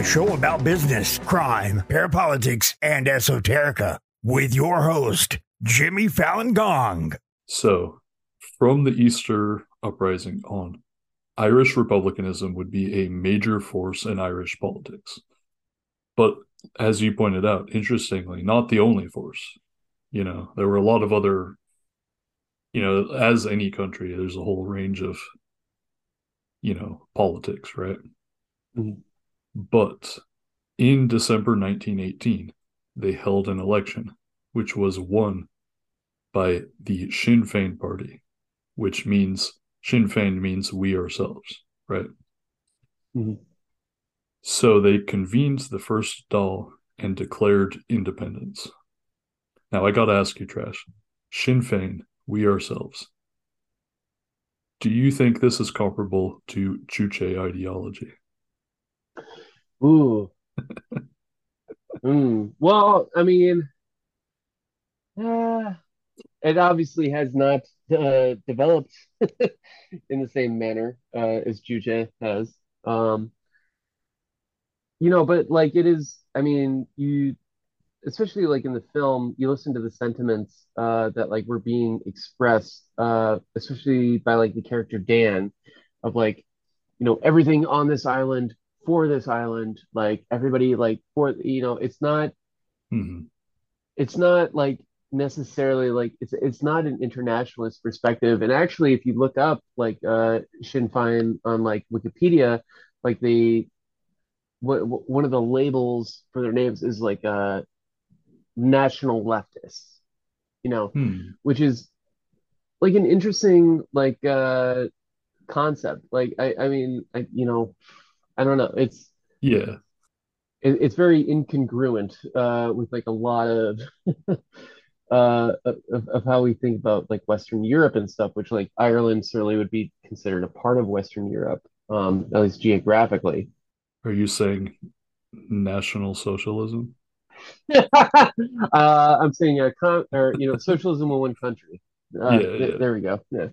a show about business, crime, parapolitics, and esoterica, with your host, Jimmy Fallon Gong. So, from the Easter uprising on, Irish republicanism would be a major force in Irish politics. But as you pointed out, interestingly, not the only force. You know, there were a lot of other, you know, as any country, there's a whole range of, you know, politics, right? Mhm. But in December 1918, they held an election, which was won by the Sinn Féin party, which means Sinn Féin means we ourselves, right? Mhm. So they convened the first Dáil and declared independence. Now I gotta ask you, Trash. Sinn Féin, we ourselves. Do you think this is comparable to Juche ideology? Ooh. mm. Well, I mean, uh, it obviously has not uh, developed in the same manner uh, as Juche has. Um, you know, but like it is, I mean, you, especially like in the film, you listen to the sentiments uh, that like were being expressed, uh, especially by like the character Dan, of like, you know, everything on this island for this island, like everybody like for you know, it's not Mhm. it's not like necessarily like it's it's not an internationalist perspective. And actually, if you look up like uh Sinn Féin on like Wikipedia, like they what one of the labels for their names is like uh national leftists, you know, Hmm. which is like an interesting like uh concept. Like I I mean I you know I don't know. It's Yeah. it, it's very incongruent uh, with like a lot of uh, of, of how we think about like Western Europe and stuff, which like Ireland certainly would be considered a part of Western Europe, um, at least geographically. Are you saying national socialism? uh, I'm saying uh, con or you know socialism in one country. Uh, Yeah, th- yeah. there we go. Yeah.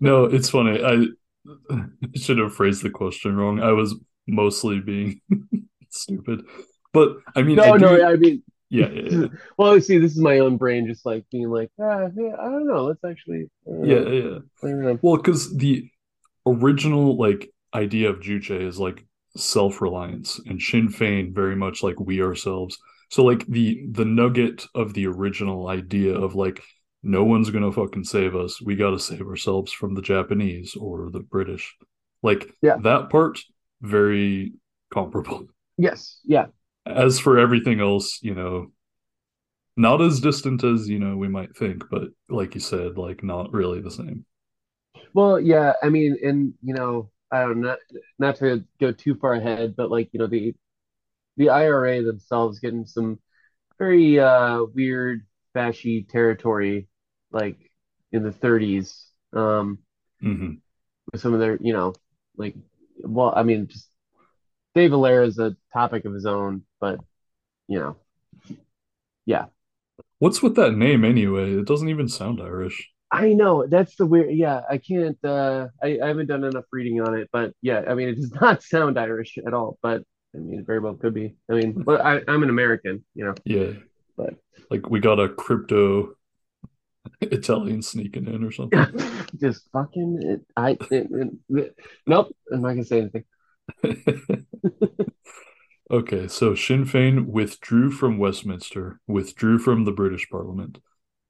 No, it's funny. I should have phrased the question wrong. I was mostly being stupid. But I mean, No, I no, do, I mean, yeah, yeah, yeah. well, see, this is my own brain just like being like, ah, yeah, I don't know. Let's actually, uh, Yeah, yeah. I don't know. Well, because the original like idea of Juche is like self-reliance and Sinn Féin very much like we ourselves. So like the the nugget of the original idea of like no one's gonna fucking save us. We gotta save ourselves from the Japanese or the British. Like Yeah. that part, very comparable. Yes, yeah. As for everything else, you know, not as distant as, you know, we might think, but like you said, like not really the same. Well, yeah, I mean, and you know, I don't know, not to go too far ahead, but like, you know, the the IRA themselves getting some very uh weird fashy territory like in the 30s um hmm with some of their, you know, like well, I mean, just de Valera is a topic of his own, but you know, yeah. What's with that name anyway? It doesn't even sound Irish. I know that's the weird. Yeah, I can't. Uh, I, I haven't done enough reading on it, but yeah, I mean, it does not sound Irish at all. But I mean, it very well could be. I mean, but I, I'm an American, you know. Yeah. But Like we got a crypto Italian sneaking in or something. just fucking. It, I. It, it- nope. I'm not gonna say anything. Okay, so Sinn Féin withdrew from Westminster, withdrew from the British Parliament.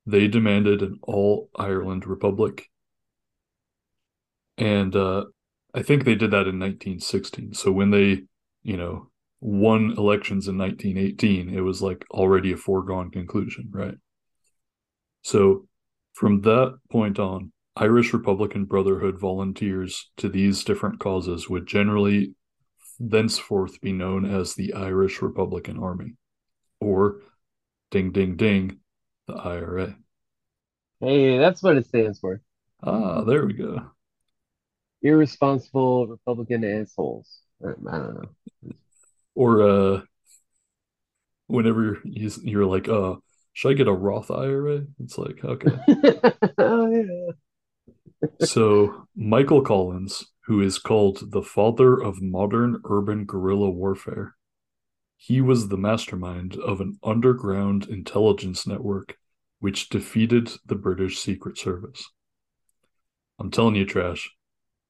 They demanded an all Ireland republic. And uh, I think they did that in 1916. So when they, you know, won elections in 1918, it was like already a foregone conclusion, right? So from that point on, Irish Republican Brotherhood volunteers to these different causes would generally thenceforth be known as the Irish Republican Army, or ding ding ding, the IRA. Hey, that's what it stands for. Ah, there we go. Irresponsible Republican assholes. I don't know. Or uh, whenever you, you're like, uh, should I get a Roth IRA? It's like, okay. oh yeah. So Michael Collins, who is called the father of modern urban guerrilla warfare. He was the mastermind of an underground intelligence network which defeated the British Secret Service. I'm telling you, Trash,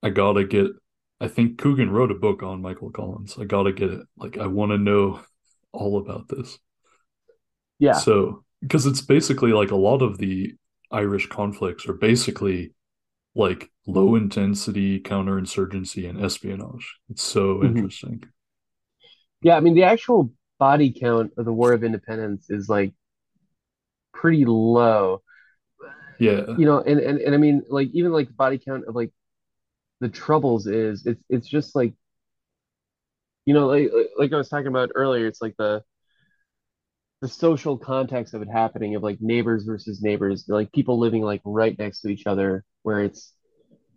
I gotta get. I think Coogan wrote a book on Michael Collins. I gotta get it. Like, I want to know all about this. Yeah. So, because it's basically like a lot of the Irish conflicts are basically like low intensity counterinsurgency and espionage. It's so Mhm. interesting. Yeah, I mean the actual body count of the War of Independence is like pretty low. Yeah. You know, and, and, and I mean like even like the body count of like the troubles is it's it's just like you know like like I was talking about earlier, it's like the the social context of it happening of like neighbors versus neighbors, like people living like right next to each other, where it's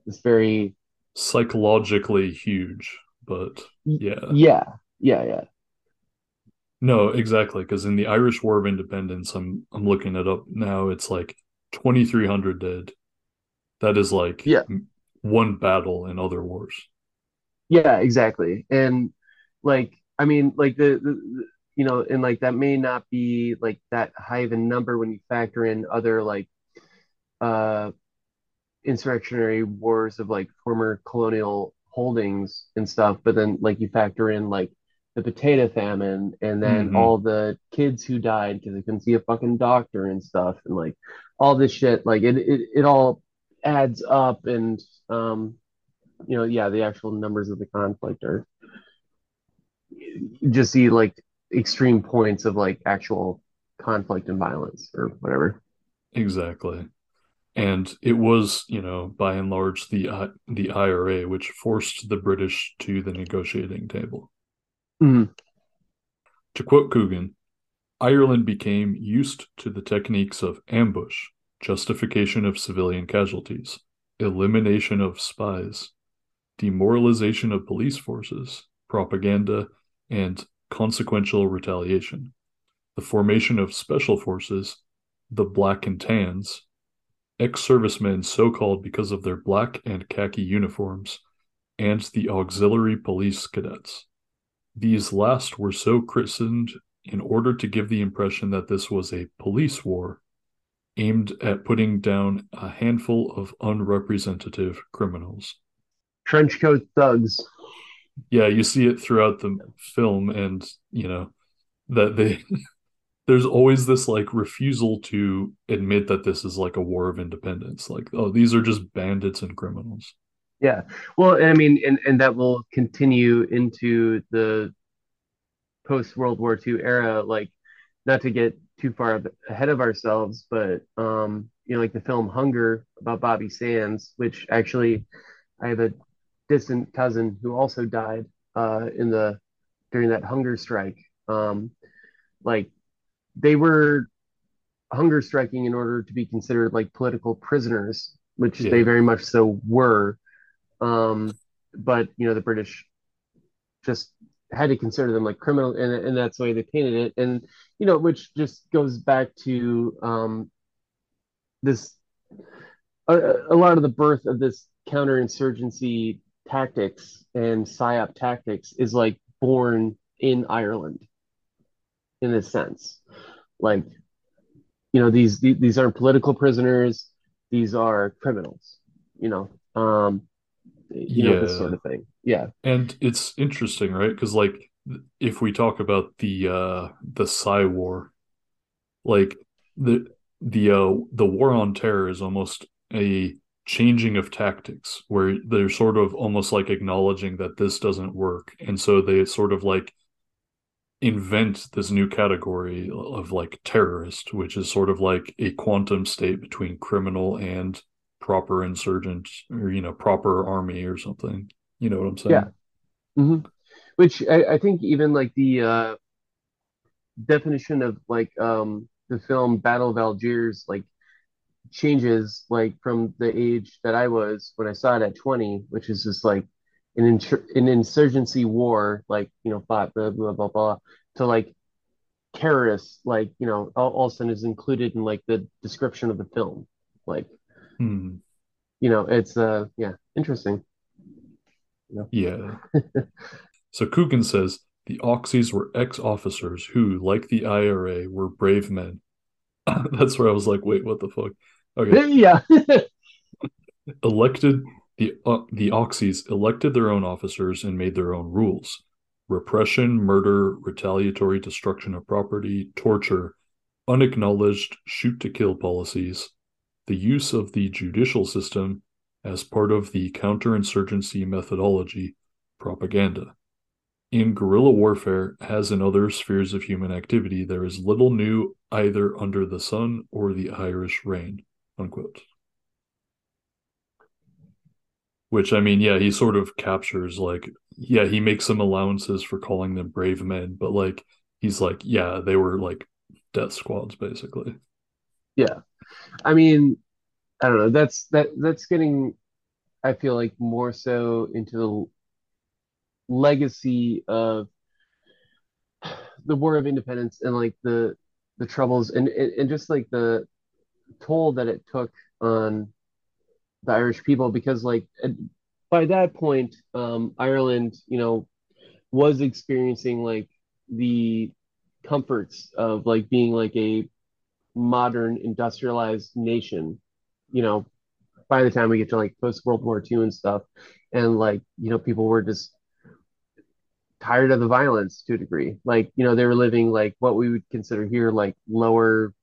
this very Psychologically huge, but yeah. yeah, yeah, yeah. No, exactly. Because in the Irish War of Independence, I'm I'm looking it up now. It's like 2,300 dead. That is like Yeah. one battle in other wars. Yeah, exactly. And like, I mean, like the, the, the- you know, and like that may not be like that high of a number when you factor in other like uh insurrectionary wars of like former colonial holdings and stuff, but then like you factor in like the potato famine and then Mhm. all the kids who died because they couldn't see a fucking doctor and stuff and like all this shit, like it it, it all adds up and um you know, yeah, the actual numbers of the conflict are just see like extreme points of like actual conflict and violence or whatever. Exactly. And it was, you know, by and large the I the IRA which forced the British to the negotiating table. Mhm. To quote Coogan, Ireland became used to the techniques of ambush, justification of civilian casualties, elimination of spies, demoralization of police forces, propaganda, and consequential retaliation, the formation of special forces, the Black and Tans, ex servicemen so called because of their black and khaki uniforms, and the auxiliary police cadets. These last were so christened in order to give the impression that this was a police war aimed at putting down a handful of unrepresentative criminals. Trench coat thugs. Yeah, you see it throughout the film, and you know that they there's always this like refusal to admit that this is like a war of independence. Like, oh, these are just bandits and criminals. Yeah. Well, and I mean, and, and that will continue into the post World War II era, like not to get too far ahead of ourselves, but um, you know, like the film Hunger about Bobby Sands, which actually I have a distant cousin who also died uh in the during that hunger strike. Um, like they were hunger striking in order to be considered like political prisoners, which Yeah. they very much so were. Um, but you know, the British just had to consider them like criminal, and and that's the way they painted it. And you know, which just goes back to um, this a, a lot of the birth of this counterinsurgency tactics and psyop tactics is like born in Ireland in a sense. Like, you know, these these, aren't political prisoners; these are criminals. You know, um, you know this sort of thing. Yeah, And it's interesting, right? Because like if we talk about the uh the Psy War, like the the uh the war on terror is almost a changing of tactics where they're sort of almost like acknowledging that this doesn't work. And so they sort of like invent this new category of like terrorist, which is sort of like a quantum state between criminal and proper insurgent or you know proper army or something. You know what I'm saying? Yeah. hmm Which I, I think even like the uh, definition of like um, the film Battle of Algiers like changes like from the age that I was when I saw it at 20, which is just like an insur an insurgency war, like you know, fought blah blah blah blah, to like terrorists, like you know, all, all of a sudden is included in like the description of the film, like Hmm. you know, it's uh yeah, interesting. You know? Yeah. so Coogan says the Auxies were ex officers who, like the IRA, were brave men. That's where I was like, wait, what the fuck? Okay. yeah. elected the uh, the Auxies elected their own officers and made their own rules. Repression, murder, retaliatory destruction of property, torture, unacknowledged shoot to kill policies, the use of the judicial system as part of the counterinsurgency methodology, propaganda. In guerrilla warfare, as in other spheres of human activity, there is little new either under the sun or the Irish rain. Unquote. Which I mean, yeah, he sort of captures like, yeah, he makes some allowances for calling them brave men, but like he's like, yeah, they were like death squads basically. Yeah. I mean, I don't know. That's that that's getting I feel like more so into the legacy of the War of Independence and like the the troubles and and just like the toll that it took on the Irish people because like by that point um Ireland you know was experiencing like the comforts of like being like a modern industrialized nation you know by the time we get to like post World War II and stuff. And like you know people were just tired of the violence to a degree. Like you know they were living like what we would consider here like lower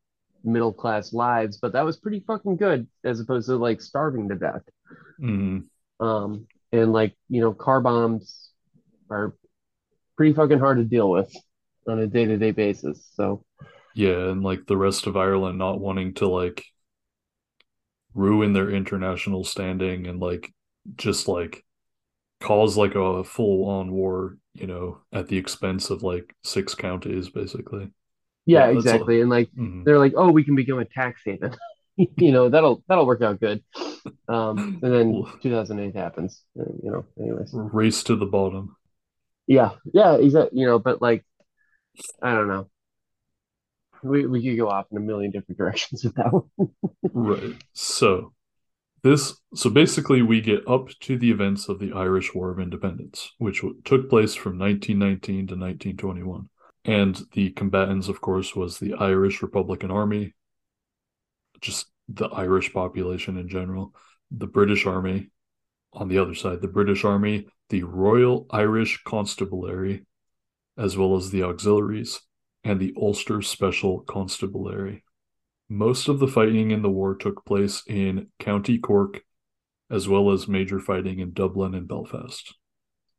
middle class lives but that was pretty fucking good as opposed to like starving to death Mhm. um and like you know car bombs are pretty fucking hard to deal with on a day-to-day basis so Yeah, and like the rest of Ireland not wanting to like ruin their international standing and like just like cause like a full on war, you know, at the expense of like six counties basically. Yeah Yeah, that's all. exactly and like Mhm. they're like oh we can become a tax haven you know that'll that'll work out good um and then 2008 happens uh, you know anyways Race to the bottom. yeah yeah exactly you know but like I don't know we we could go off in a million different directions with that one Right. So this so basically we get up to the events of the Irish War of Independence, which took place from 1919 to 1921. And the combatants, of course, was the Irish Republican Army, just the Irish population in general, the British Army on the other side, the British Army, the Royal Irish Constabulary, as well as the auxiliaries, and the Ulster Special Constabulary. Most of the fighting in the war took place in County Cork, as well as major fighting in Dublin and Belfast.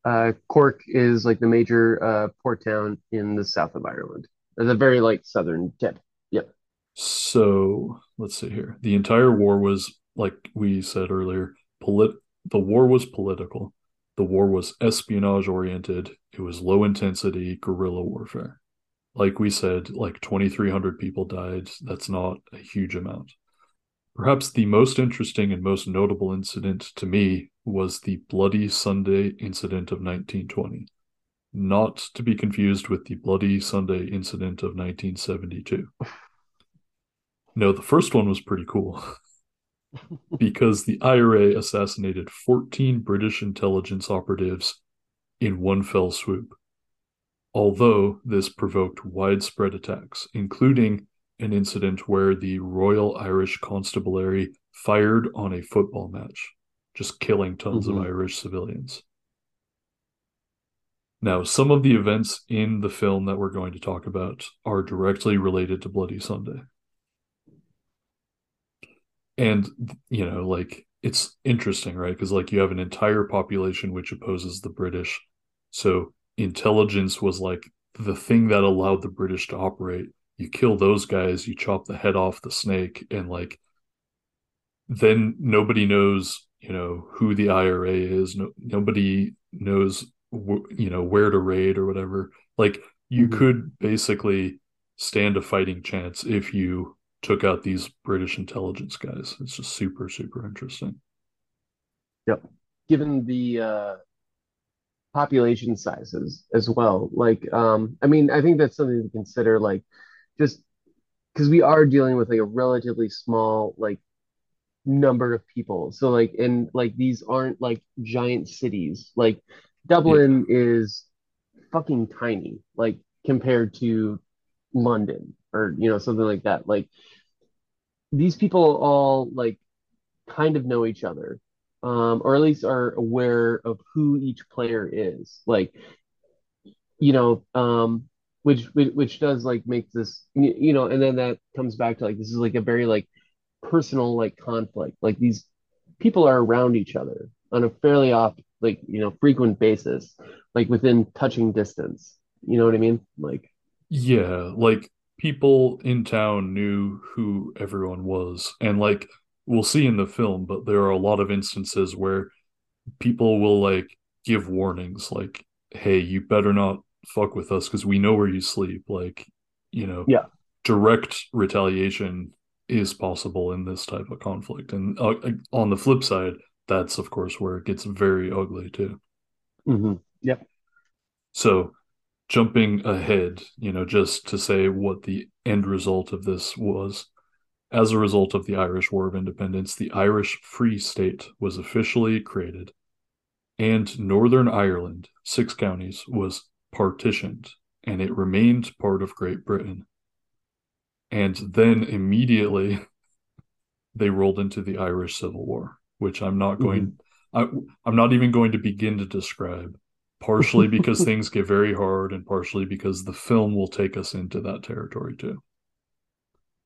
Uh Cork is like the major uh port town in the south of Ireland a very like southern tip yep So let's see here. The entire war was, like we said earlier, polit. The war was political. The war was espionage oriented. It was low intensity guerrilla warfare. Like we said, like 2,300 people died. That's not a huge amount. Perhaps the most interesting and most notable incident to me was the Bloody Sunday incident of 1920, not to be confused with the Bloody Sunday incident of 1972. No, the first one was pretty cool because the IRA assassinated 14 British intelligence operatives in one fell swoop. Although this provoked widespread attacks, including an incident where the Royal Irish Constabulary fired on a football match, just killing tons Mhm. of Irish civilians. Now, some of the events in the film that we're going to talk about are directly related to Bloody Sunday. And, you know, like it's interesting, right? Because, like, you have an entire population which opposes the British. So, intelligence was like the thing that allowed the British to operate. You kill those guys, you chop the head off the snake, and like, then nobody knows, you know, who the IRA is. No, nobody knows, wh- you know, where to raid or whatever. Like, you Mhm. could basically stand a fighting chance if you took out these British intelligence guys. It's just super, super interesting. Yeah, given the uh population sizes as well. Like, um, I mean, I think that's something to consider, like, just because we are dealing with like a relatively small, like, number of people. So like and like these aren't like giant cities. Like Yeah. Dublin is fucking tiny, like compared to London or you know something like that. Like these people all like kind of know each other. Um, or at least are aware of who each player is. Like, you know, um, which which does like make this, you know, and then that comes back to like this is like a very like personal like conflict. Like these people are around each other on a fairly off like you know frequent basis, like within touching distance. You know what I mean? Like Yeah, like people in town knew who everyone was. And like we'll see in the film, but there are a lot of instances where people will like give warnings like, hey, you better not fuck with us because we know where you sleep. Like, you know, yeah, direct retaliation is possible in this type of conflict. And uh, on the flip side, that's of course where it gets very ugly too. Mm-hmm. yep, So jumping ahead, you know, just to say what the end result of this was. As a result of the Irish War of Independence, the Irish Free State was officially created, and Northern Ireland, six counties, was partitioned, and it remained part of Great Britain. And then immediately they rolled into the Irish Civil War, which I'm not hmm going I, I'm not even going to begin to describe, partially because things get very hard and partially because the film will take us into that territory too.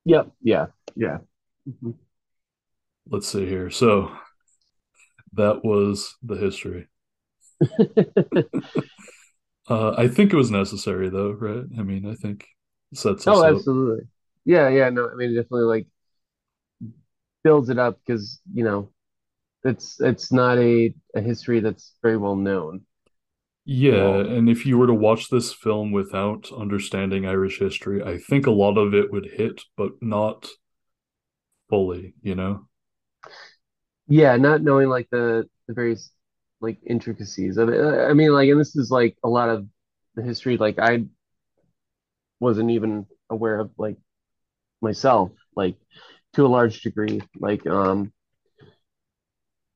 yep, yeah, yeah. Mhm. Let's see here. So that was the history. Uh, I think it was necessary though, right? I mean, I think sets Oh, us up. absolutely. Yeah, yeah, no, I mean, it definitely like builds it up because, you know, it's it's not a, a history that's very well known Yeah, all. and if you were to watch this film without understanding Irish history, I think a lot of it would hit, but not fully, you know? Yeah, not knowing like the the various like intricacies of it. I mean, like, and this is like a lot of the history like I wasn't even aware of like myself, like to a large degree. Like, um,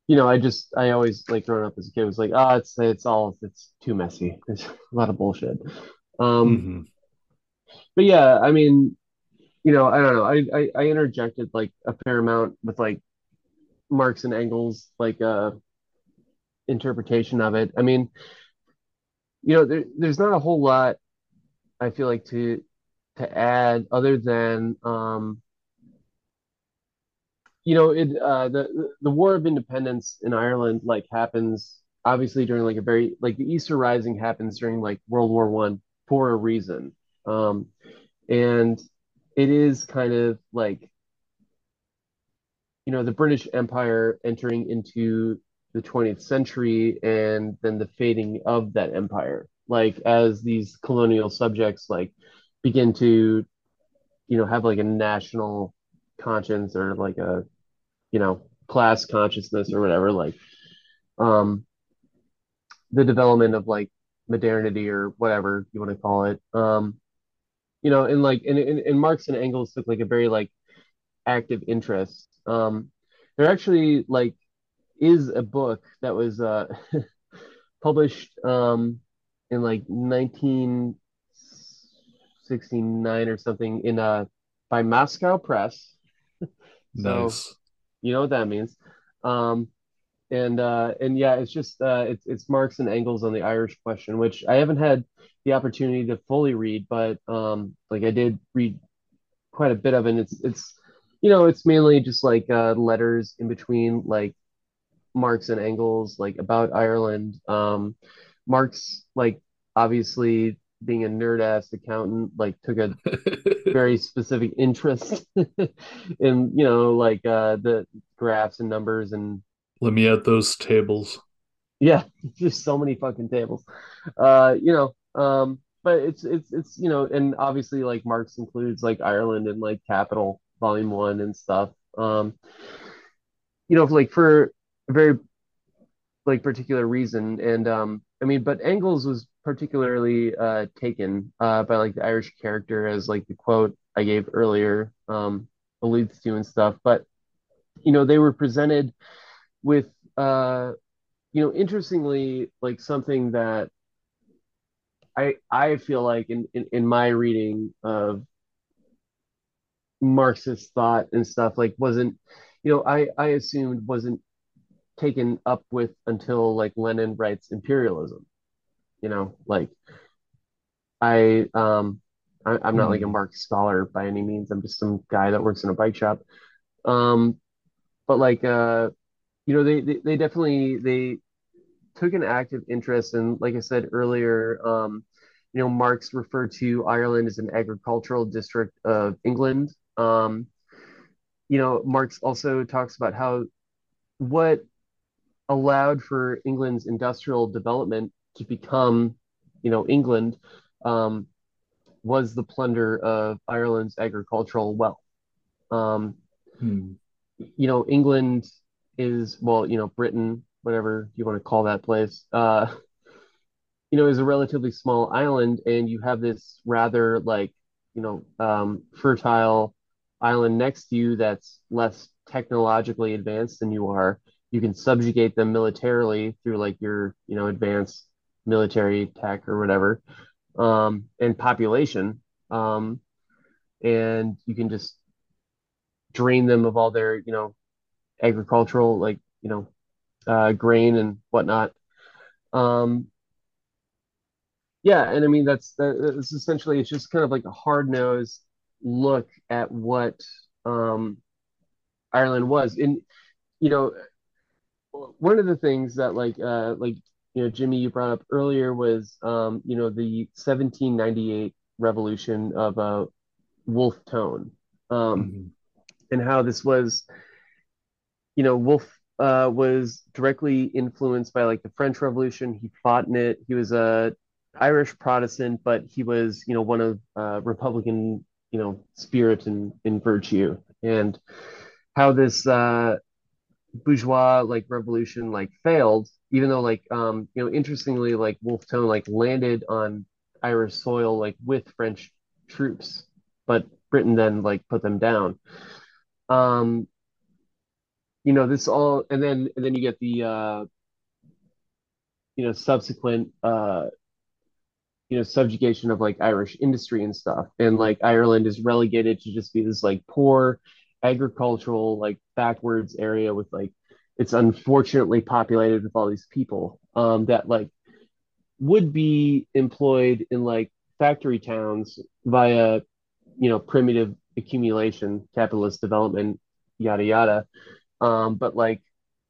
you know, I just I always like growing up as a kid was like, ah, it's it's all it's too messy. There's a lot of bullshit. Um, hmm but yeah, I mean, you know, I don't know. I, I I interjected like a fair amount with like Marx and Engels like uh interpretation of it. I mean, you know, there, there's not a whole lot I feel like to to add other than um you know it uh the the War of Independence in Ireland like happens obviously during like a very like the Easter Rising happens during like World War One for a reason. Um and it is kind of like you know the British Empire entering into the 20th century and then the fading of that empire. Like as these colonial subjects like begin to you know have like a national conscience or like a you know class consciousness or whatever like um the development of like modernity or whatever you want to call it um you know and like and, and, and Marx and Engels took like a very like active interest. Um they're actually like is a book that was uh published um in like 1969 or something in uh by Moscow Press. So Nice. you know what that means. Um and uh and yeah it's just uh it's it's Marx and Engels on the Irish question which I haven't had the opportunity to fully read but um like I did read quite a bit of it. And it's it's you know it's mainly just like uh letters in between like Marx and Engels like about Ireland um Marx like obviously being a nerd ass accountant like took a very specific interest in you know like uh the graphs and numbers and Let me add those tables. Yeah, just so many fucking tables. Uh, you know, um, but it's it's it's you know, and obviously like Marx includes like Ireland and like Capital Volume One and stuff. Um, you know, like for very like particular reason. And um, I mean, but Engels was particularly uh taken uh by like the Irish character as like the quote I gave earlier um alludes to and stuff. But you know, they were presented with, uh, you know, interestingly, like something that I I feel like in, in, in my reading of Marxist thought and stuff, like wasn't, you know, I I assumed wasn't taken up with until like Lenin writes imperialism. You know, like I um I, I'm not like a Hmm. Marx scholar by any means. I'm just some guy that works in a bike shop. Um, but like uh, you know, they, they they definitely they took an active interest and like I said earlier, um, you know, Marx referred to Ireland as an agricultural district of England. Um, you know, Marx also talks about how what allowed for England's industrial development to become, you know, England, um, was the plunder of Ireland's agricultural wealth. Um, Hmm. you know, England is, well, you know, Britain, whatever you want to call that place, uh, you know, is a relatively small island, and you have this rather like, you know, um, fertile island next to you that's less technologically advanced than you are. You can subjugate them militarily through like your, you know, advanced military tech or whatever, um, and population. Um, and you can just drain them of all their, you know, agricultural, like, you know, uh, grain and whatnot. Um, yeah, and I mean that's that's essentially it's just kind of like a hard nosed look at what um, Ireland was. And you know, one of the things that like uh, like you know Jimmy you brought up earlier was um, you know the 1798 revolution of uh, Wolfe Tone um, Mhm. and how this was you know Wolfe uh, was directly influenced by like the French Revolution. He fought in it. He was a Irish Protestant, but he was, you know, one of uh, Republican, you know, spirit and, and virtue, and how this uh, bourgeois like revolution like failed, even though like um, you know, interestingly, like Wolfe Tone like landed on Irish soil like with French troops, but Britain then like put them down. Um, you know, this all, and then and then you get the uh, you know subsequent uh you know subjugation of like Irish industry and stuff, and like Ireland is relegated to just be this like poor agricultural like backwards area with like it's unfortunately populated with all these people um that like would be employed in like factory towns via you know primitive accumulation capitalist development yada yada. Um but like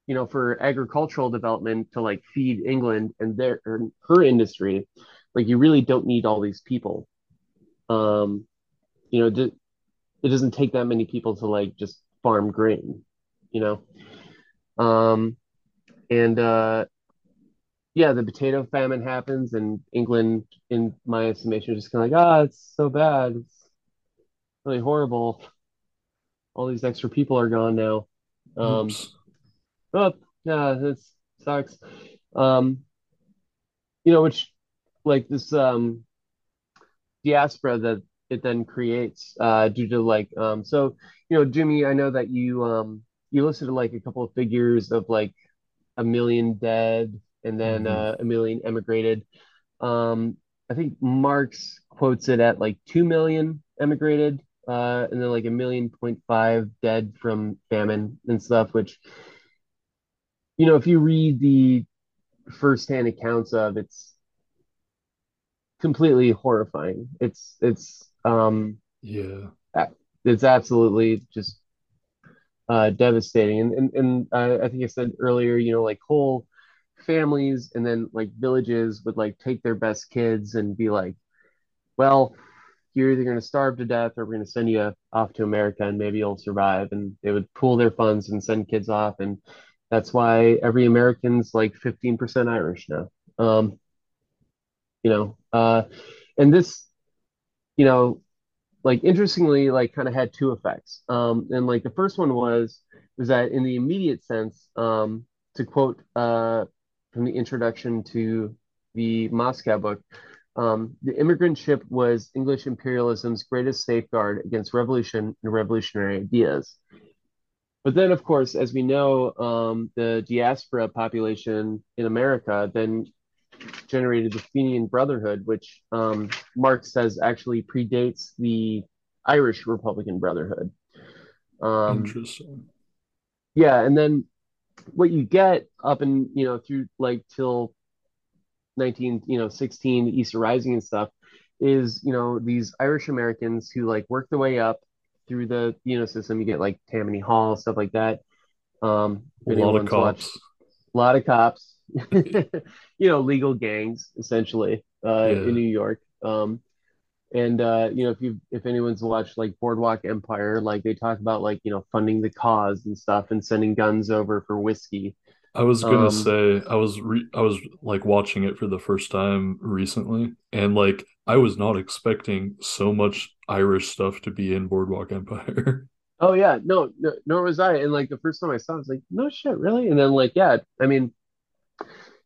you know for agricultural development to like feed England and their her industry like you really don't need all these people. Um you know it doesn't take that many people to like just farm grain you know? Um and uh yeah the potato famine happens and England in my estimation is just kind of like ah it's so bad. It's really horrible. All these extra people are gone now. Um Oops. oh yeah this sucks. Um you know which like this um diaspora that it then creates uh due to like um so you know Jimmy I know that you um you listed like a couple of figures of like a million dead and then hmm uh, a million emigrated. Um I think Marx quotes it at like 2 million emigrated uh and then like a million point five dead from famine and stuff which you know if you read the firsthand accounts of it's completely horrifying. It's it's um Yeah. it's absolutely just uh, devastating. And and, and uh, I think I said earlier, you know, like whole families and then like villages would like take their best kids and be like, well, you're either going to starve to death or we're going to send you off to America and maybe you'll survive. And they would pool their funds and send kids off. And that's why every American's like 15% Irish now. Um, you know, uh, and this, you know, like interestingly like kind of had two effects. Um and like the first one was was that in the immediate sense um to quote uh from the introduction to the Moscow book um the immigrant ship was English imperialism's greatest safeguard against revolution and revolutionary ideas. But then, of course, as we know, um, the diaspora population in America then generated the Fenian Brotherhood, which um, Marx says actually predates the Irish Republican Brotherhood. Um, Interesting. yeah, and then what you get up and you know through like till 19 you know 16 the Easter Rising and stuff is you know these Irish Americans who like work their way up through the you know system. You get like Tammany Hall stuff like that. Um, A lot of anyone's watched cops. a lot of cops, you know, legal gangs essentially uh, in New York. Um, and uh, you know, if you if anyone's watched like Boardwalk Empire, like they talk about like you know funding the cause and stuff and sending guns over for whiskey. I was gonna Um, say I was re I was like watching it for the first time recently, and like I was not expecting so much Irish stuff to be in Boardwalk Empire. oh yeah, no, no, nor was I. And like the first time I saw it, I was like, no shit, really? And then like yeah, I mean,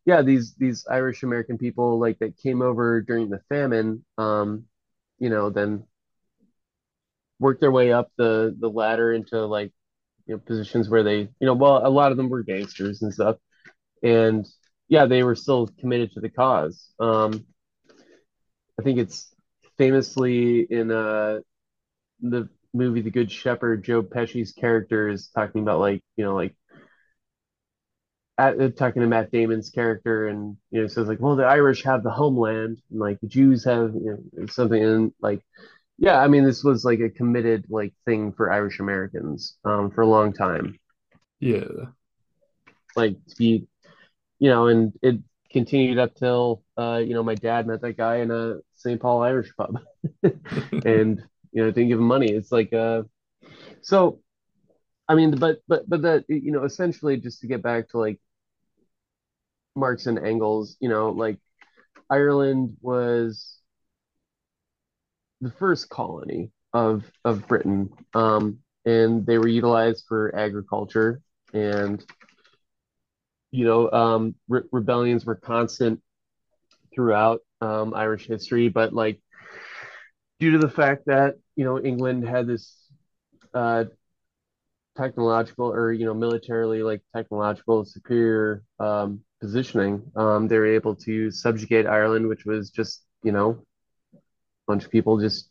yeah, these these Irish American people like that came over during the famine, um, you know, then worked their way up the the ladder into like you know positions where they, you know, well, a lot of them were gangsters and stuff. and yeah, they were still committed to the cause. Um, I think it's famously in uh, the movie The Good Shepherd, Joe Pesci's character is talking about like you know like at, uh, talking to Matt Damon's character, and you know says like, well, the Irish have the homeland, and like the Jews have you know, something, and like yeah, I mean this was like a committed like thing for Irish Americans um, for a long time, Yeah. like to be you know, and it continued up till uh, you know, my dad met that guy in a St. Paul Irish pub and you know, didn't give him money. It's like uh so I mean but but but that you know, essentially just to get back to like Marx and Engels, you know, like Ireland was the first colony of of Britain. Um and they were utilized for agriculture and you know um re rebellions were constant throughout um Irish history but like due to the fact that you know England had this uh, technological or you know militarily like technological superior um, positioning, um, they were able to subjugate Ireland, which was just you know a bunch of people just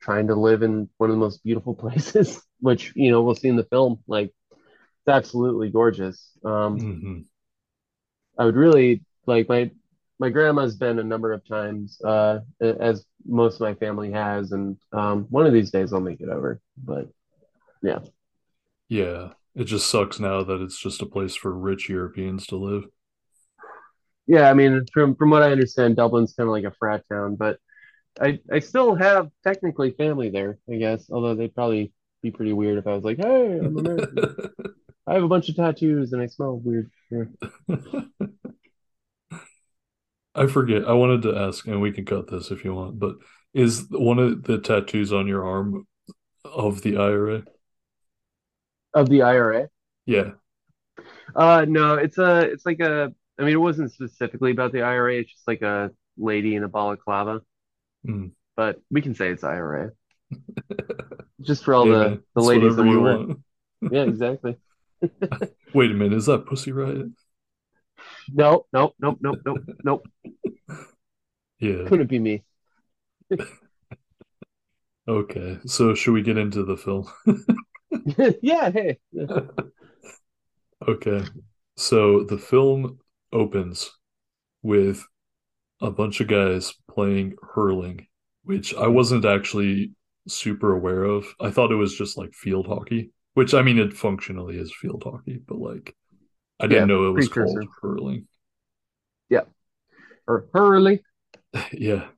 trying to live in one of the most beautiful places, which you know we'll see in the film. Like it's absolutely gorgeous. Um, hmm I would really like my my grandma's been a number of times, uh, as most of my family has, and um, one of these days I'll make it over. But yeah. Yeah. It just sucks now that it's just a place for rich Europeans to live. Yeah, I mean, from from what I understand, Dublin's kind of like a frat town, but I I still have technically family there, I guess. Although they'd probably be pretty weird if I was like, "Hey, I'm American. I have a bunch of tattoos and I smell weird." Yeah. I forget. I wanted to ask, and we can cut this if you want, but is one of the tattoos on your arm of the IRA? Of the IRA? Yeah. Uh, no, it's a it's like a. I mean, it wasn't specifically about the IRA. It's just like a lady in a balaclava, Mm. but we can say it's IRA just for all Hey the the ladies that we were. want. Yeah, exactly. Wait a minute, is that Pussy Riot? No, nope, nope, nope, nope, nope. Yeah. Couldn't be me. Okay. So should we get into the film? Yeah, hey. Okay. So the film opens with a bunch of guys playing hurling, which I wasn't actually super aware of. I thought it was just like field hockey, which I mean, it functionally is field hockey, but like I didn't Yeah, know it was called hurling. Yeah. Or Hurley. Yeah.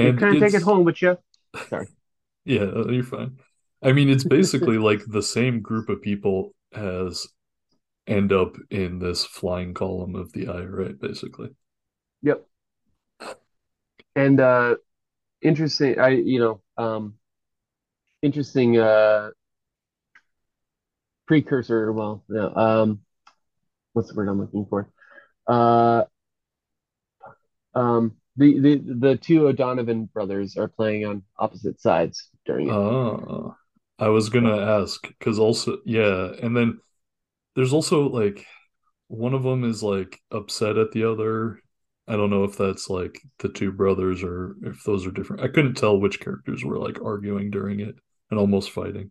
You And can't take it home with you. Sorry. yeah, you're fine. I mean, it's basically like the same group of people as end up in this flying column of the IRA, basically. Yep. And uh interesting I you know, um interesting uh precursor, well, yeah, um what's the word I'm looking for? Uh um the the the two O'Donovan brothers are playing on opposite sides during it. Ah, I was gonna ask because also yeah, and then there's also like one of them is like upset at the other. I don't know if that's like the two brothers or if those are different. I couldn't tell which characters were like arguing during it and almost fighting.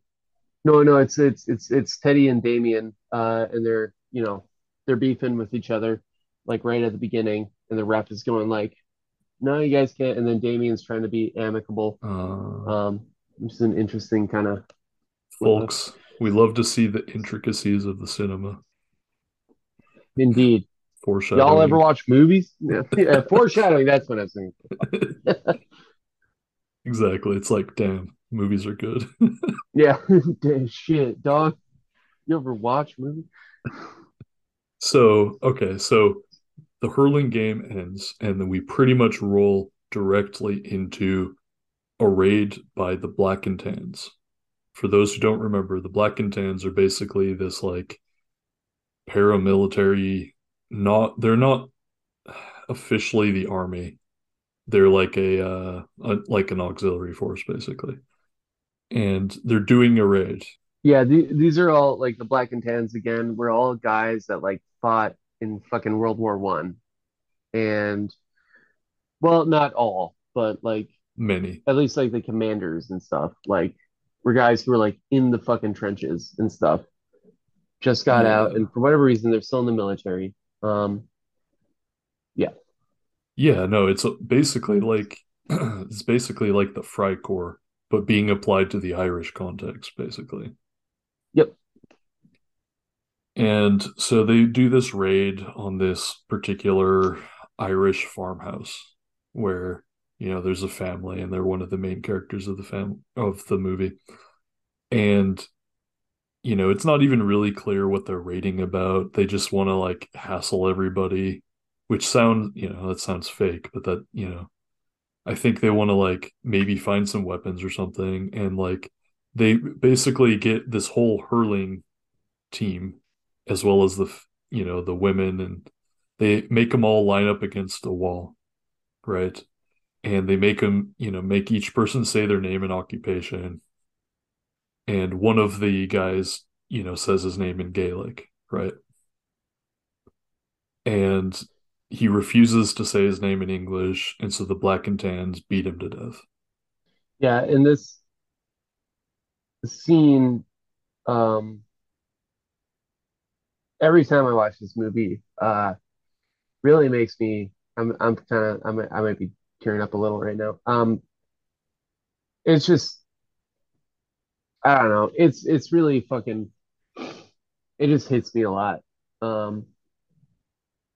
No, no, it's it's it's it's Teddy and Damien, uh, and they're you know they're beefing with each other, like right at the beginning, and the ref is going like, "No, you guys can't," and then Damien's trying to be amicable. Uh, Um, which is an interesting kind of folks, we love to see the intricacies of the cinema. indeed. Foreshadowing. Y'all ever watch movies? Yeah, yeah foreshadowing. That's what I saying. exactly. It's like, damn, movies are good. Yeah, Damn, shit, dog. You ever watch movies? so, okay, so the hurling game ends, and then we pretty much roll directly into a raid by the Black and Tans. For those who don't remember, the Black and Tans are basically this like paramilitary, not they're not officially the army. They're like a, uh, a like an auxiliary force basically. And they're doing a raid. Yeah, the, these are all like the Black and Tans again. We're all guys that like fought in fucking World War One, and well, not all, but like Many. at least like the commanders and stuff. Like we're guys who were like in the fucking trenches and stuff. Just got Yeah. out, and for whatever reason, they're still in the military. Um, Yeah, Yeah, no, it's basically like it's basically like the Fry Freikorps, but being applied to the Irish context, basically. yep. And so they do this raid on this particular Irish farmhouse where, you know, there's a family and they're one of the main characters of the fam of the movie. And, you know, it's not even really clear what they're raiding about. They just want to like hassle everybody, which sounds, you know, that sounds fake, but that, you know, I think they want to like maybe find some weapons or something. And like they basically get this whole hurling team as well as the you know the women and they make them all line up against a wall right and they make them you know make each person say their name and occupation and one of the guys you know says his name in gaelic right and he refuses to say his name in english and so the black and tans beat him to death Yeah, in this scene, um, every time I watch this movie, uh, really makes me. I'm I'm kind of I might I might be tearing up a little right now. Um, it's just I don't know. It's it's really fucking. It just hits me a lot. Um,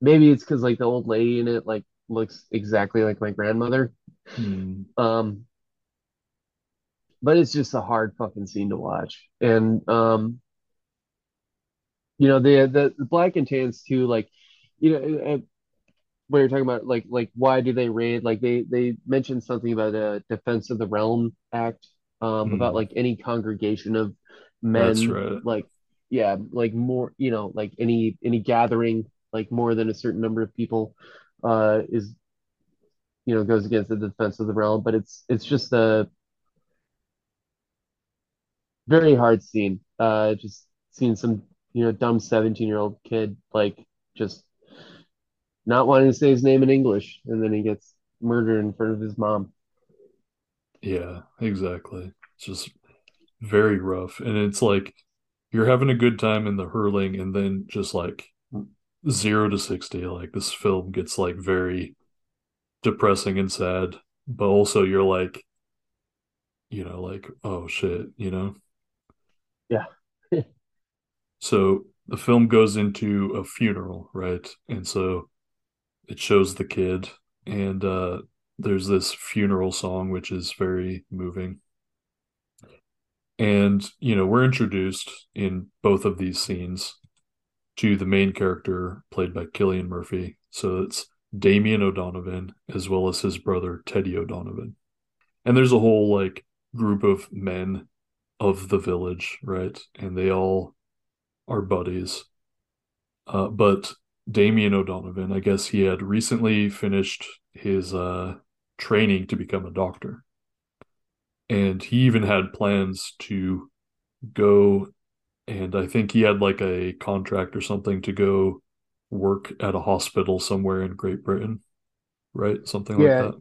maybe it's because like the old lady in it like looks exactly like my grandmother. Hmm. Um, but it's just a hard fucking scene to watch. And um, you know, the the, the black and tans too, like, you know, when you're talking about like like why do they raid? Like they they mentioned something about a Defense of the Realm Act, um, about Hmm. like any congregation of that's men, right like yeah, like more, you know, like any any gathering, like more than a certain number of people, uh, is you know goes against the defense of the realm. But it's it's just a very hard scene. Uh, just seeing some, you know, dumb 17 year old kid like just not wanting to say his name in English, and then he gets murdered in front of his mom. Yeah, exactly. It's just very rough. And it's like you're having a good time in the hurling, and then just like zero to 60, like this film gets like very depressing and sad. But also, you're like, you know, like, oh shit, you know? Yeah. So the film goes into a funeral, right? And so it shows the kid, and uh, there's this funeral song, which is very moving. And, you know, we're introduced in both of these scenes to the main character played by Cillian Murphy. So it's Damien O'Donovan as well as his brother Teddy O'Donovan. And there's a whole like group of men of the village, right? And they all are buddies. Uh, but Damien O'Donovan, I guess he had recently finished his uh, training to become a doctor. And he even had plans to go and I think he had like a contract or something to go work at a hospital somewhere in Great Britain, right? Something like that.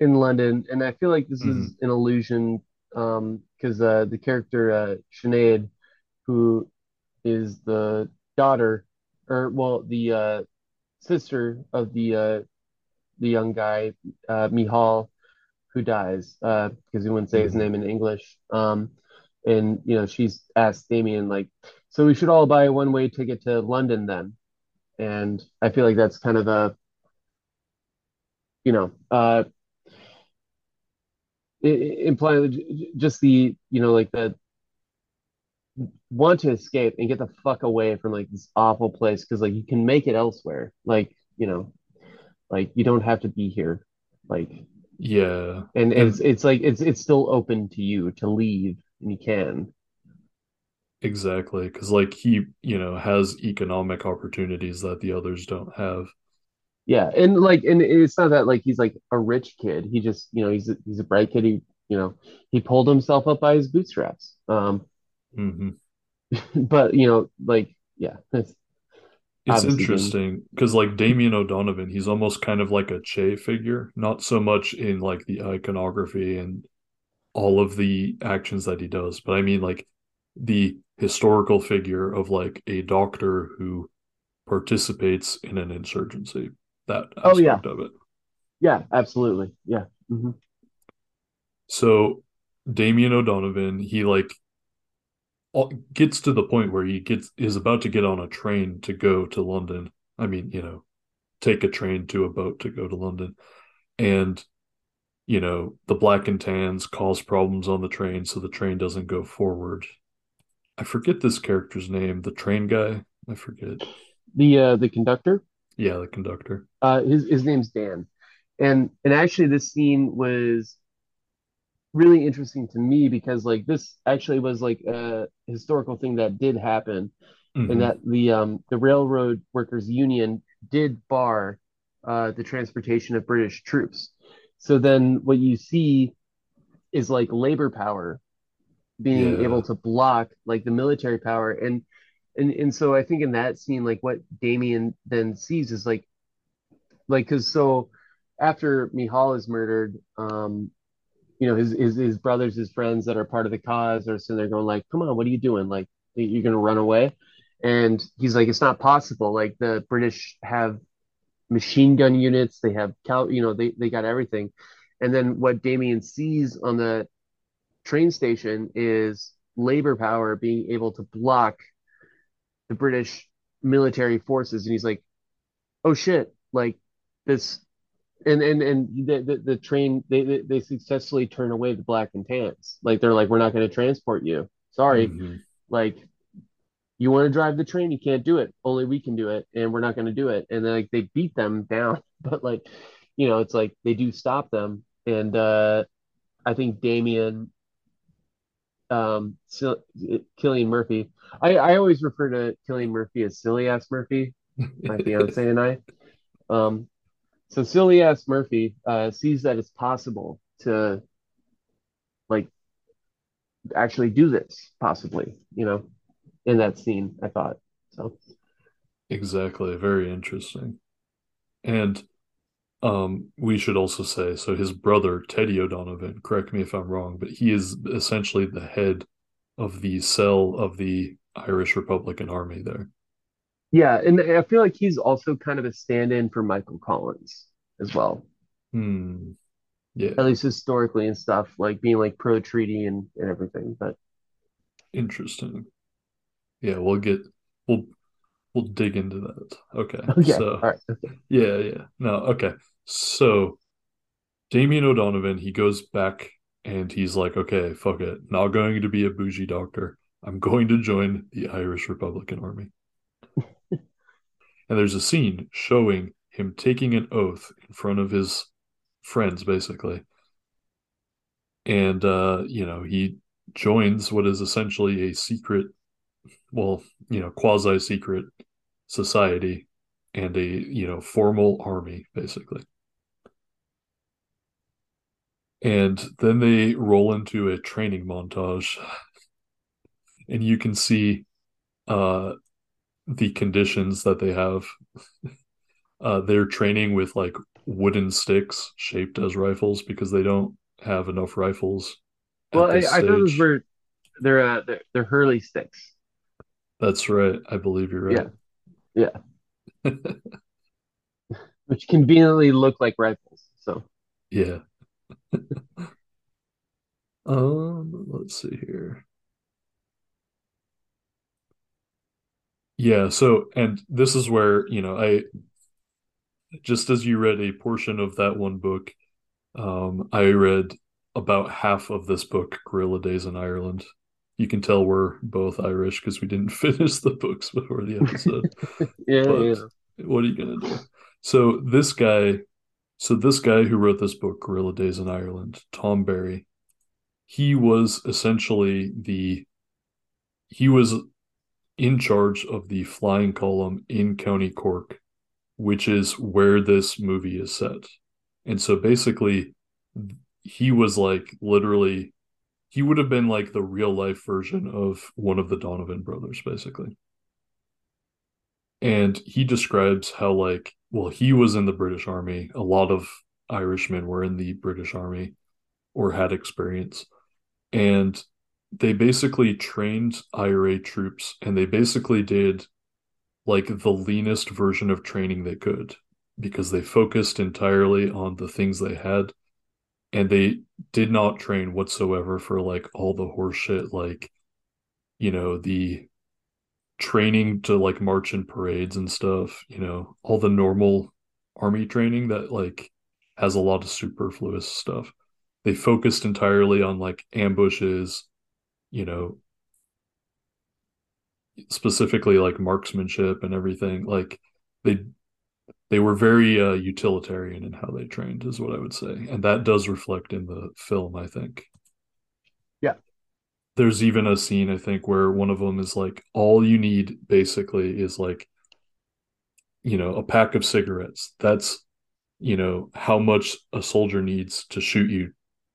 in London, and I feel like this is hmm an illusion, um, because uh, the character uh, Sinead, who is the daughter, or well, the uh, sister of the uh, the young guy, uh, Mihal, who dies, uh, because he wouldn't say his hmm name in English. Um, and you know, she's asked Damien like, so we should all buy a one-way ticket to London then. And I feel like that's kind of a, you know, uh, implying just the, you know, like the want to escape and get the fuck away from like this awful place because like you can make it elsewhere. Like, you know, like you don't have to be here. Like, Yeah. and it's And it's like it's it's still open to you to leave and you can. exactly, because like he, you know, has economic opportunities that the others don't have. Yeah, and like, and it's not that like he's like a rich kid. He just, you know, he's a, he's a bright kid. He, you know, he pulled himself up by his bootstraps. Um, hmm but you know, like, yeah, that's It's interesting because like Damien O'Donovan, he's almost kind of like a Che figure, not so much in like the iconography and all of the actions that he does, but I mean like the historical figure of like a doctor who participates in an insurgency, that oh yeah, of it. yeah, absolutely, yeah, hmm So Damien O'Donovan, he like gets to the point where he gets is about to get on a train to go to London. I mean, you know, take a train to a boat to go to London. And, you know, the black and tans cause problems on the train, so the train doesn't go forward. I forget this character's name, the train guy. I forget. The uh, the conductor, Yeah, the conductor. uh, his his name's Dan, and and actually this scene was really interesting to me because like this actually was like a historical thing that did happen and hmm that the um, the railroad workers union did bar uh, the transportation of British troops. So then what you see is like labor power being able to block like the military power. And and and so I think in that scene like what Damien then sees is like like because so after Mihal is murdered um you know his, his his brothers his friends that are part of the cause are sitting there going like come on what are you doing? Like you're gonna run away? And he's like it's not possible. Like the british have machine gun units. They have cal you know they, they got everything. And then what damien sees on the train station is labor power being able to block the british military forces. And he's like oh shit. Like this and and and the the, the train they, they successfully turn away the black and tans. Like they're like, we're not going to transport you. Sorry. hmm Like you want to drive the train, you can't do it. Only we can do it, and we're not going to do it. And then like they beat them down, but like you know, it's like they do stop them. And uh I think Damien, um, Sil- Cillian Murphy. I I always refer to Cillian Murphy as silly ass Murphy. My fiance and I. Um, so silly ass Murphy uh, sees that it's possible to like actually do this, possibly, you know, in that scene, I thought. So exactly. Very interesting. And um, we should also say so his brother, Teddy O'Donovan, correct me if I'm wrong, but he is essentially the head of the cell of the Irish Republican Army there. Yeah, and I feel like he's also kind of a stand-in for Michael Collins as well, Hmm. Yeah. At least historically and stuff, like being like pro treaty and, and everything. But Interesting. Yeah, we'll get we'll we'll dig into that. Okay. okay, So all right. yeah, yeah. No, okay. So Damien O'Donovan, he goes back and he's like, okay, fuck it. Not going to be a bougie doctor. I'm going to join the Irish Republican Army. And there's a scene showing him taking an oath in front of his friends, basically. And uh, you know, he joins what is essentially a secret, well, you know, quasi-secret society and a, you know, formal army, basically. And then they roll into a training montage and you can see uh the conditions that they have. uh they're training with like wooden sticks shaped as rifles because they don't have enough rifles. Well, I, I thought those were they're uh, they're, they're Hurley sticks. That's right. I believe you're right. Yeah. which conveniently look like rifles. So Yeah. Um, let's see here. Yeah, so and this is where, you know, I just as you read a portion of that one book, um, I read about half of this book, Guerrilla Days in Ireland. You can tell we're both Irish because we didn't finish the books before the episode. yeah, yeah. what are you gonna do? So this guy, so this guy who wrote this book, Guerrilla Days in Ireland, Tom Barry, he was essentially the he was in charge of the flying column in County Cork, which is where this movie is set. And so basically he was like literally he would have been like the real life version of one of the Donovan brothers, basically. And he describes how like well he was in the british army. A lot of irishmen were in the british army or had experience. And they basically trained ira troops and they basically did like the leanest version of training they could because they focused entirely on the things they had and they did not train whatsoever for like all the horseshit like you know the training to like march in parades and stuff, you know, all the normal army training that like has a lot of superfluous stuff. They focused entirely on like ambushes, you know, specifically like marksmanship and everything. Like they they were very uh, utilitarian in how they trained is what I would say. And that does reflect in the film, I think Yeah. there's even a scene I think where one of them is like, all you need basically is like, you know, a pack of cigarettes. That's, you know, how much a soldier needs to shoot you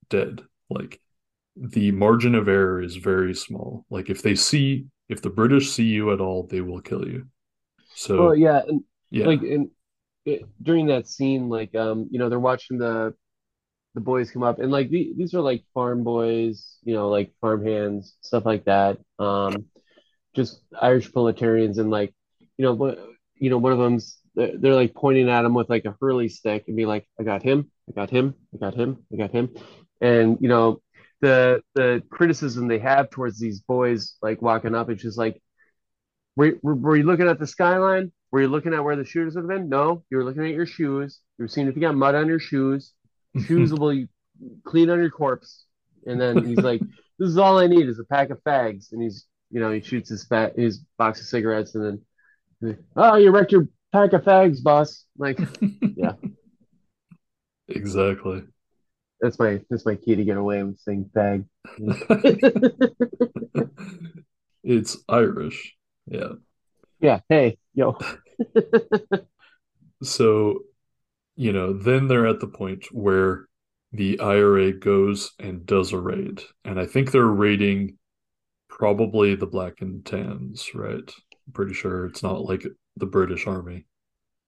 dead. Like the margin of error is very small. Like if they see, if the British see you at all, they will kill you. So Well, yeah, and yeah, like in it, during that scene, like um, you know, they're watching the the boys come up, and like the, these are like farm boys, you know, like farm hands, stuff like that. Um, just Irish proletarians, and like, you know, you know, one of them's they're, they're like pointing at him with like a hurley stick and be like, I got him, I got him, I got him, I got him, and you know, the the criticism they have towards these boys like walking up, it's just like were, were, were you looking at the skyline? Were you looking at where the shooters would have been? No, you were looking at your shoes. You were seeing if you got mud on your shoes. Shoes will be clean on your corpse. And then he's like, "This is all I need is a pack of fags." And he's, you know, he shoots his fat his box of cigarettes, and then, like, "Oh, you wrecked your pack of fags, boss." Like, yeah, exactly. That's my that's my key to get away with saying fag. it's Irish. Yeah. Yeah. Hey, yo. So, you know, then they're at the point where the IRA goes and does a raid. And I think they're raiding probably the black and tans, right? I'm pretty sure it's not like the British army.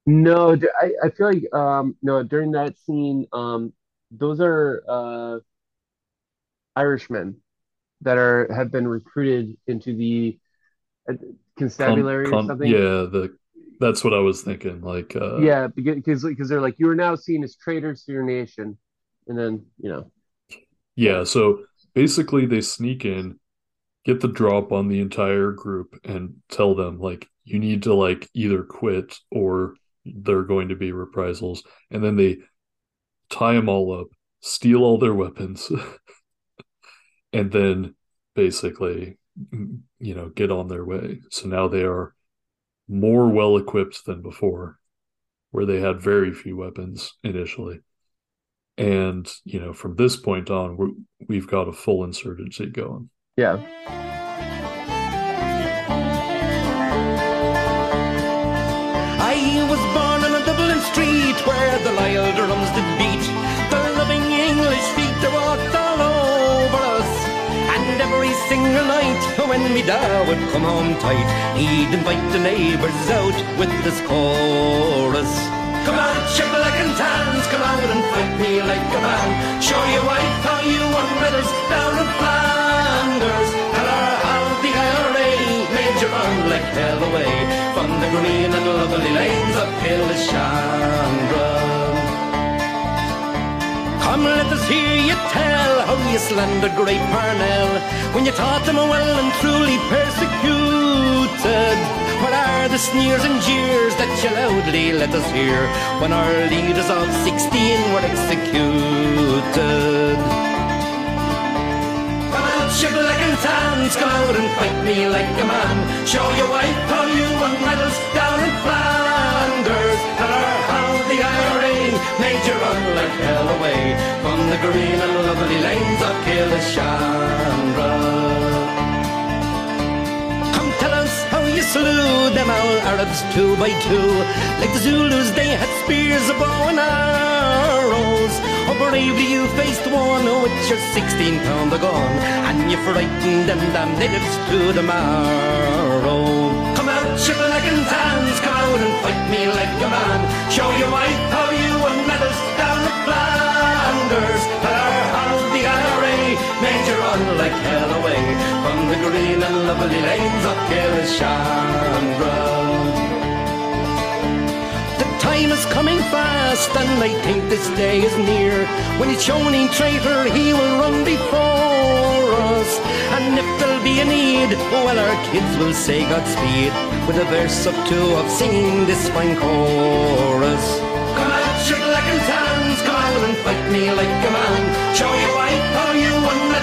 No, I, I feel like um no during that scene um those are uh Irishmen that are have been recruited into the uh, Con, constabulary or something. yeah, the that's what I was thinking. Like, uh, Yeah, because because they're like you are now seen as traitors to your nation, and then you know yeah. So basically, they sneak in, get the drop on the entire group, and tell them like you need to like either quit or there are going to be reprisals, and then they tie them all up, steal all their weapons, and then basically, you know, get on their way. So now they are more well equipped than before, where they had very few weapons initially. And, you know, from this point on, we're, we've got a full insurgency going. yeah I was born on a Dublin street where the loyal drums did beat. Single night when me da would come home tight, he'd invite the neighbours out with this chorus. Come on, shibboleth and tans, come out and fight me like a man. Show your wife how you won medals down in Flanders. Tell her how the IRA made you run like hell away from the green and lovely lanes of Killeshandra. Come, let us hear you tell how you slandered great Parnell when you taught them well and truly persecuted. What are the sneers and jeers that you loudly let us hear when our leaders of 16 were executed? Come out, shibboleth and tans, come out and fight me like a man. Show your wife how you won medals down in Flanders. The IRA made you run like hell away from the green and lovely lanes of Killeshandra. Come tell us how you slew them all Arabs two by two. Like the Zulus, they had spears, a bow and arrows. Oh, bravely you faced one with your 16 pounder gun, and you frightened them damn natives to the marrow. And tans, come out and fight me like a man. Show your wife how you won medals down in Flanders. Tell her how the IRA made you run like hell away from the green and lovely lanes of Killeshandra. The time is coming fast, and I think this day is near. When each Shoney traitor he will run before us. And if there'll be a need, well, our kids will say Godspeed with a verse or two of singing this fine chorus. Come out, shibboleth and tans, come out and fight me like a man. Show your wife how you won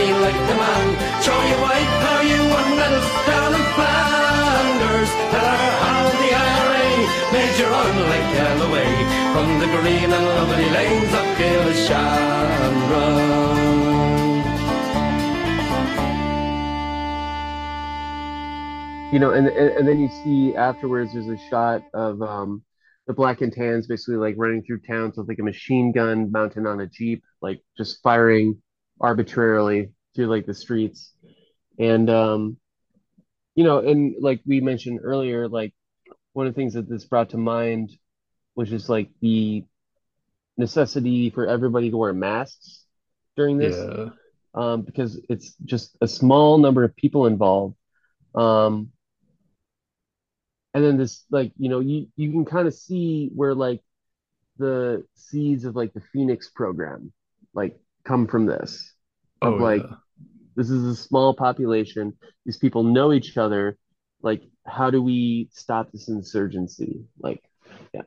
me like a man. Show your wife how you medals down in Flanders. Her how the IRA made you run like hell away from the green and lovely lanes of Killeshandra. you know, and, and and then you see afterwards there's a shot of um the black and tans basically like running through towns with like a machine gun mounted on a jeep, like just firing arbitrarily through like the streets. And um, you know, and like we mentioned earlier, like one of the things that this brought to mind was just like the necessity for everybody to wear masks during this, Yeah. um, because it's just a small number of people involved. Um, and then this like you know you you can kind of see where like the seeds of like the Phoenix program like come from this of Oh like yeah. this is a small population. These people know each other. Like how do we stop this insurgency? Like yeah.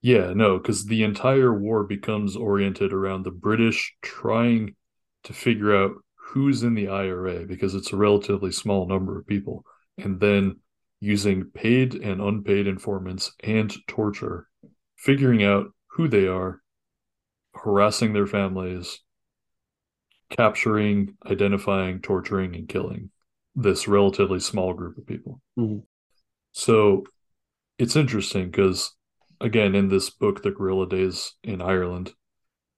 Yeah, no, because the entire war becomes oriented around the British trying to figure out who's in the IRA because it's a relatively small number of people, and then using paid and unpaid informants and torture, figuring out who they are, harassing their families, capturing, identifying, torturing, and killing this relatively small group of people. Mhm. So it's interesting because, again, in this book, The Guerrilla Days in Ireland,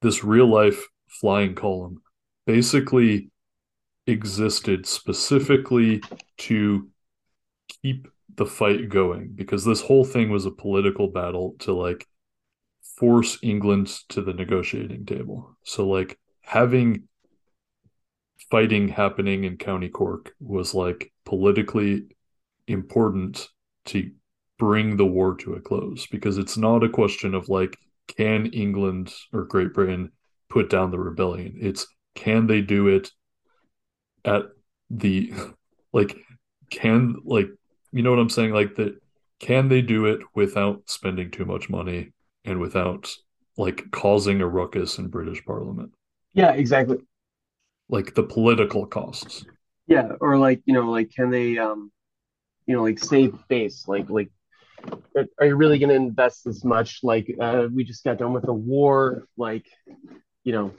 this real life flying column basically existed specifically to keep the fight going because this whole thing was a political battle to like force England to the negotiating table. So, like, having fighting happening in County Cork was like politically important to bring the war to a close because it's not a question of like can England or Great Britain put down the rebellion. It's can they do it at the like can like you know what I'm saying? Like that can they do it without spending too much money and without like causing a ruckus in British parliament? Yeah exactly like the political costs. Yeah or like you know like can they um you know like save face? Like like are- you really going to invest this much? Like uh we just got done with a war like you know.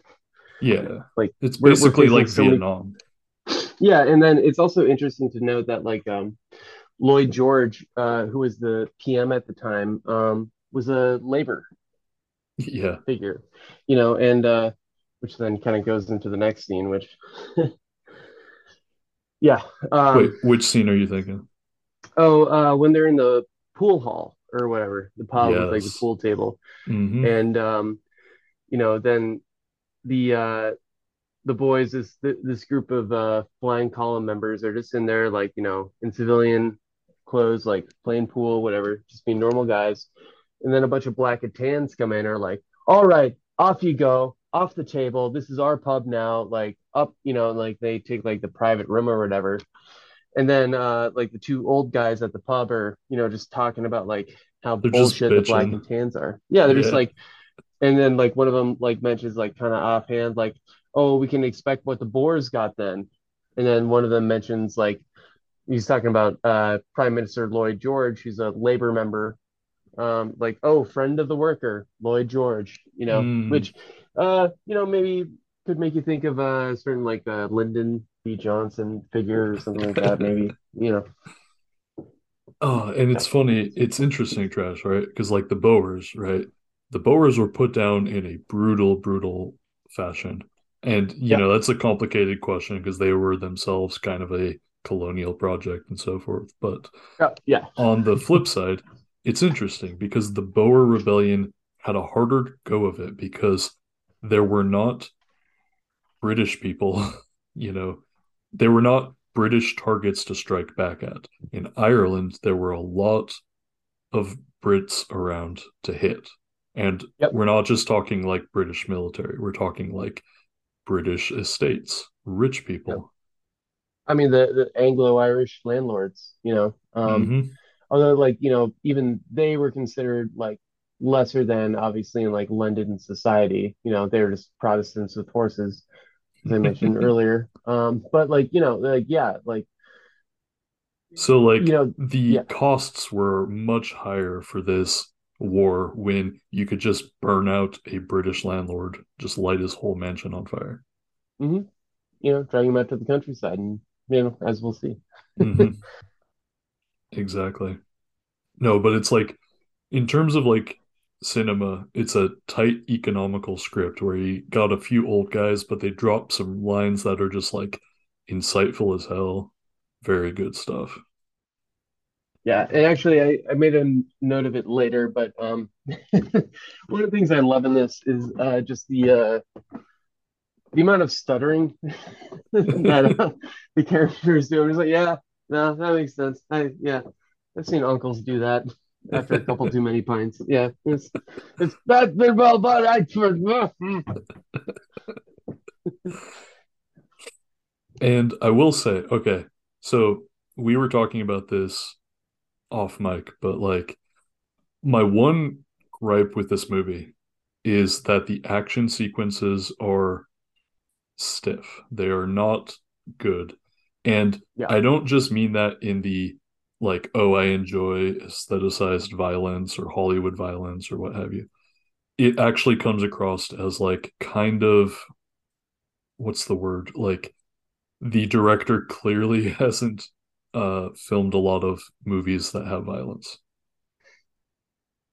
Yeah. Like it's we're- we're basically like so many- Vietnam. Yeah, and then it's also interesting to note that like um Lloyd George, uh, who was the PM at the time, um, was a labor Yeah. figure, you know, and uh, which then kind of goes into the next scene, which, yeah. Wait, Um, which scene are you thinking? oh, uh, when they're in the pool hall or whatever, the pub with like the pool table, hmm and um, you know, then the uh, the boys, this this group of uh, flying column members are just in there, like you know, in civilian clothes, like playing pool, whatever, just being normal guys. And then a bunch of black and tans come in, are like, "All right, off you go, off the table. This is our pub now. Like up, you know, like they take like the private room or whatever." And then uh, like the two old guys at the pub are, you know, just talking about like how They're bullshit the black and tans are. Yeah, they're just like and then like one of them like mentions like kind of offhand like, oh, we can expect what the Boers got then. And then one of them mentions like he's talking about uh Prime Minister Lloyd George, who's a labor member. Um, like, oh, friend of the worker, Lloyd George, you know, Mm. which uh, you know, maybe could make you think of uh, a certain like uh Lyndon B. Johnson figure or something like that, maybe, you know. Oh, and it's funny. It's interesting, Trash, right? Because like the Boers, right? The Boers were put down in a brutal, brutal fashion. And, you Yeah, know, that's a complicated question because they were themselves kind of a colonial project and so forth. But yeah, yeah, on the flip side, it's interesting because the Boer Rebellion had a harder go of it because there were not British people, you know, there were not British targets to strike back at. In Ireland, there were a lot of Brits around to hit. And yep, we're not just talking like British military, we're talking like British estates, rich yep. people. I mean the the Anglo-Irish landlords, you know. Um, hmm although like you know even they were considered like lesser than obviously in like London society. You know they were just Protestants with horses as I mentioned earlier. Um but like you know like yeah like So, like you know the yeah. costs were much higher for this war when you could just burn out a British landlord, just light his whole mansion on fire. hmm you know drag them out to the countryside and you know as we'll see. Hmm Exactly. No, but it's like, in terms of like cinema, it's a tight economical script where you got a few old guys, but they drop some lines that are just like insightful as hell. Very good stuff. yeah and actually I, I made a note of it later but um one of the things I love in this is uh just the uh the amount of stuttering that uh, the characters do. I'm like, yeah, no, that makes sense. I yeah, I've seen uncles do that after a couple too many pints. Yeah, it's it's that's been well, but I mm. And I will say, okay, so we were talking about this off mic, but like my one gripe with this movie is that the action sequences are stiff. They are not good. And yeah, I don't just mean that in the like, oh, I enjoy aestheticized violence or Hollywood violence or what have you. It actually comes across as like kind of what's the word? Like the director clearly hasn't uh filmed a lot of movies that have violence.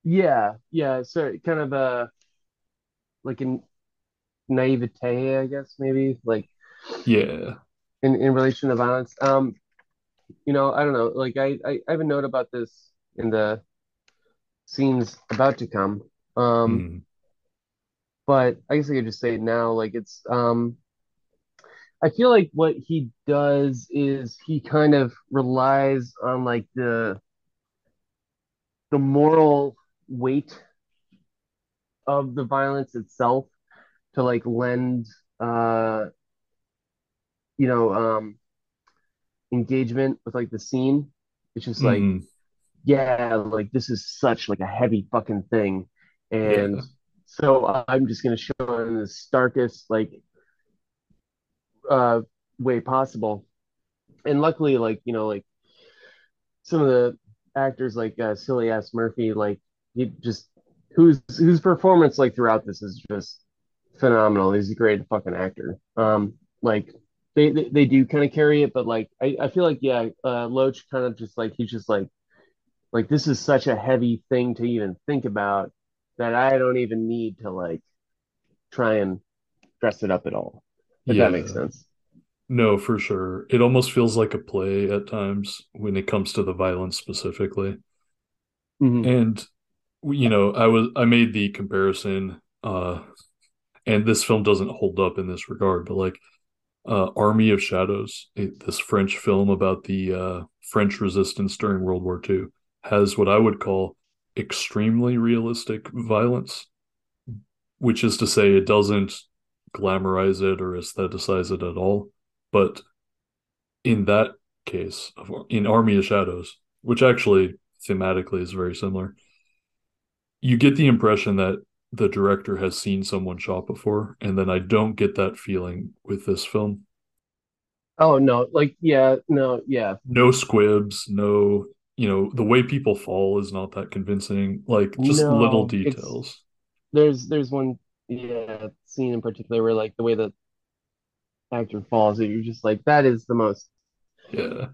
yeah, yeah. So kind of uh like in naivete, I guess maybe like Yeah. in in relation to violence. Um, you know, I don't know. Like I I, I have a note about this in the scenes about to come. Um, Mm. but I guess I could just say it now. Like it's um I feel like what he does is he kind of relies on like the the moral weight of the violence itself to like lend uh you know um engagement with like the scene. It's just like Mm. yeah, like this is such like a heavy fucking thing, and Yeah. so I'm just gonna show it in the starkest like uh way possible. And luckily, like you know, like some of the actors like uh, Silly Ass Murphy, like he just whose whose performance like throughout this is just phenomenal. He's a great fucking actor. Um, like they they, they do kind of carry it, but like I, I feel like yeah, uh, Loach kind of just like he's just like like this is such a heavy thing to even think about that I don't even need to like try and dress it up at all. If Yeah. that makes sense. No, for sure. It almost feels like a play at times when it comes to the violence specifically. Mhm. And you know, I was I made the comparison uh and this film doesn't hold up in this regard, but like uh Army of Shadows, it, this French film about the uh French resistance during World War II has what I would call extremely realistic violence, which is to say it doesn't glamorize it or aestheticize it at all. But in that case, of, in Army of Shadows, which actually thematically is very similar, you get the impression that the director has seen someone shot before, and then I don't get that feeling with this film. Oh no, like yeah, no, yeah. No squibs, no, you know, the way people fall is not that convincing. Like just No, little details. There's there's one yeah scene in particular where like the way the actor falls, you're just like that is the most Yeah.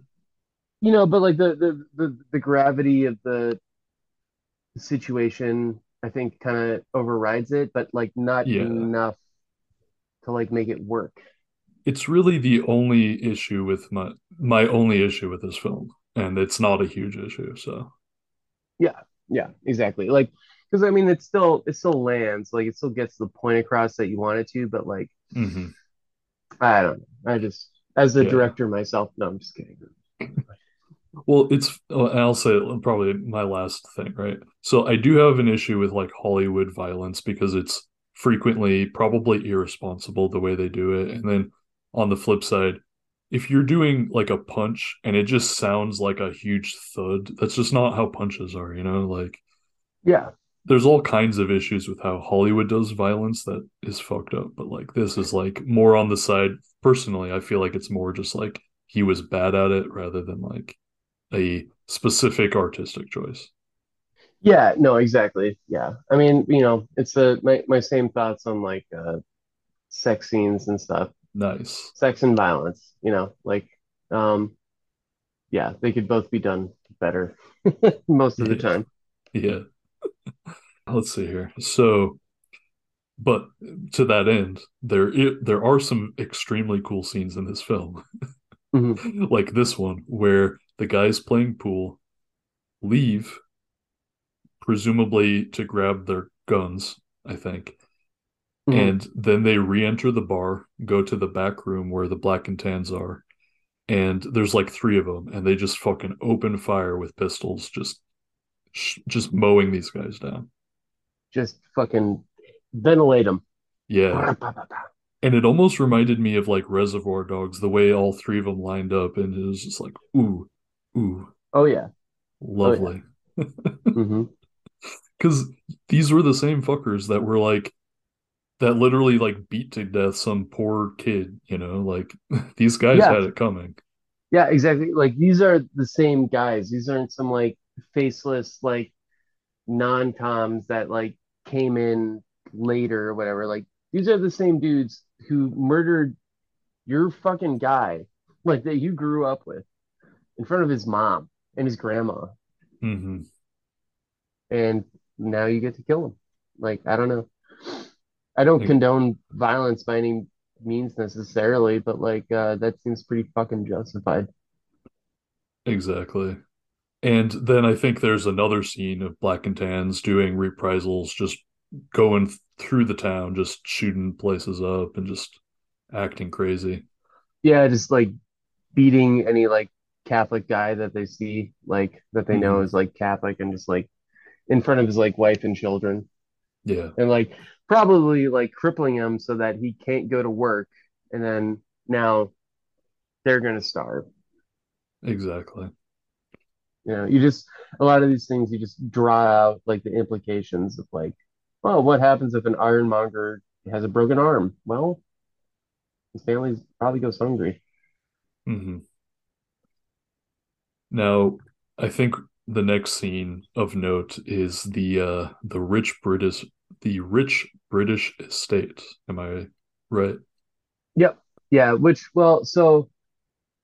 you know, but like the the the, the gravity of the situation, I think kind of overrides it, but like not Yeah. enough to like make it work. It's really the only issue with my my only issue with this film, and it's not a huge issue, so Yeah, yeah, exactly. Like, because I mean, it still it still lands, like it still gets the point across that you want it to, but like Mhm. I don't know. I just as the Yeah. director myself, no, I'm just kidding. Well, it's uh, I'll say probably my last thing, right? So I do have an issue with like Hollywood violence because it's frequently probably irresponsible the way they do it. And then on the flip side, if you're doing like a punch and it just sounds like a huge thud, that's just not how punches are, you know? Like Yeah, there's all kinds of issues with how Hollywood does violence that is fucked up, but like this is like more on the side personally, I feel like it's more just like he was bad at it rather than like a specific artistic choice. yeah, no, exactly. Yeah, I mean, you know, it's the my my same thoughts on like uh sex scenes and stuff, Nice. sex and violence. You know, like um, yeah, they could both be done better most of the time. Yeah. Let's see here. So but to that end, there i there are some extremely cool scenes in this film. Mhm. like this one where the guys playing pool leave presumably to grab their guns i think Mhm. and then they re-enter the bar go to the back room where the black and tans are and there's like three of them and they just fucking open fire with pistols just sh- just mowing these guys down Just fucking ventilate them. yeah and it almost reminded me of like reservoir dogs the way all three of them lined up and it was just like ooh ooh Oh yeah. lovely hmm because these were the same fuckers that were like that literally like beat to death some poor kid you know like these guys Yeah. had it coming Yeah, exactly. Like these are the same guys. These aren't some like faceless like non-coms that like came in later or whatever. Like these are the same dudes who murdered your fucking guy, like that you grew up with, in front of his mom and his grandma, hmm and now you get to kill him. Like I don't know. I don't Like- condone violence by any means necessarily, but like uh, that seems pretty fucking justified. exactly and then i think there's another scene of black and tans doing reprisals just going through the town just shooting places up and just acting crazy Yeah, just like beating any like Catholic guy that they see, like that they know Mhm. is like Catholic and just like in front of his like wife and children yeah and like probably like crippling him so that he can't go to work and then now they're gonna starve. exactly You know, you just a lot of these things you just draw out like the implications of like, well, what happens if an ironmonger has a broken arm? Well, his family probably goes hungry. hmm Now, I think the next scene of note is the uh the rich British the rich British estate. Am I right? Yep. Yeah, which well, so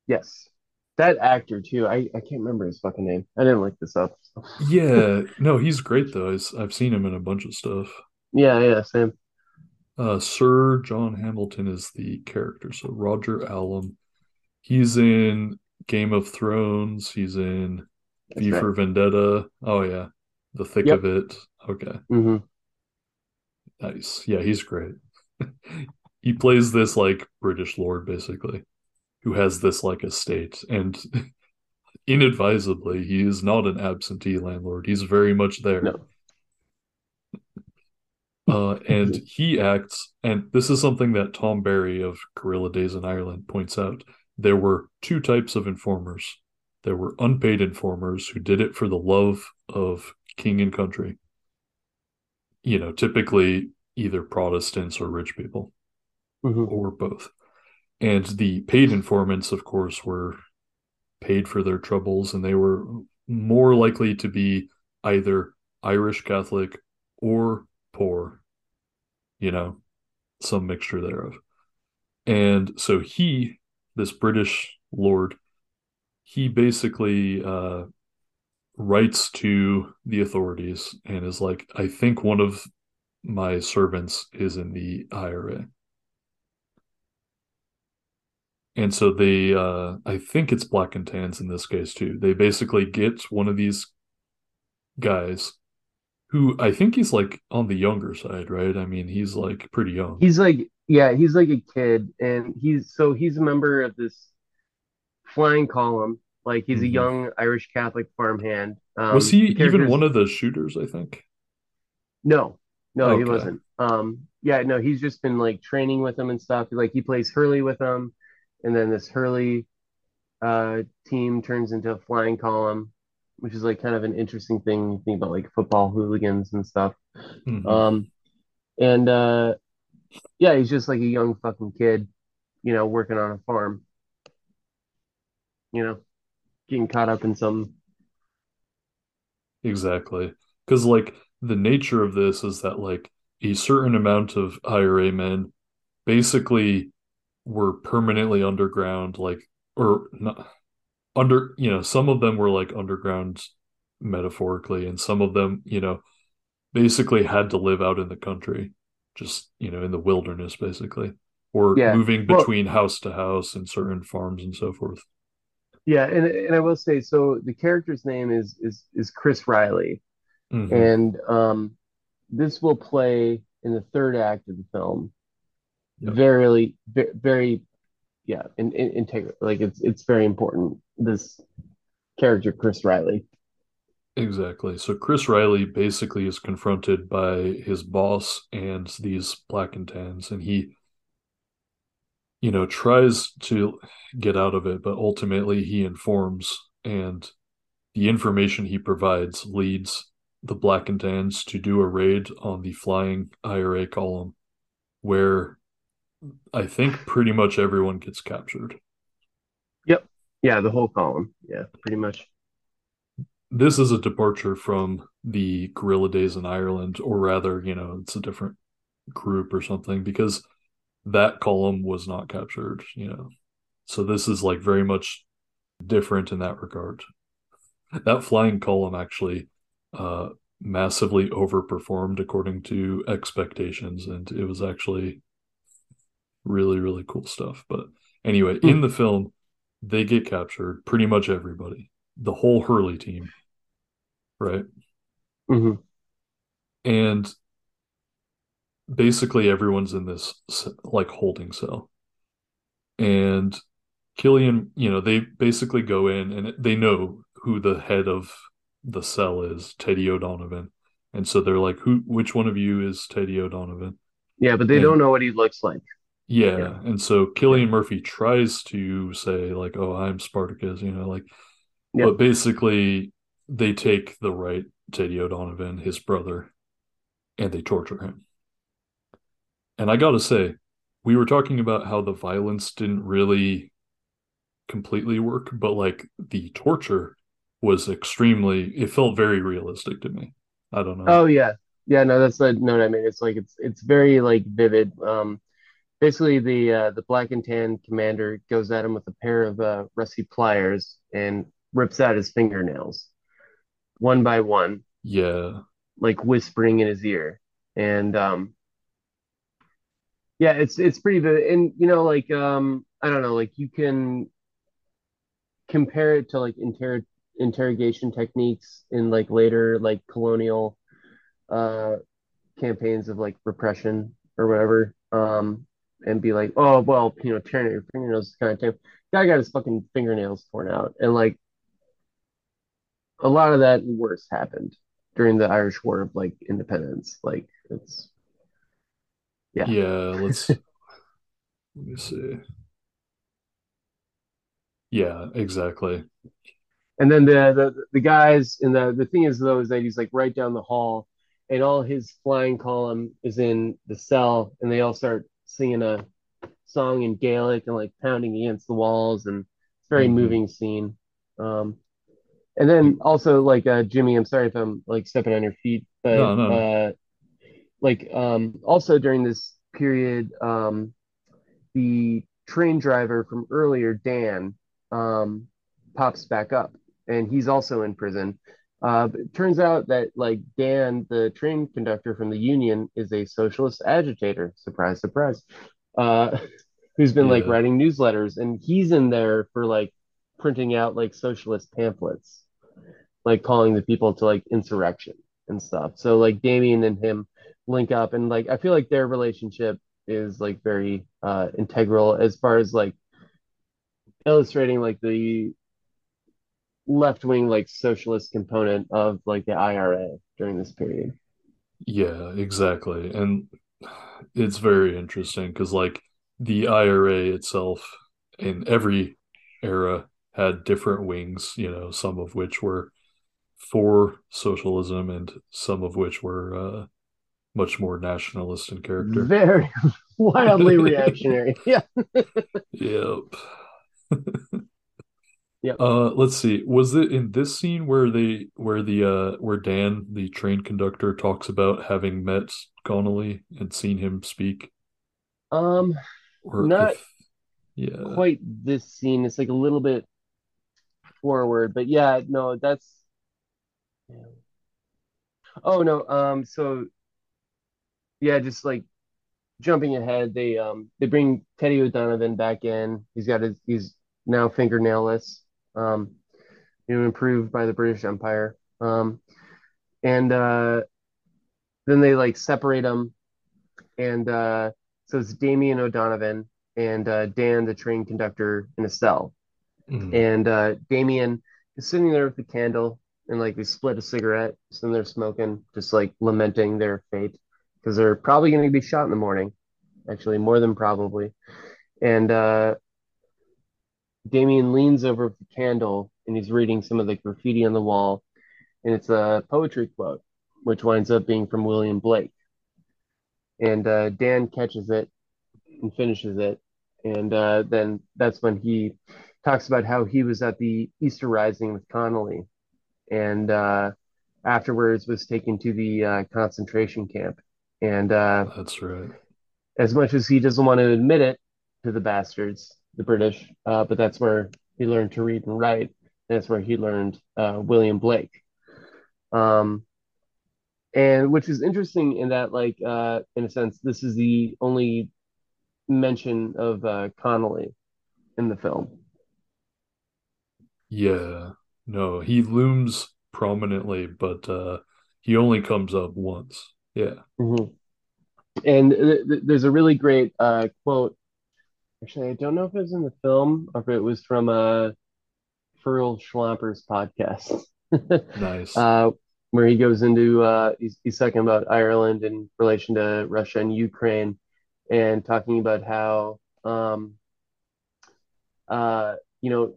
yes, that actor too. I I can't remember his fucking name. I didn't look this up. so. Yeah, no, he's great though. I've, I've seen him in a bunch of stuff. Yeah, yeah, same. Uh, Sir John Hamilton is the character. So Roger Allam, he's in Game of Thrones. He's in V right. for Vendetta. Oh yeah, the thick Yep. of it. Okay, hmm nice. Yeah, he's great. he plays this like British lord basically, who has this like estate, and inadvisably, he is not an absentee landlord. He's very much there. No. Uh, and he acts, and this is something that Tom Barry of Guerrilla Days in Ireland points out. There were two types of informers. There were unpaid informers who did it for the love of king and country. You know, typically either Protestants or rich people, hmm or both. And the paid informants, of course, were paid for their troubles, and they were more likely to be either Irish Catholic or poor, you know, some mixture thereof. And so he, this British lord, he basically uh, writes to the authorities and is like, I think one of my servants is in the IRA. And so they, uh, I think it's black and tans in this case too. They basically get one of these guys who I think he's like on the younger side, right? I mean, he's like pretty young. He's like, yeah, he's like a kid, and he's so he's a member of this flying column. Like he's a Mhm. young Irish Catholic farmhand. Um, Was he even one of the shooters, I think? No, no, he wasn't. Um, yeah, no, he's just been like training with them and stuff. Like he plays Hurley with them, and then this Hurley uh team turns into a flying column, which is like kind of an interesting thing. you Think about like football hooligans and stuff. Mhm. Um, and uh, yeah, he's just like a young fucking kid, you know, working on a farm, you know, getting caught up in some. Exactly. Because, like, the nature of this is that, like, a certain amount of IRA men basically were permanently underground, like, or not under, you know, some of them were like underground metaphorically, and some of them, you know, basically had to live out in the country, just, you know, in the wilderness, basically, or Yeah. moving Well- between house to house and certain farms and so forth. Yeah, and and I will say, so the character's name is is is Chris Riley, Mhm. and um, this will play in the third act of the film. Yep. Very, very, very, yeah, in, in, integral. Like it's it's very important. This character, Chris Riley. Exactly. So Chris Riley basically is confronted by his boss and these black and tans, and he, you know, tries to get out of it, but ultimately he informs, and the information he provides leads the black and tans to do a raid on the flying IRA column, where I think pretty much everyone gets captured. Yep. Yeah, the whole column. Yeah, pretty much. This is a departure from the guerrilla days in Ireland, or rather, you know, it's a different group or something because that column was not captured, you know. So this is like very much different in that regard. That flying column actually uh massively overperformed according to expectations, and it was actually really, really cool stuff. But anyway, in the film, they get captured, pretty much everybody, the whole Hurley team, right? hmm And basically everyone's in this like holding cell. And Cillian, you know, they basically go in and they know who the head of the cell is, Teddy O'Donovan. And so they're like, who which one of you is Teddy O'Donovan? Yeah, but they And- don't know what he looks like. Yeah. Yeah. And so Cillian Murphy tries to say, like, oh, I'm Spartacus, you know, like, but basically they take the right Teddy O'Donovan, his brother, and they torture him. And I gotta say, we were talking about how the violence didn't really completely work, but like the torture was extremely, it felt very realistic to me. I don't know. Oh yeah, yeah. No, that's the note I made. It's like it's it's very like vivid. Um, basically the uh, the black and tan commander goes at him with a pair of uh, rusty pliers and rips out his fingernails one by one, Yeah. like whispering in his ear. And um, yeah, it's it's pretty. And you know, like um, I don't know, like you can compare it to like inter interrogation techniques in like later like colonial uh campaigns of like repression or whatever. Um, and be like, oh well, you know, tearing your fingernails is kind of tame. Guy got his fucking fingernails torn out, and like a lot of that worse happened during the Irish War of like independence. Like it's yeah. Yeah, let's let me see. Yeah, exactly. And then the the, the guys and the the thing is though is that he's like right down the hall and all his flying column is in the cell and they all start singing a song in Gaelic and like pounding against the walls and it's a very Mhm. moving scene. Um and then also like uh Jimmy, I'm sorry if I'm like stepping on your feet, but No, no, uh like um also during this period um the train driver from earlier dan um pops back up and he's also in prison. Uh but it turns out that like dan the train conductor from the union is a socialist agitator. Surprise surprise. Uh who's been like writing newsletters and he's in there for like printing out like socialist pamphlets like calling the people to like insurrection and stuff. So like Damien and him link up and like I feel like their relationship is like very uh integral as far as like illustrating like the left wing like socialist component of like the IRA during this period. Yeah, exactly. And it's very interesting because, like, the IRA itself in every era had different wings, you know, some of which were for socialism and some of which were uh, much more nationalist in character. Very wildly reactionary. Yeah. Yep. Yep. Uh, let's see. Was it in this scene where they where the uh where Dan, the train conductor, talks about having met Connolly and seen him speak? Um Or Not if yeah. quite this scene. It's like a little bit forward, but yeah, no, that's yeah. Oh no, um so yeah, just like jumping ahead, they um they bring Teddy O'Donovan back in. He's got his he's now fingernailless, um, you know, improved by the British Empire. Um, and uh, then they like separate them, and uh, so it's Damien O'Donovan and uh, Dan, the train conductor, in a cell. Mhm. And uh, Damien is sitting there with the candle, and like they split a cigarette, and they're smoking, just like lamenting their fate because they're probably going to be shot in the morning, actually, more than probably. And uh, Damien leans over the candle and he's reading some of the graffiti on the wall, and it's a poetry quote, which winds up being from William Blake. And uh, Dan catches it and finishes it, and uh, then that's when he talks about how he was at the Easter Rising with Connolly, and uh, afterwards was taken to the uh, concentration camp. And uh, That's right. as much as he doesn't want to admit it to the bastards, the British, uh, but that's where he learned to read and write. That's where he learned uh, William Blake. Um, and which is interesting in that, like, uh, in a sense, this is the only mention of uh, Connolly in the film. Yeah. No, he looms prominently, but uh he only comes up once. Yeah. Mhm. And th- th- there's a really great uh, quote. Actually, I don't know if it was in the film or if it was from uh, Furl Schlamper's podcast, Nice. uh, where he goes into uh, he's, he's talking about Ireland in relation to Russia and Ukraine, and talking about how um, uh, you know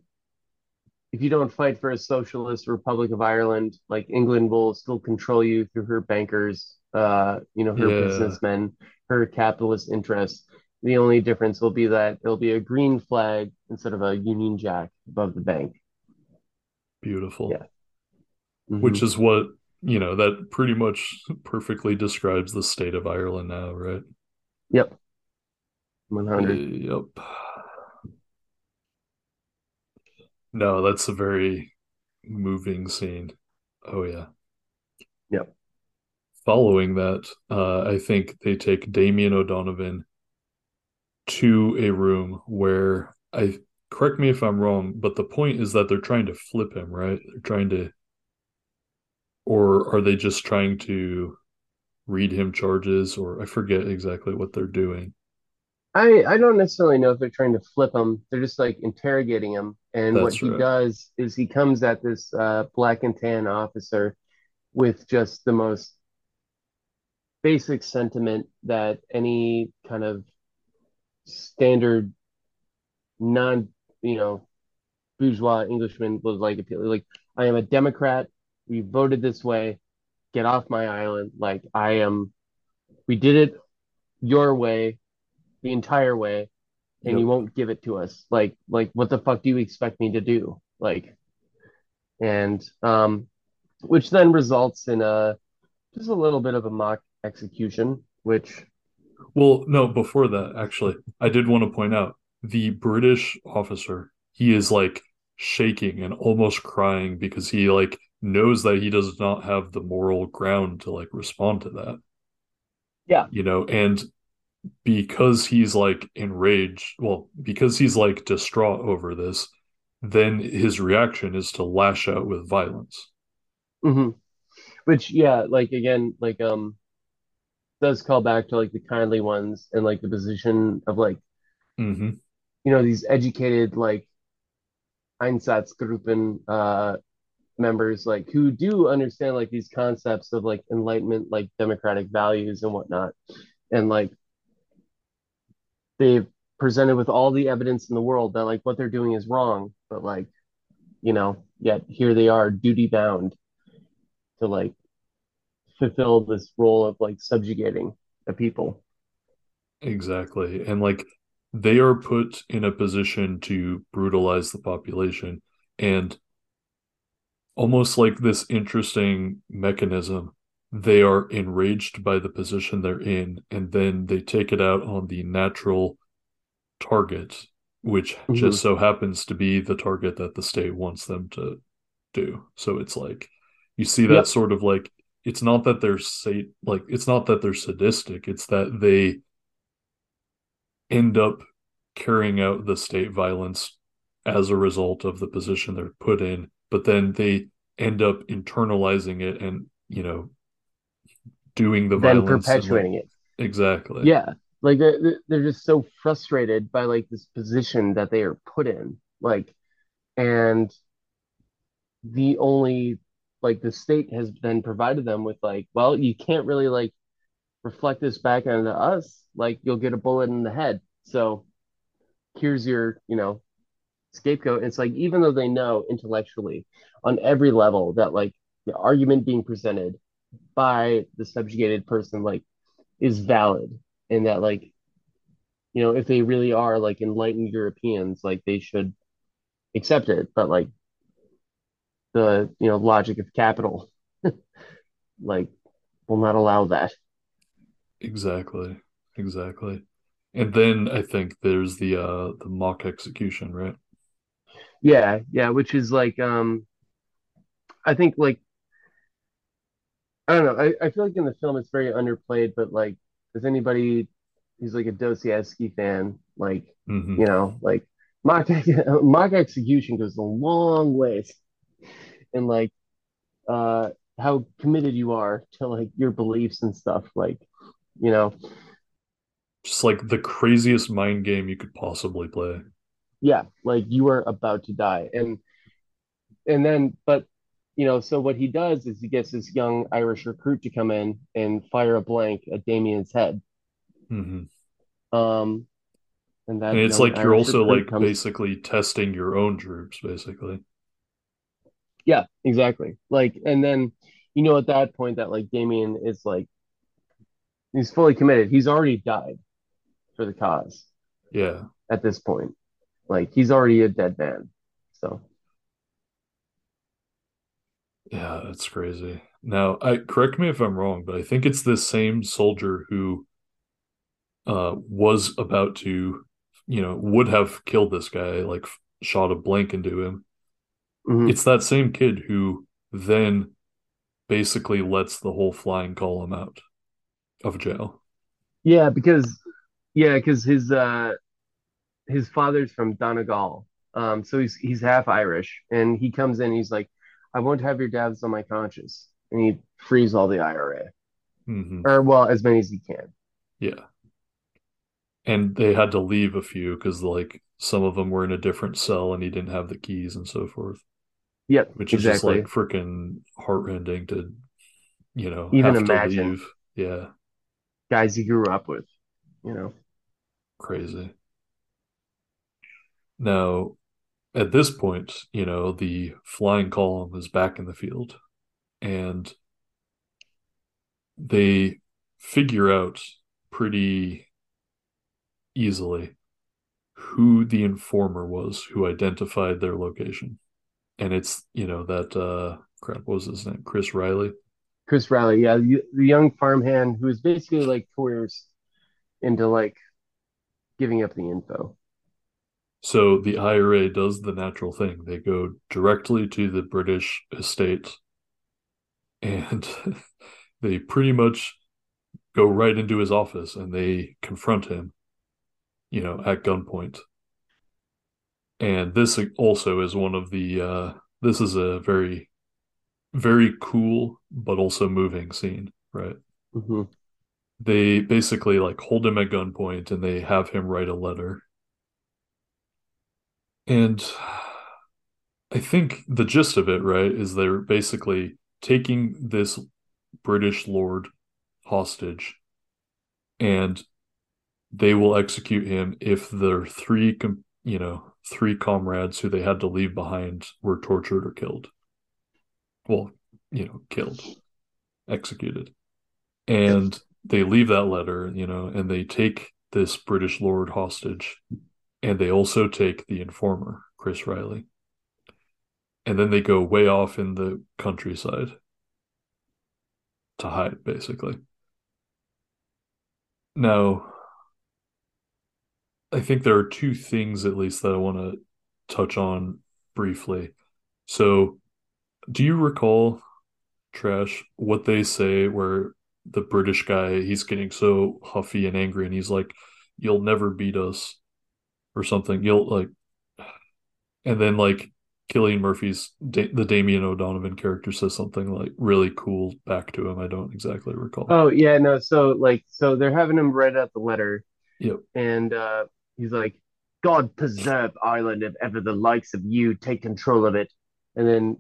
if you don't fight for a socialist Republic of Ireland, like England will still control you through her bankers, uh, you know, her Yeah. businessmen, her capitalist interests. The only difference will be that there'll be a green flag instead of a Union Jack above the bank. Beautiful. yeah. Mhm. Which is what, you know, that pretty much perfectly describes the state of Ireland now, right? Yep. 100. Yep. No, that's a very moving scene. Oh yeah. Yep. Following that, uh, I think they take Damien O'Donovan to a room where I correct me if I'm wrong, but the point is that they're trying to flip him, right? They're trying to or are they just trying to read him charges or I forget exactly what they're doing. I I don't necessarily know if they're trying to flip him. They're just like interrogating him. And what he right. does is he comes at this uh, black and tan officer with just the most basic sentiment that any kind of standard non, you know, bourgeois Englishman would like appeal. Like, I am a Democrat. We voted this way. Get off my island. Like, I am. We did it your way, the entire way, and Yep. you won't give it to us. Like, like what the fuck do you expect me to do? Like, and um, which then results in a just a little bit of a mock execution, which Well, no, before that, actually, I did want to point out the British officer, he is like shaking and almost crying because he like knows that he does not have the moral ground to like respond to that. Yeah. You know, and because he's like enraged, well, because he's like distraught over this, then his reaction is to lash out with violence. hmm Which, yeah, like again, like um, does call back to like the kindly ones and like the position of like hmm you know these educated like Einsatzgruppen uh members like who do understand like these concepts of like enlightenment, like democratic values and whatnot, and like they've presented with all the evidence in the world that like what they're doing is wrong, but like you know, yet here they are duty bound to like fulfill this role of like subjugating a people. Exactly. And like they are put in a position to brutalize the population and almost like this interesting mechanism. They are enraged by the position they're in, and then they take it out on the natural target, which Mhm. just so happens to be the target that the state wants them to do. So it's like you see that sort of like it's not that they're say like it's not that they're sadistic, it's that they end up carrying out the state violence as a result of the position they're put in, but then they end up internalizing it and, you know, doing the then violence and, perpetuating it. exactly. Yeah, like they're- they're just so frustrated by like this position that they are put in, like, and the only like the state has then provided them with like, well, you can't really like reflect this back onto us, like you'll get a bullet in the head. So here's your, you know, scapegoat. It's like even though they know intellectually on every level that like the argument being presented by the subjugated person like is valid and that like you know if they really are like enlightened Europeans like they should accept it but like the you know logic of capital like will not allow that Exactly. Exactly. And then I think there's the uh the mock execution, right? yeah yeah which is like um I think like I don't know. I, I feel like in the film it's very underplayed but like does anybody who's like a Dostoevsky fan like hmm you know like mock mock execution goes a long ways and like uh how committed you are to like your beliefs and stuff like you know. Just like the craziest mind game you could possibly play. yeah like you are about to die. And and then but you know so what he does is he gets this young Irish recruit to come in and fire a blank at Damien's head hmm um and that And it's like you're also like comes basically testing your own troops, basically. Yeah, exactly. Like, and then you know at that point that like Damien is like he's fully committed. He's already died for the cause Yeah. at this point. Like he's already a dead man. So Yeah, that's crazy. Now, I correct me if I'm wrong, but I think it's this same soldier who uh, was about to, you know, would have killed this guy, like shot a blank into him. Mhm. It's that same kid who then basically lets the whole flying column out of jail. Yeah, because yeah, because his uh his father's from Donegal. Um, so he's he's half Irish, and he comes in. He's like, "I won't have your dads on my conscience," and he frees all the IRA, hmm or well, as many as he can. Yeah. And they had to leave a few because, like, some of them were in a different cell and he didn't have the keys and so forth, Yep, which is exactly. just like freaking heartrending to, you know, Even imagine. leave. Yeah, Guys he grew up with, you know. crazy. Now, at this point, you know, the flying column is back in the field and they figure out pretty easily who the informer was who identified their location. And it's, you know, that uh crap, what was his name? Chris Riley. Chris Riley, yeah, the, young farmhand who is basically like coerced into like giving up the info. So the IRA does the natural thing. They go directly to the British estate and they pretty much go right into his office and they confront him, you know, at gunpoint. And this also is one of the uh this is a very very cool but also moving scene, right? hmm They basically like hold him at gunpoint and they have him write a letter. And I think the gist of it, right, is they're basically taking this British lord hostage and they will execute him if their three, you know, three comrades who they had to leave behind were tortured or killed. Well, you know, killed, executed. And they leave that letter, you know, and they take this British lord hostage and they also take the informer, Chris Riley. And then they go way off in the countryside to hide, basically. Now, I think there are two things at least that I want to touch on briefly. So, do you recall, Trash, what they say where the British guy, he's getting so huffy and angry and he's like, You'll never beat us, or something. You'll like, and then like Cillian Murphy's da- the Damien O'Donovan character says something like really cool back to him. I don't exactly recall. Oh yeah, no. So like, so they're having him write out the letter, Yep. and uh, he's like, "God preserve Ireland if ever the likes of you take control of it." And then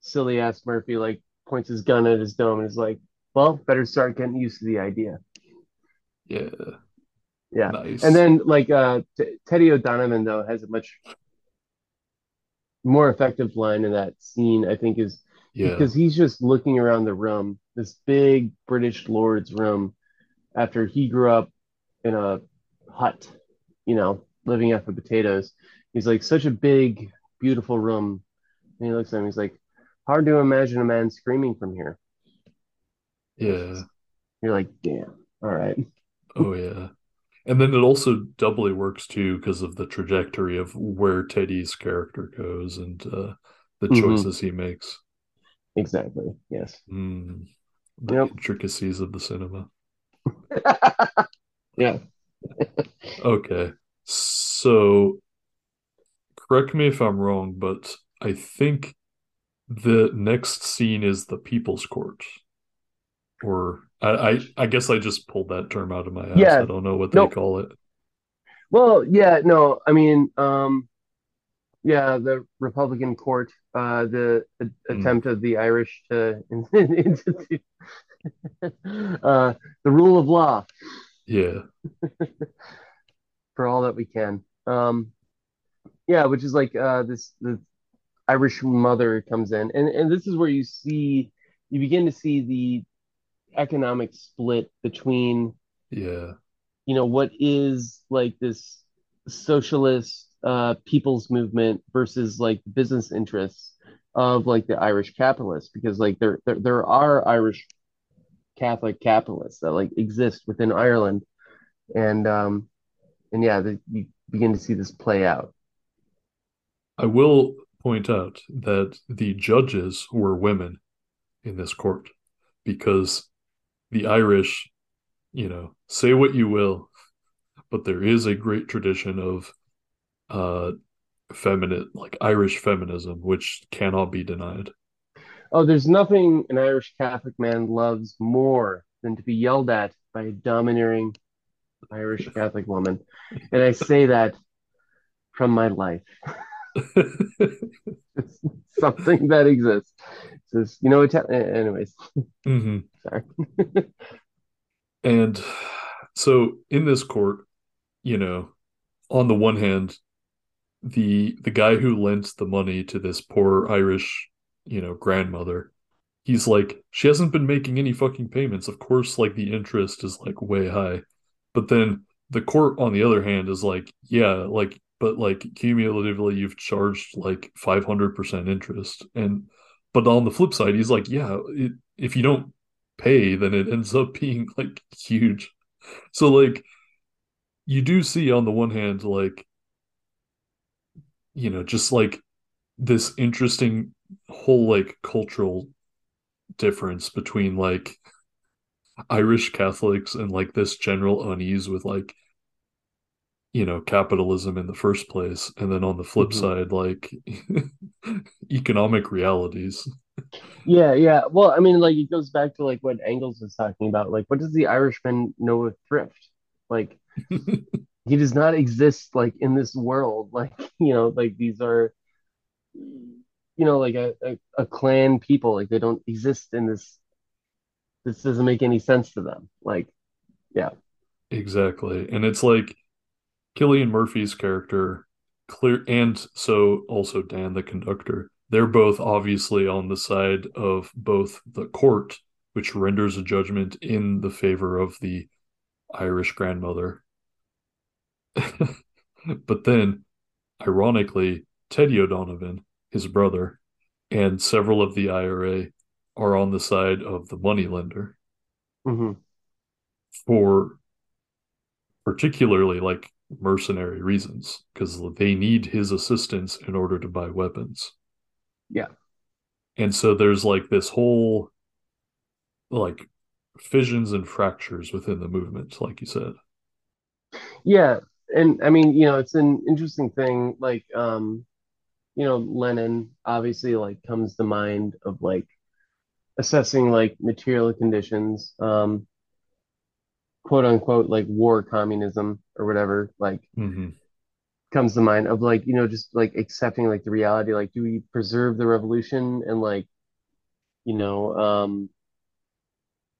silly ass Murphy like points his gun at his dome and is like, "Well, better start getting used to the idea." Yeah. Yeah. Nice. And then like uh, T- Teddy O'Donovan though has a much more effective line in that scene. I think is yeah. because he's just looking around the room, this big British lord's room, after he grew up in a hut, you know, living off of potatoes. He's like such a big, beautiful room. And he looks at him, he's like, hard to imagine a man screaming from here. Yeah. You're like, damn, all right. Oh yeah. And then it also doubly works too because of the trajectory of where Teddy's character goes and uh, the Mhm. choices he makes. Exactly. Yes. Mm, the Yep. intricacies of the cinema. yeah. Okay. So correct me if I'm wrong, but I think the next scene is the People's Court. Or I, I, I guess I just pulled that term out of my ass. Yeah. I don't know what they Nope. call it. Well, yeah, no, I mean, um, yeah, the Republican court, uh, the Hmm. attempt of the Irish to institute uh, the rule of law Yeah. for all that we can. Um, yeah, which is like uh, this the Irish mother comes in, and and this is where you see you begin to see the economic split between Yeah. you know what is like this socialist uh people's movement versus like business interests of like the Irish capitalists because like there there, there are Irish Catholic capitalists that like exist within Ireland and um, and yeah, the, you begin to see this play out. I will point out that the judges were women in this court because the Irish, you know, say what you will, but there is a great tradition of uh feminine like Irish feminism which cannot be denied. Oh, there's nothing an Irish Catholic man loves more than to be yelled at by a domineering Irish Catholic woman. And I say that from my life. it's something that exists. It's just, you know, anyways, Mhm. Sorry. And so in this court, you know, on the one hand, the the guy who lent the money to this poor Irish, you know, grandmother, he's like, she hasn't been making any fucking payments. Of course, like the interest is like way high. But then the court, on the other hand, is like, yeah, like, but like cumulatively, you've charged like 500% interest. And, but on the flip side, he's like, yeah, it, if you don't pay, then it ends up being like huge. So, like, you do see on the one hand, like, you know, just like this interesting whole like cultural difference between like Irish Catholics and like this general unease with like you know capitalism in the first place and then on the flip Mhm. side like economic realities Yeah, yeah. Well, I mean, like it goes back to like what Engels was talking about. Like, what does the Irishman know of thrift? Like, he does not exist like in this world. Like, you know, like these are, you know, like a, a, a clan people. Like they don't exist in this. This doesn't make any sense to them. Like, yeah, exactly and it's like Cillian Murphy's character clear and so also Dan the conductor they're both obviously on the side of both the court which renders a judgment in the favor of the Irish grandmother. But then ironically Teddy O'Donovan his brother and several of the IRA are on the side of the moneylender. Hmm for particularly like mercenary reasons because they need his assistance in order to buy weapons. Yeah. And so there's like this whole like fissions and fractures within the movement, like you said. yeah. And I mean, you know, it's an interesting thing. Like, um, you know, Lenin obviously like comes to mind of like assessing like material conditions, um, quote unquote, like war communism or whatever, like hmm comes to mind of like, you know, just like accepting like the reality, like, do we preserve the revolution and like, you know, um,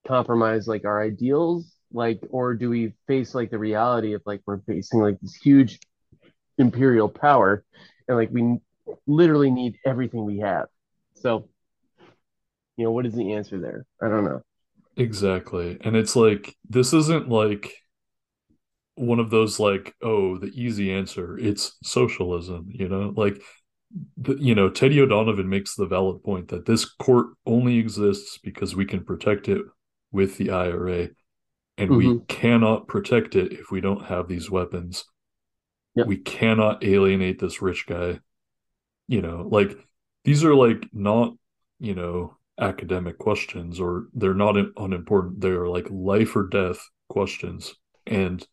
compromise like our ideals, like, or do we face like the reality of like we're facing like this huge imperial power and like we literally need everything we have. So, you know, what is the answer there? I don't know. Exactly. And it's like this isn't like one of those like, oh, the easy answer. It's socialism, you know? Like the, you know, Teddy O'Donovan makes the valid point that this court only exists because we can protect it with the IRA, and we Mhm. cannot protect it if we don't have these weapons. Yep. We cannot alienate this rich guy. You know, like these are like not, you know, academic questions or they're not unimportant. They're like life or death questions. And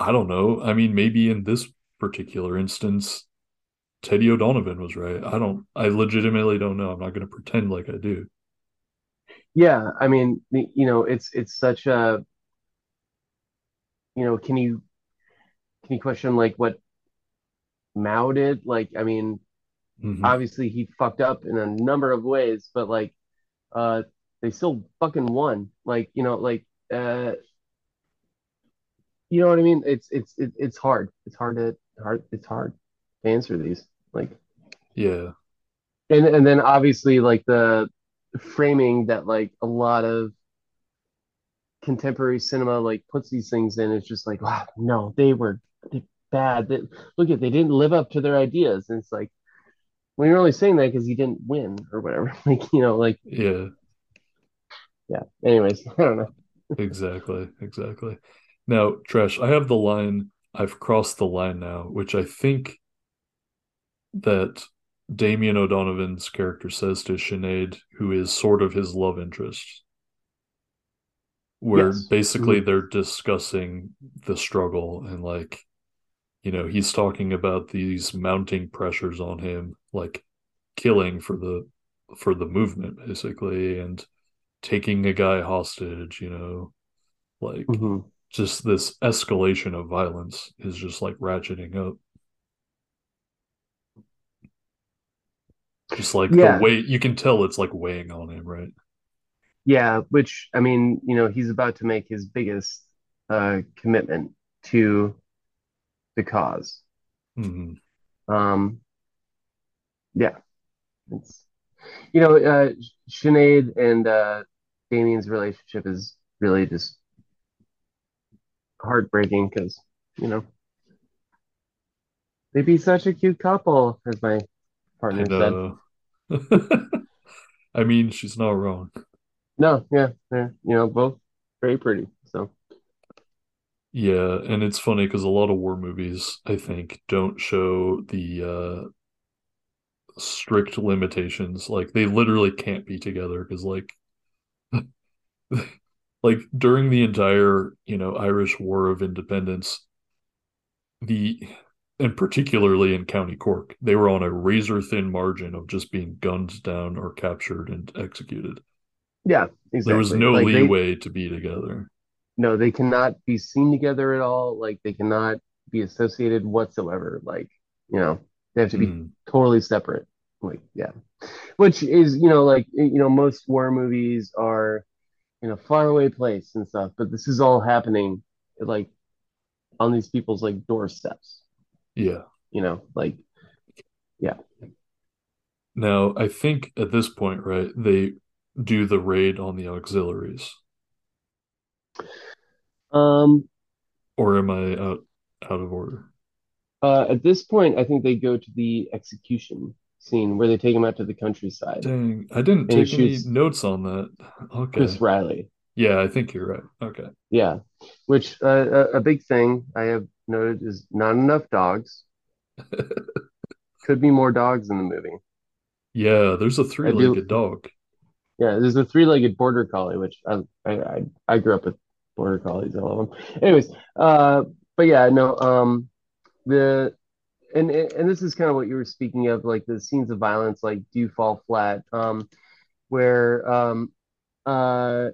I don't know. I mean, maybe in this particular instance, Teddy O'Donovan was right. I don't, I legitimately don't know. I'm not going to pretend like I do. Yeah, I mean, you know, it's it's such a, you know, can you can you question like what Mao did? Like, I mean, Mhm. obviously he fucked up in a number of ways, but like, uh, they still fucking won. Like, you know, like, uh, you know what I mean? It's it's it, it's hard. It's hard to hard. It's hard to answer these. Like, Yeah. and and then obviously like the framing that like a lot of contemporary cinema like puts these things in is just like wow no they were bad they, look at they didn't live up to their ideas and it's like well you're only saying that because you didn't win or whatever like you know like Yeah. yeah anyways I don't know Exactly. Exactly. Now, Trash, I have the line, I've crossed the line now, which I think that Damien O'Donovan's character says to Sinead, who is sort of his love interest, where Yes. basically they're discussing the struggle and like, you know, he's talking about these mounting pressures on him, like killing for the for the movement basically and taking a guy hostage, you know, like Mhm. Just this escalation of violence is just like ratcheting up. Just like Yeah. the weight, you can tell it's like weighing on him, right? Yeah, which I mean, you know, he's about to make his biggest uh commitment to the cause. hmm Um, yeah, it's you know, uh, Sinead and uh, Damien's relationship is really just heartbreaking because you know they'd be such a cute couple, as my partner said. I mean, she's not wrong. No, yeah, they're you know both very pretty. So Yeah, and it's funny because a lot of war movies, I think, don't show the uh strict limitations. Like they literally can't be together because like like during the entire, you know, Irish War of Independence, the and particularly in County Cork, they were on a razor thin margin of just being gunned down or captured and executed. yeah, exactly. There was no Like, they- leeway to be together. no, they cannot be seen together at all. Like they cannot be associated whatsoever. Like you know they have to be Mm, totally separate. Like, yeah. Which is, you know, like, you know, most war movies are in a faraway place and stuff, but this is all happening like on these people's like doorsteps, yeah. you know, like, yeah. Now, I think at this point, right, they do the raid on the auxiliaries. um, Or am I out out of order? uh, at this point, I think they go to the execution scene where they take him out to the countryside. Dang, I didn't take any notes on that. Okay. Chris Riley. Yeah, I think you're right. Okay. Yeah. Which, uh, a, a big thing I have noted is not enough dogs. Could be more dogs in the movie. Yeah, there's a three-legged dog. Yeah, there's a three-legged border collie, which I I I, I grew up with border collies, I love them. Anyways, uh, but yeah, no, um, the and and this is kind of what you were speaking of, like the scenes of violence, like do fall flat, um, where um, uh,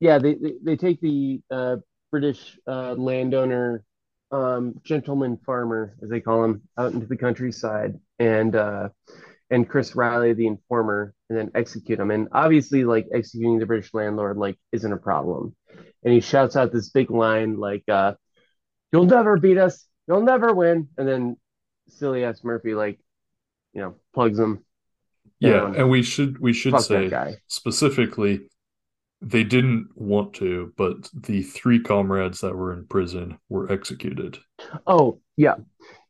yeah, they they, they take the uh British uh landowner, um, gentleman farmer, as they call him, out into the countryside, and uh and Chris Riley, the informer, and then execute him. And obviously, like executing the British landlord, like isn't a problem. And he shouts out this big line, like, uh, "You'll never beat us. You'll never win." And then silly ass Murphy, like, you know, plugs them. Yeah, and we should we should say specifically they didn't want to, but the three comrades that were in prison were executed. Oh, yeah,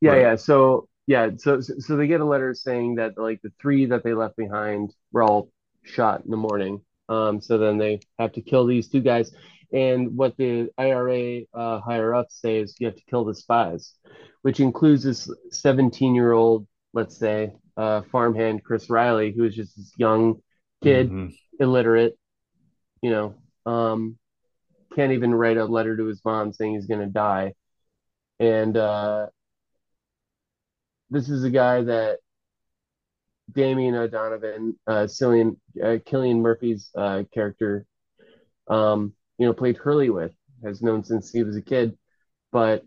yeah, Right. yeah. So yeah, so so they get a letter saying that like the three that they left behind were all shot in the morning. Um, so then they have to kill these two guys. And what the IRA uh, higher ups say is you have to kill the spies, which includes this 17 year old, let's say, uh, farmhand Chris Riley, who is just this young kid, Mhm. illiterate, you know, um, can't even write a letter to his mom saying he's going to die. And uh, this is a guy that Damien O'Donovan, uh, Cillian, uh, Cillian Murphy's uh, character, um, you know, played Hurley with, has known since he was a kid. But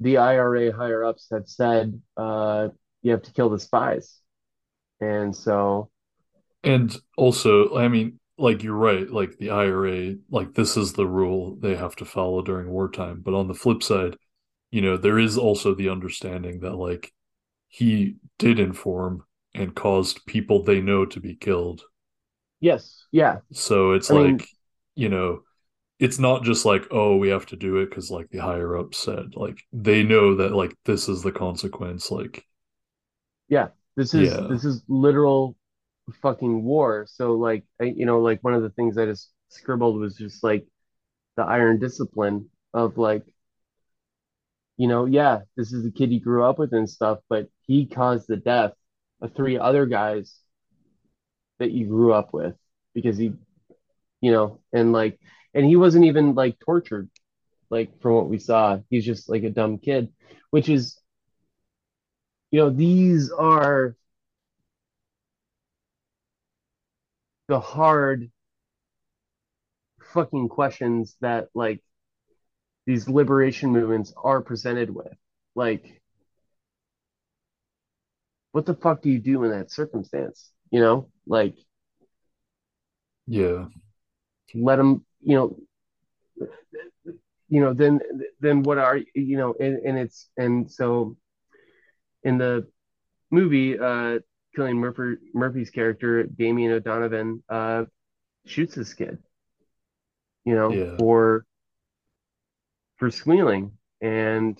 the IRA higher ups have said uh, you have to kill the spies. And so, And also, I mean, like you're right, like the IRA, like this is the rule they have to follow during wartime. But on the flip side, you know, there is also the understanding that like he did inform and caused people they know to be killed. Yes, yeah, So it's I like, mean- you know, it's not just like, oh, we have to do it because like the higher up said, like they know that like this is the consequence. Like, yeah, this is Yeah. this is literal fucking war. So like, I, you know, like one of the things I just scribbled was just like, the iron discipline of like, you know, yeah, this is the kid he grew up with and stuff, but he caused the death of three other guys that you grew up with because he, you know, and like, and he wasn't even like tortured, like from what we saw. He's just like a dumb kid, which is, you know, these are the hard fucking questions that like these liberation movements are presented with. Like, what the fuck do you do in that circumstance? You know, like Yeah. let them, you know, you know, then then what are you know, and, and it's and so in the movie, uh, Cillian Murphy Murphy's character Damien O'Donovan uh shoots this kid, you know, Yeah. for for squealing, and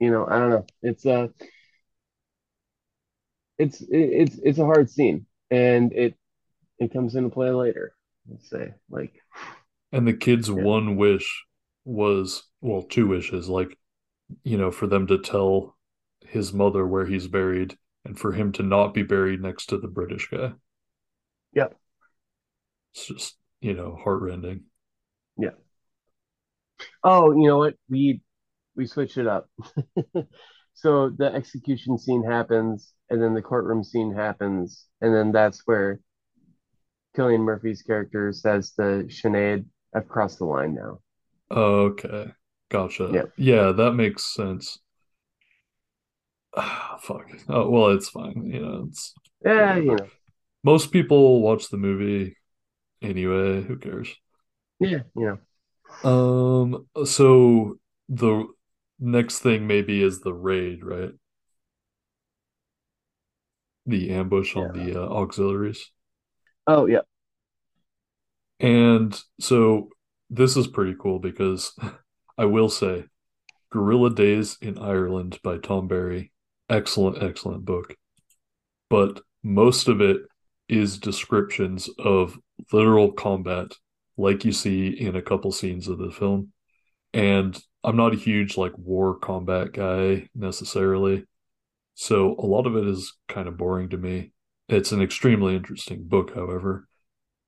you know, I don't know, it's uh it's it's it's a hard scene, and it it comes into play later. Let's say, like, And the kid's yeah, one wish was, well, two wishes, like, you know, for them to tell his mother where he's buried and for him to not be buried next to the British guy. Yep. It's just, you know, heartrending. yeah. Oh, you know what? We we switched it up. So the execution scene happens, and then the courtroom scene happens, and then that's where Cillian Murphy's character says to Sinead, "I've crossed the line now." Okay. Gotcha. Yeah, Yeah, that makes sense. Ah, fuck. Oh, well, it's fine. You know, it's yeah, you know, Most people watch the movie anyway. Who cares? yeah, you know. Um, so the next thing maybe is the raid, right? The ambush on Yeah. the uh, auxiliaries. Oh yeah. And so this is pretty cool because I will say Guerrilla Days in Ireland by Tom Barry, excellent, excellent book. But most of it is descriptions of literal combat, like you see in a couple scenes of the film. And I'm not a huge like war combat guy necessarily. So a lot of it is kind of boring to me. It's an extremely interesting book, however.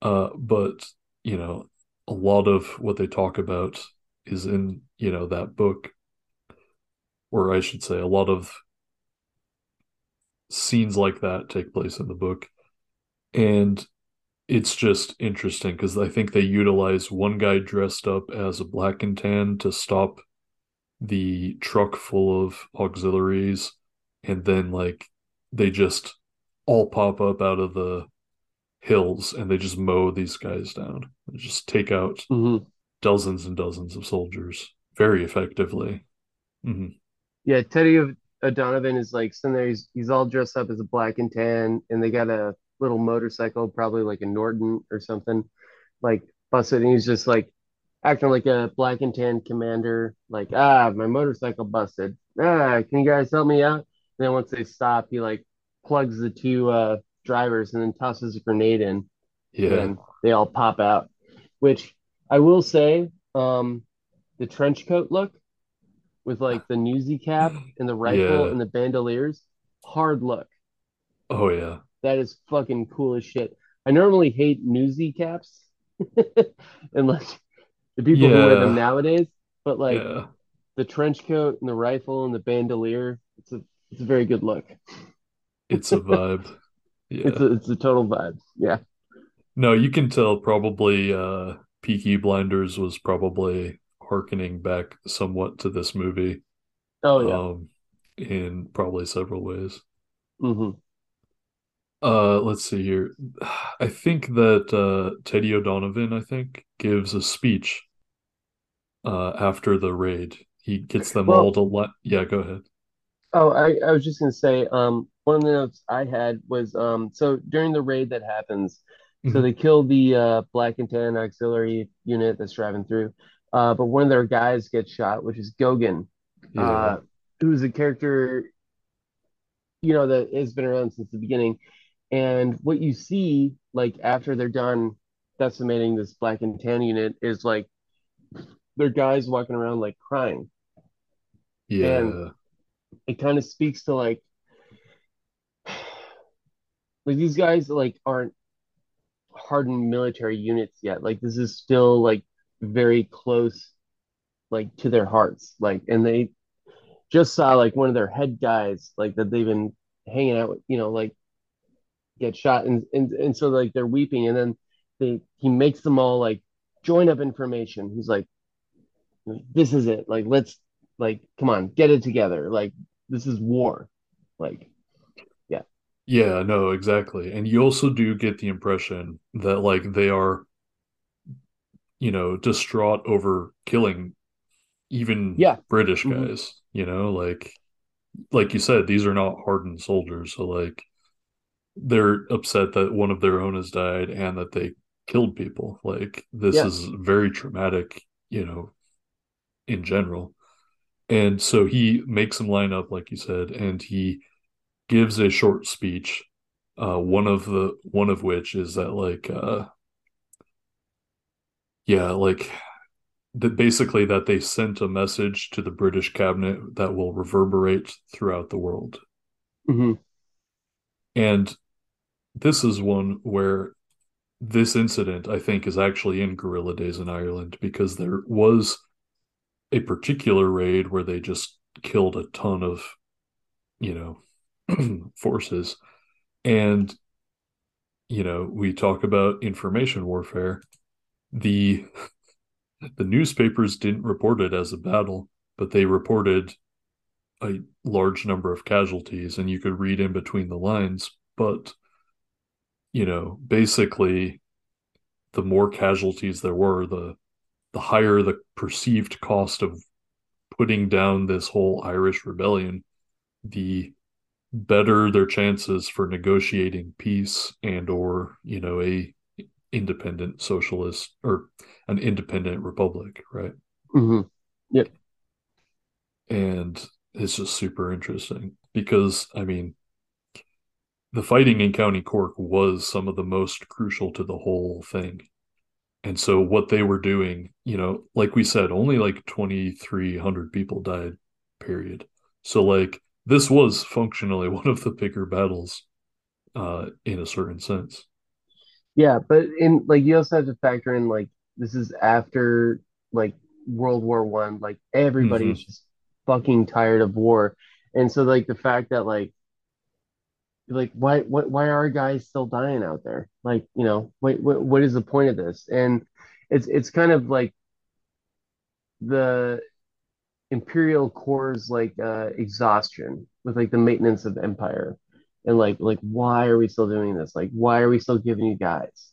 Uh, but you know, a lot of what they talk about is in, you know, that book, or I should say, a lot of scenes like that take place in the book. And it's just interesting because I think they utilize one guy dressed up as a black and tan to stop the truck full of auxiliaries, and then like they just all pop up out of the hills and they just mow these guys down. They just take out hmm dozens and dozens of soldiers very effectively. hmm Yeah, Teddy O'Donovan is like sitting there. He's he's all dressed up as a black and tan, and they got a little motorcycle, probably like a Norton or something, like busted. And he's just like acting like a black and tan commander, like ah, my motorcycle busted. Ah, can you guys help me out? And then once they stop, he like plugs the two uh drivers and then tosses a grenade in, Yeah, then they all pop out. Which I will say, um, the trench coat look with like the newsy cap and the rifle yeah. and the bandoliers. Hard look. Oh yeah, That is fucking cool as shit. I normally hate newsy caps unless the people who wear them nowadays, but like yeah. the trench coat and the rifle and the bandolier, it's a it's a very good look. It's a vibe. It's Yeah. a it's a total vibe. Yeah. No, you can tell probably uh Peaky Blinders was probably harkening back somewhat to this movie, Oh yeah. um, in probably several ways. hmm Uh, let's see here. I think that uh Teddy O'Donovan, I think, gives a speech uh after the raid. He gets them all to let yeah, go ahead. oh, I, I was just gonna say, um, one of the notes I had was um, so during the raid that happens, so Mhm. they kill the uh black and tan auxiliary unit that's driving through, uh, but one of their guys gets shot, which is Gogan, Yeah. uh, who's a character you know that has been around since the beginning. And what you see, like after they're done decimating this black and tan unit is like they're guys walking around like crying. Yeah. And- It kind of speaks to like like these guys like aren't hardened military units yet. Like this is still like very close like to their hearts. Like and they just saw like one of their head guys like that they've been hanging out with, you know, like get shot and and, and so like they're weeping and then they he makes them all like join up information. He's like this is it. Like let's like come on, get it together. Like this is war. Like Yeah, Yeah, no, exactly. And you also do get the impression that like they are, you know, distraught over killing even Yeah. British Mhm. guys, you know, like like you said, these are not hardened soldiers, so like they're upset that one of their own has died and that they killed people. Like this Yeah. is very traumatic, you know, in general. And so he makes them line up, like you said, and he gives a short speech. Uh, one of the one of which is that like uh, yeah, like that basically that they sent a message to the British cabinet that will reverberate throughout the world. mhm. And this is one where this incident, I think, is actually in guerrilla days in Ireland because there was a particular raid where they just killed a ton of, you know, forces. And, you know, we talk about information warfare. The the newspapers didn't report it as a battle, but they reported a large number of casualties, and you could read in between the lines. But, you know, basically, the more casualties there were, the the higher the perceived cost of putting down this whole Irish rebellion, the better their chances for negotiating peace and or you know a independent socialist or an independent republic right Mhm. and it's just super interesting because I mean, the fighting in County Cork was some of the most crucial to the whole thing. And so what they were doing, you know, like we said, only like 2,300 people died, period. So like this was functionally one of the bigger battles uh in a certain sense. Yeah, but in like you also have to factor in like this is after like World War One. Like everybody's just fucking tired of war, and so like the fact that like like why what why are guys still dying out there? Like you know what what what is the point of this? And it's it's kind of like the Imperial core's like uh exhaustion with like the maintenance of empire. And like like why are we still doing this? Like why are we still giving you guys?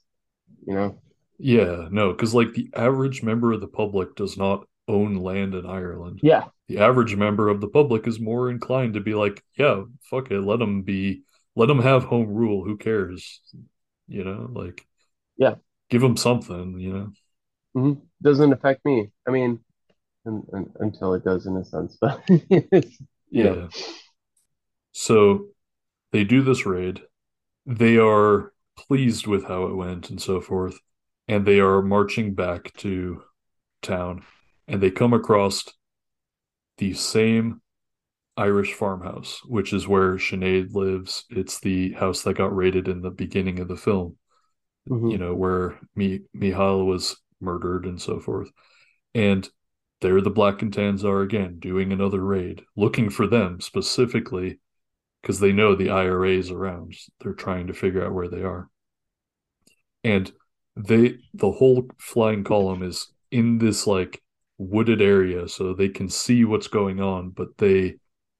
You know? Yeah, no, because like the average member of the public does not own land in Ireland. Yeah. The average member of the public is more inclined to be like, yeah, fuck it, let them be, let them have home rule. Who cares? You know, like, Yeah. give them something. You know, hmm Doesn't affect me. I mean, un, un, until it does in a sense, but you yeah. So they do this raid. They are pleased with how it went and so forth, and they are marching back to town, and they come across the same Irish farmhouse, which is where Sinead lives. It's the house that got raided in the beginning of the film, Mhm. you know, where Mi- Mihail was murdered and so forth. And there the Black and Tans are again doing another raid, looking for them specifically because they know the IRA is around. They're trying to figure out where they are. And they the whole flying column is in this like wooded area so they can see what's going on, but they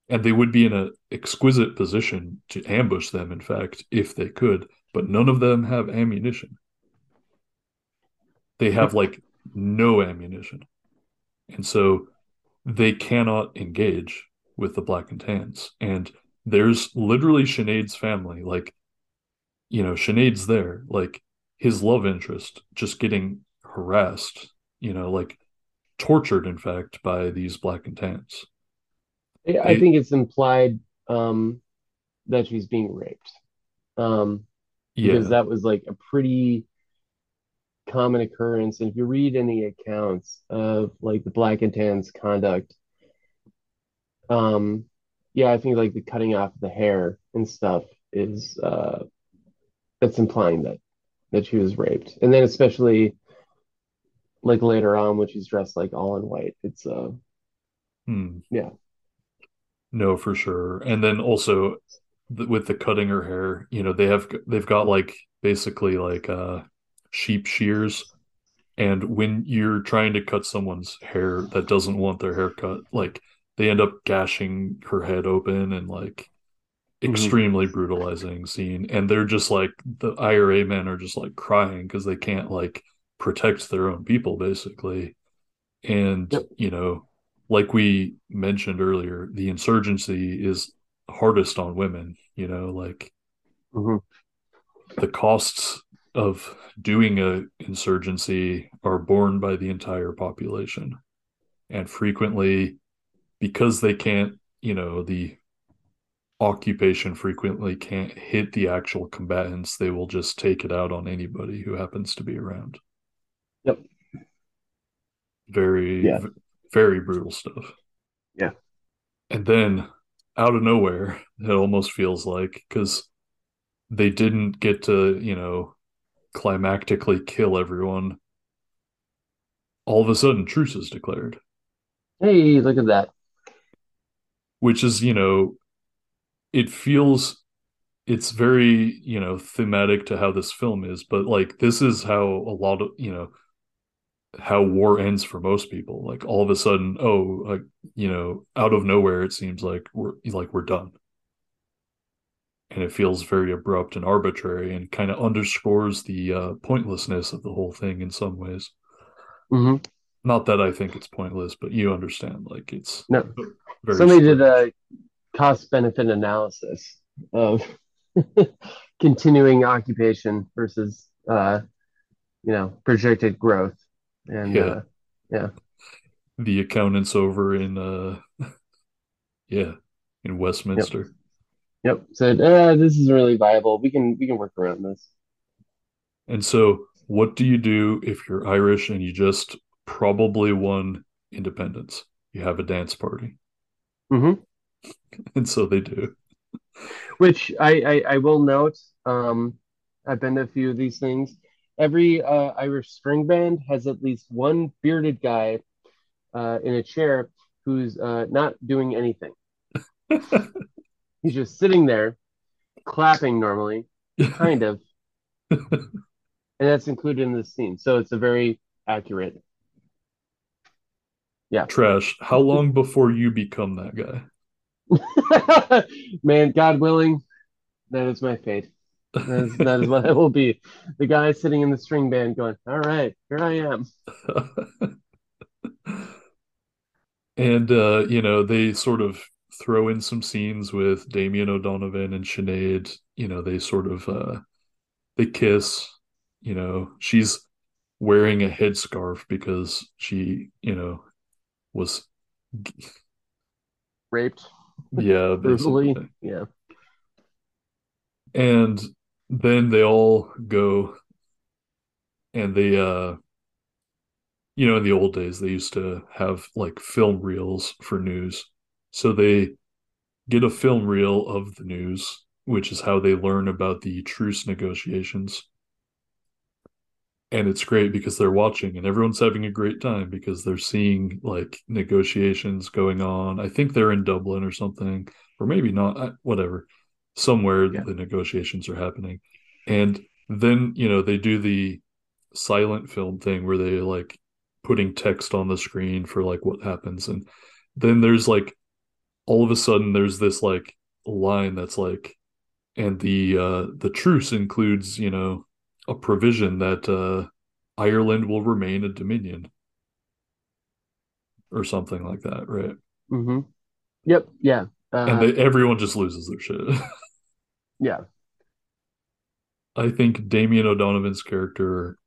and they would be in an exquisite position to ambush them, in fact, if they could, but none of them have ammunition. They have like no ammunition. And so they cannot engage with the black and tans. And there's literally Sinead's family, like, you know, Sinead's there, like his love interest just getting harassed, you know, like tortured, in fact, by these black and tans. I think it's implied um, that she's being raped. Um, Yeah. because that was like a pretty common occurrence. And if you read any accounts of like the black and tans conduct, um, yeah, I think like the cutting off the hair and stuff is uh that's implying that that she was raped. And then especially like later on when she's dressed like all in white, it's uh Hmm. yeah. No, for sure. And then also th- with the cutting her hair, you know, they have they've got like basically like uh sheep shears. And when you're trying to cut someone's hair that doesn't want their hair cut, like they end up gashing her head open and like Mhm. extremely brutalizing scene. And they're just like the IRA men are just like crying because they can't like protect their own people basically. And Yep. you know, like we mentioned earlier, the insurgency is hardest on women, you know, like Mhm. the costs of doing a insurgency are borne by the entire population. And frequently because they can't, you know, the occupation frequently can't hit the actual combatants, they will just take it out on anybody who happens to be around. Yep. Very, Yeah. v- very brutal stuff. Yeah. And then out of nowhere, it almost feels like because they didn't get to, you know, climactically kill everyone, all of a sudden truce is declared, Hey, look at that. which is, you know, it feels it's very, you know, thematic to how this film is, but like this is how a lot of, you know, how war ends for most people. Like all of a sudden, oh, like, you know, out of nowhere it seems like we're like we're done. And it feels very abrupt and arbitrary and kind of underscores the uh, pointlessness of the whole thing in some ways. hmm Not that I think it's pointless, but you understand, like it's No. very Somebody did a cost benefit analysis of continuing occupation versus uh, you know, projected growth. And Yeah. uh, the accountants over in uh yeah in Westminster. yep, said, uh, this is really viable. We can we can work around this. And so what do you do if you're Irish and you just probably won independence? You have a dance party. hmm And so they do. Which I, I I will note, um, I've been to a few of these things. Every uh, Irish string band has at least one bearded guy uh, in a chair who's uh, not doing anything. He's just sitting there, clapping normally, kind of, and that's included in this scene. So it's a very accurate. Yeah, Trash. How long before you become that guy? man, God willing, that is my fate. That is, that is what I will be. The guy sitting in the string band going, All right, here I am. and uh, you know, they sort of throw in some scenes with Damien O'Donovan and Sinead. You know, they sort of uh they kiss, you know, she's wearing a headscarf because she, you know, was Raped yeah, brutally. basically. Yeah. And then they all go and they uh you know in the old days they used to have like film reels for news. So they get a film reel of the news which is how they learn about the truce negotiations. And it's great because they're watching and everyone's having a great time because they're seeing like negotiations going on. I think they're in dublin or something or maybe not I- whatever somewhere Yeah. the negotiations are happening and then you know they do the silent film thing where they like putting text on the screen for like what happens and then there's like all of a sudden there's this like line that's like and the uh the truce includes you know a provision that uh Ireland will remain a dominion or something like that right mm-hmm. Yep. Yeah. and Uh, they, everyone just loses their shit yeah. I think Damien O'Donovan's character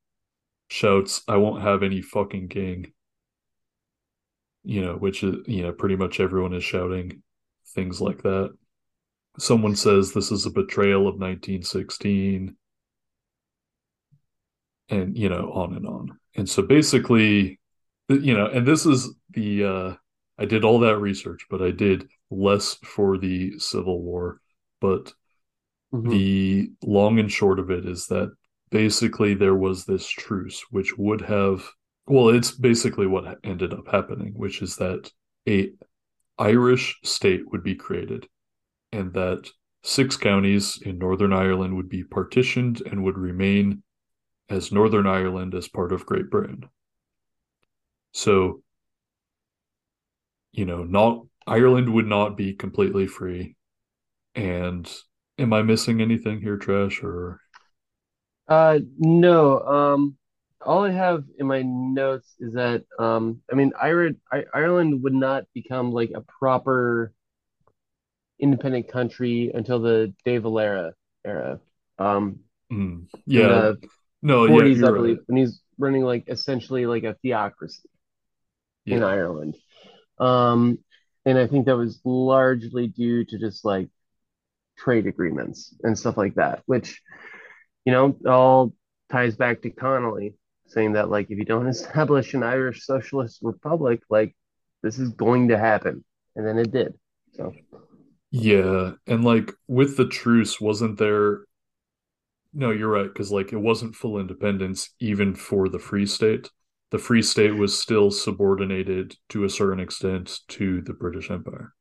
shouts, I won't have any fucking king. You know, which is, you know, pretty much everyone is shouting things like that. Someone says this is a betrayal of 1916. and you know on and on and so basically you know and this is the uh i did all that research but i did less for the civil war but Mhm. the long and short of it is that basically there was this truce which would have well it's basically what ended up happening which is that a irish state would be created and that six counties in northern ireland would be partitioned and would remain as northern ireland as part of great britain so you know not ireland would not be completely free and am i missing anything here trash or Uh, no. Um, all I have in my notes is that um, I mean, Ireland, Ireland would not become like a proper independent country until the De Valera era. Um, in yeah no yeah 40s, I you're believe, right when he's running like essentially like a theocracy in Ireland. Um, and I think that was largely due to just like trade agreements and stuff like that, which, you know, all ties back to Connolly saying that like if you don't establish an Irish Socialist Republic, like this is going to happen. And then it did. So Yeah, and like with the truce, wasn't there? No, you're right, because like it wasn't full independence even for the Free State. The Free State was still subordinated to a certain extent to the British Empire.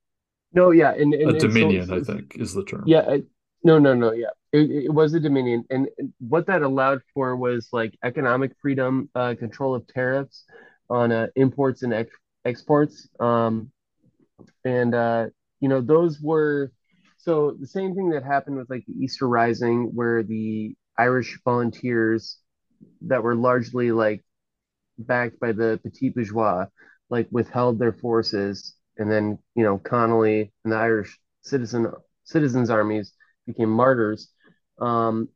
No, yeah, and A and, so, dominion, I think, is the term. yeah, no, no, no, yeah. It, it was a dominion, and what that allowed for was like economic freedom, uh, control of tariffs on uh, imports and ex exports. Um, and uh, you know those were so the same thing that happened with like the Easter Rising, where the Irish volunteers that were largely like backed by the petit bourgeois, like withheld their forces, and then you know Connolly and the Irish citizen citizens armies became martyrs. Um,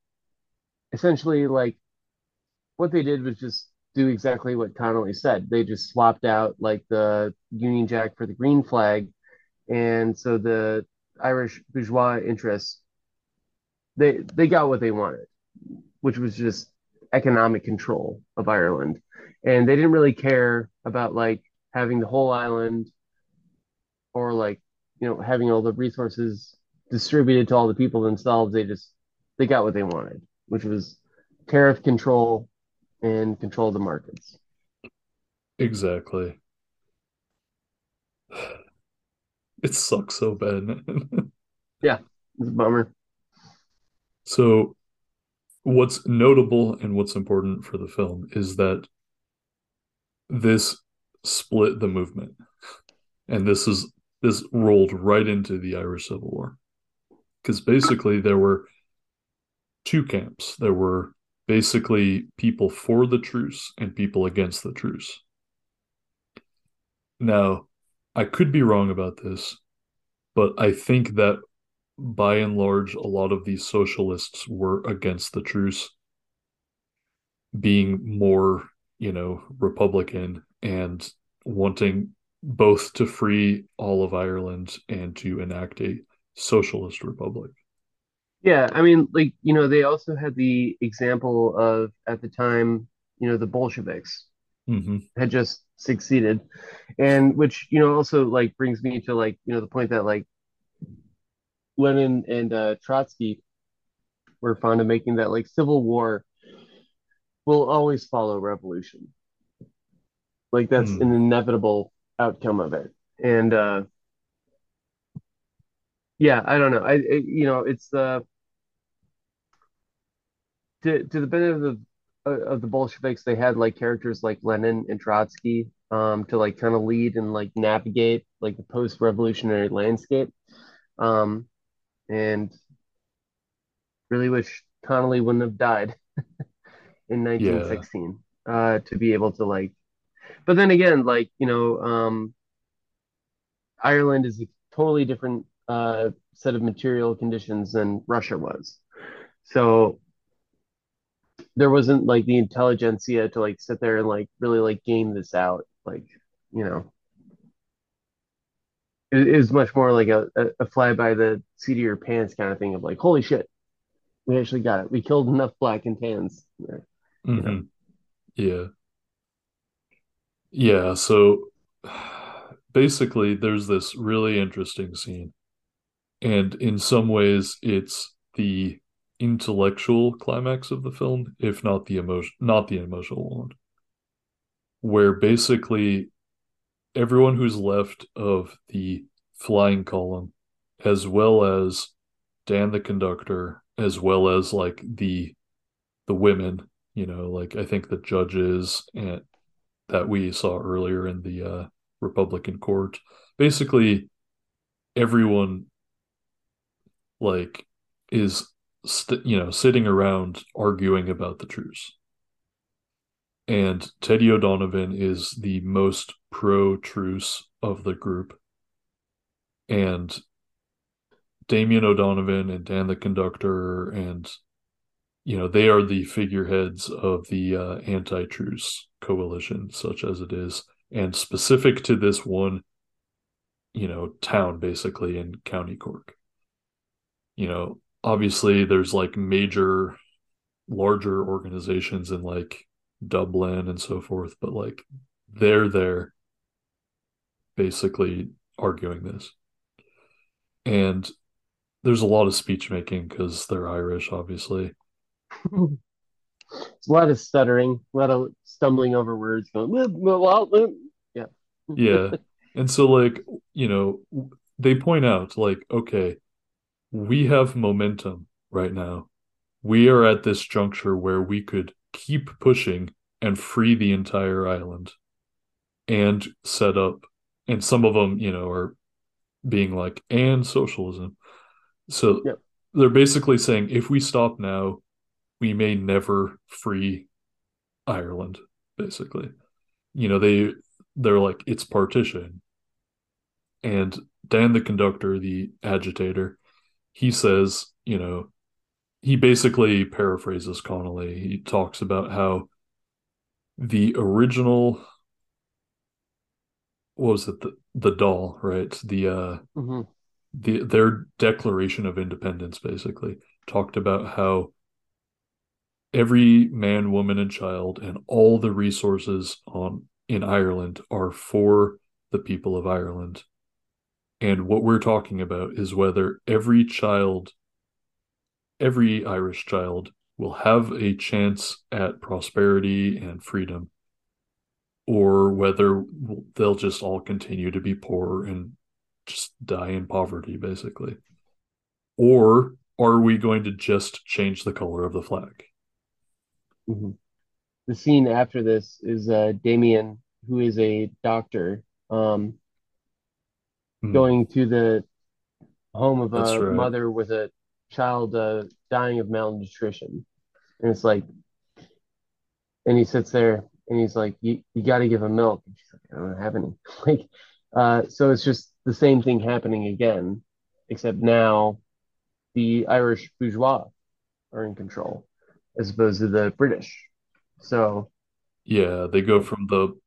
essentially, like what they did was just do exactly what Connolly said. They just swapped out like the Union Jack for the green flag, and so the Irish bourgeois interests they they got what they wanted, which was just economic control of Ireland, and they didn't really care about like having the whole island or like you know having all the resources distributed to all the people themselves. They just they got what they wanted, which was tariff control and control the markets. Exactly. It sucks so bad. Yeah, it's a bummer. So, what's notable and what's important for the film is that this split the movement, and this is this rolled right into the Irish Civil War. Because basically, there were two camps. There were basically people for the truce and people against the truce. Now, I could be wrong about this, but I think that by and large, a lot of these socialists were against the truce, being more, you know, Republican and wanting both to free all of Ireland and to enact a socialist republic. Yeah, I mean, like, you know, they also had the example of at the time, you know, the Bolsheviks hmm had just succeeded. And which, you know, also like brings me to like, you know, the point that like Lenin and uh, Trotsky were fond of making that like civil war will always follow revolution. Like that's Hmm. an inevitable outcome of it. And uh yeah, I don't know. I, I you know, it's uh to to the benefit of of the Bolsheviks, they had like characters like Lenin and Trotsky um to like kind of lead and like navigate like the post-revolutionary landscape. Um and really wish Connolly wouldn't have died in Yeah. 1916 uh to be able to like but then again like you know um Ireland is a totally different uh set of material conditions than Russia was so there wasn't like the intelligentsia to like sit there and like really like game this out like you know it, was much more like a, a, fly by the seat of your pants kind of thing of like holy shit we actually got it we killed enough black and tans? Mhm. Yeah. Yeah, so basically there's this really interesting scene. And in some ways it's the intellectual climax of the film, if not the emotion not the emotional one. Where basically everyone who's left of the flying column, as well as Dan the conductor, as well as like the the women, you know, like I think the judges and that we saw earlier in the uh, Republican court. Basically, everyone like is st- you know sitting around arguing about the truce. And Teddy O'Donovan is the most pro truce of the group. And Damien O'Donovan and Dan the conductor and you know they are the figureheads of the uh, anti-truce coalition such as it is and specific to this one you know town basically in county cork. You know obviously there's like major larger organizations in like dublin and so forth but like they're there basically arguing this. And there's a lot of speech making because they're irish obviously It's a lot of stuttering, a lot of stumbling over words, going, yeah. yeah and so like you know they point out like okay we have momentum right now we are at this juncture where we could keep pushing and free the entire island and set up and some of them you know are being like and socialism so Yep. they're basically saying if we stop now we may never free ireland basically. You know they they're like it's partition. And dan the conductor the agitator he says you know he basically paraphrases connolly. He talks about how the original what was it? The, the doll right? The uh Mhm. the their declaration of independence basically talked about how every man woman and child and all the resources on in Ireland are for the people of Ireland. And what we're talking about is whether every child every Irish child will have a chance at prosperity and freedom or whether they'll just all continue to be poor and just die in poverty basically. Or are we going to just change the color of the flag Mhm. The scene after this is uh, Damien, who is a doctor, um, Hmm. going to the home of That's a right. mother with a child uh, dying of malnutrition. And it's like, and he sits there and he's like, you, you got to give him milk. And she's like, I don't have any. Like, uh, so it's just the same thing happening again, except now the Irish bourgeois are in control as opposed to the British. So, yeah they go from the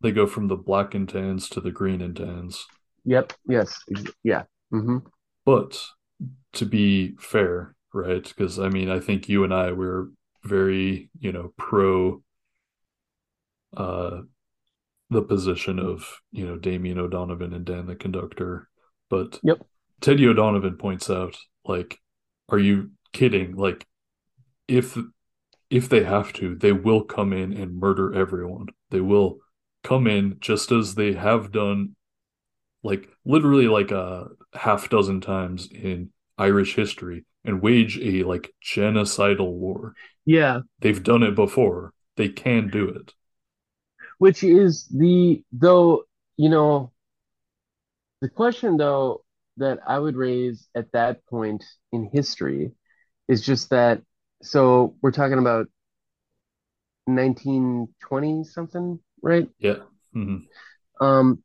they go from the black and tans to the green and tans yep, yes, yeah. hmm But to be fair, right? Because I mean, I think you and I were very, you know, pro uh the position of, you know, Damien O'Donovan and Dan the conductor. But Yep. Teddy O'Donovan points out, like, are you kidding? Like, if if they have to, they will come in and murder everyone. They will come in just as they have done like literally like a half dozen times in Irish history and wage a like genocidal war. Yeah, They've done it before. They can do it. which is the though, you know, the question though that I would raise at that point in history is just that so we're talking about 1920 something, right? Yeah. Mhm. Um,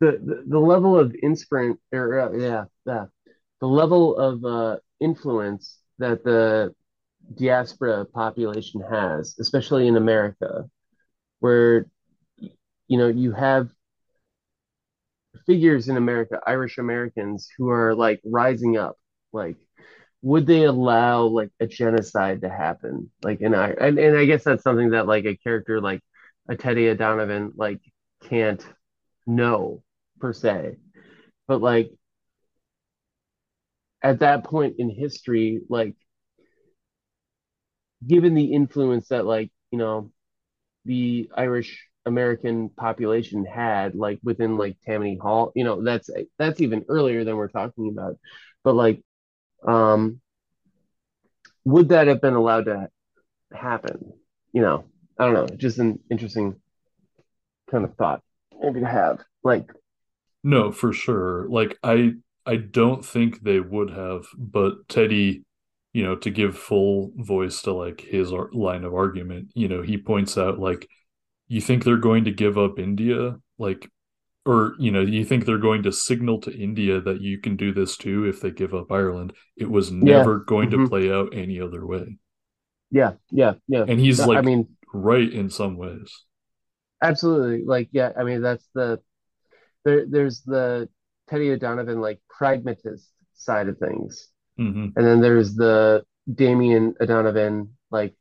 the, the the level of inspiration, or uh, yeah, yeah, the level of uh, influence that the diaspora population has, especially in America, where you know you have figures in America, Irish Americans, who are like rising up, like would they allow like a genocide to happen? Like in I and, and I guess that's something that like a character like a Teddy O'Donovan like can't know per se. But like at that point in history, like given the influence that like, you know, the Irish American population had like within like Tammany Hall, you know, that's that's even earlier than we're talking about. But like um would that have been allowed to happen? You know, I don't know, just an interesting kind of thought maybe to have. Like No, for sure. Like I I don't think they would have, but Teddy, you know, to give full voice to like his ar- line of argument, you know, he points out like you think they're going to give up India? Like or you know, you think they're going to signal to India that you can do this too if they give up Ireland? It was Yeah. never going to Mhm. play out any other way. yeah, yeah, yeah. And he's No, like I mean, right in some ways. absolutely. Like, yeah, I mean that's the there there's the Teddy O'Donovan like pragmatist side of things. hmm And then there's the Damien O'Donovan, like,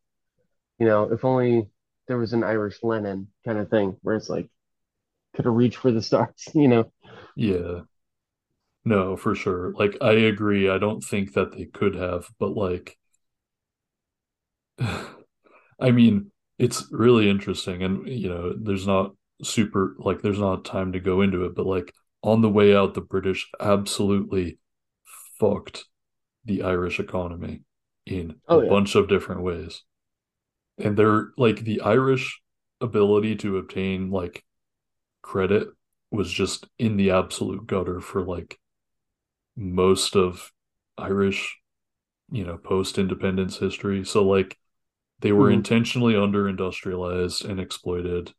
you know, if only there was an Irish Lenin kind of thing, where it's like, could have reached for the stars, you know? Yeah. No, for sure. Like I agree. I don't think that they could have, but like I mean, it's really interesting and you know, there's not super like there's not time to go into it, but like on the way out the British absolutely fucked the Irish economy in Oh, a yeah. bunch of different ways. And they're like the Irish ability to obtain like credit was just in the absolute gutter for like most of Irish, you know, post-independence history. So like they were Mhm. intentionally under industrialized and exploited,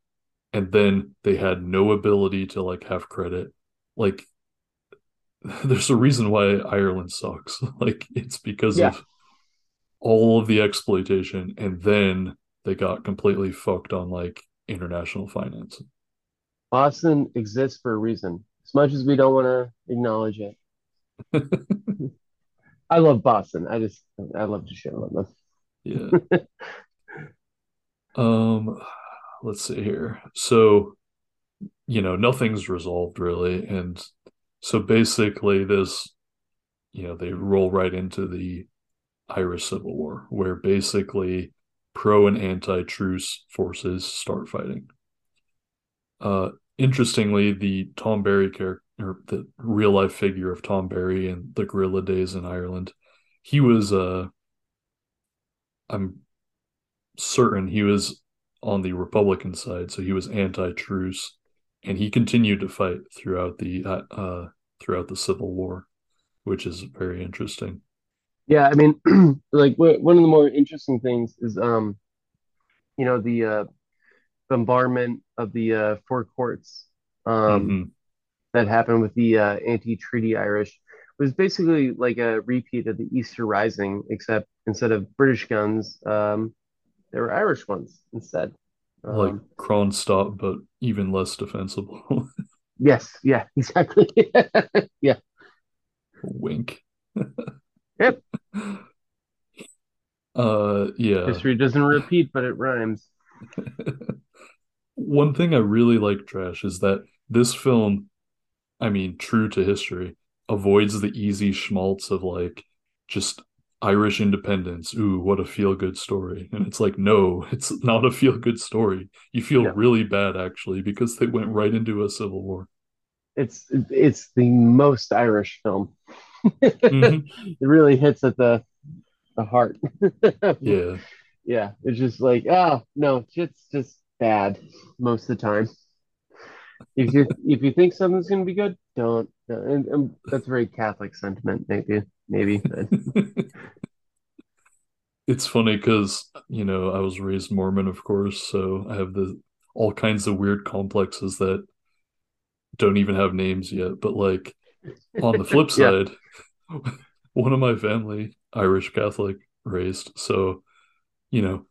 and then they had no ability to like have credit. Like there's a reason why Ireland sucks. Like it's because Yeah. of all of the exploitation, and then they got completely fucked on like international finance. Boston exists for a reason, as much as we don't want to acknowledge it. I love Boston. I just, I love to shit on them. Yeah. Um, let's see here. So, you know, nothing's resolved really. And so basically this, you know, they roll right into the Irish Civil War, where basically pro and anti-truce forces start fighting. Uh, interestingly, the Tom Barry character, or the real life figure of Tom Barry in the guerrilla days in Ireland, he was uh I'm certain he was on the Republican side, so he was anti-truce, and he continued to fight throughout the uh, uh throughout the Civil War, which is very interesting. Yeah, I mean, like one of the more interesting things is, um, you know, the uh, bombardment of the uh, four courts um, Mhm. that happened with the uh, anti-treaty Irish was basically like a repeat of the Easter Rising, except instead of British guns, um, there were Irish ones instead. Like Um, Kronstadt, but even less defensible. yes, yeah, exactly. Yeah, Wink. Yep. Uh, yeah. history doesn't repeat, but it rhymes. One thing I really like, Trash, is that this film, I mean, true to history, avoids the easy schmaltz of like just Irish independence. Ooh, what a feel good story. And it's like, no, it's not a feel good story. You feel Yeah. really bad actually because they went right into a civil war. It's it's the most Irish film. Mhm. It really hits at the the heart. Yeah. Yeah, it's just like, oh no, it's just bad most of the time. If you if you think something's gonna be good, don't. And, and that's very Catholic sentiment, maybe, maybe. It's funny because, you know, I was raised Mormon, of course, so I have the all kinds of weird complexes that don't even have names yet. But like on the flip side, one of my family, Irish Catholic raised, so you know,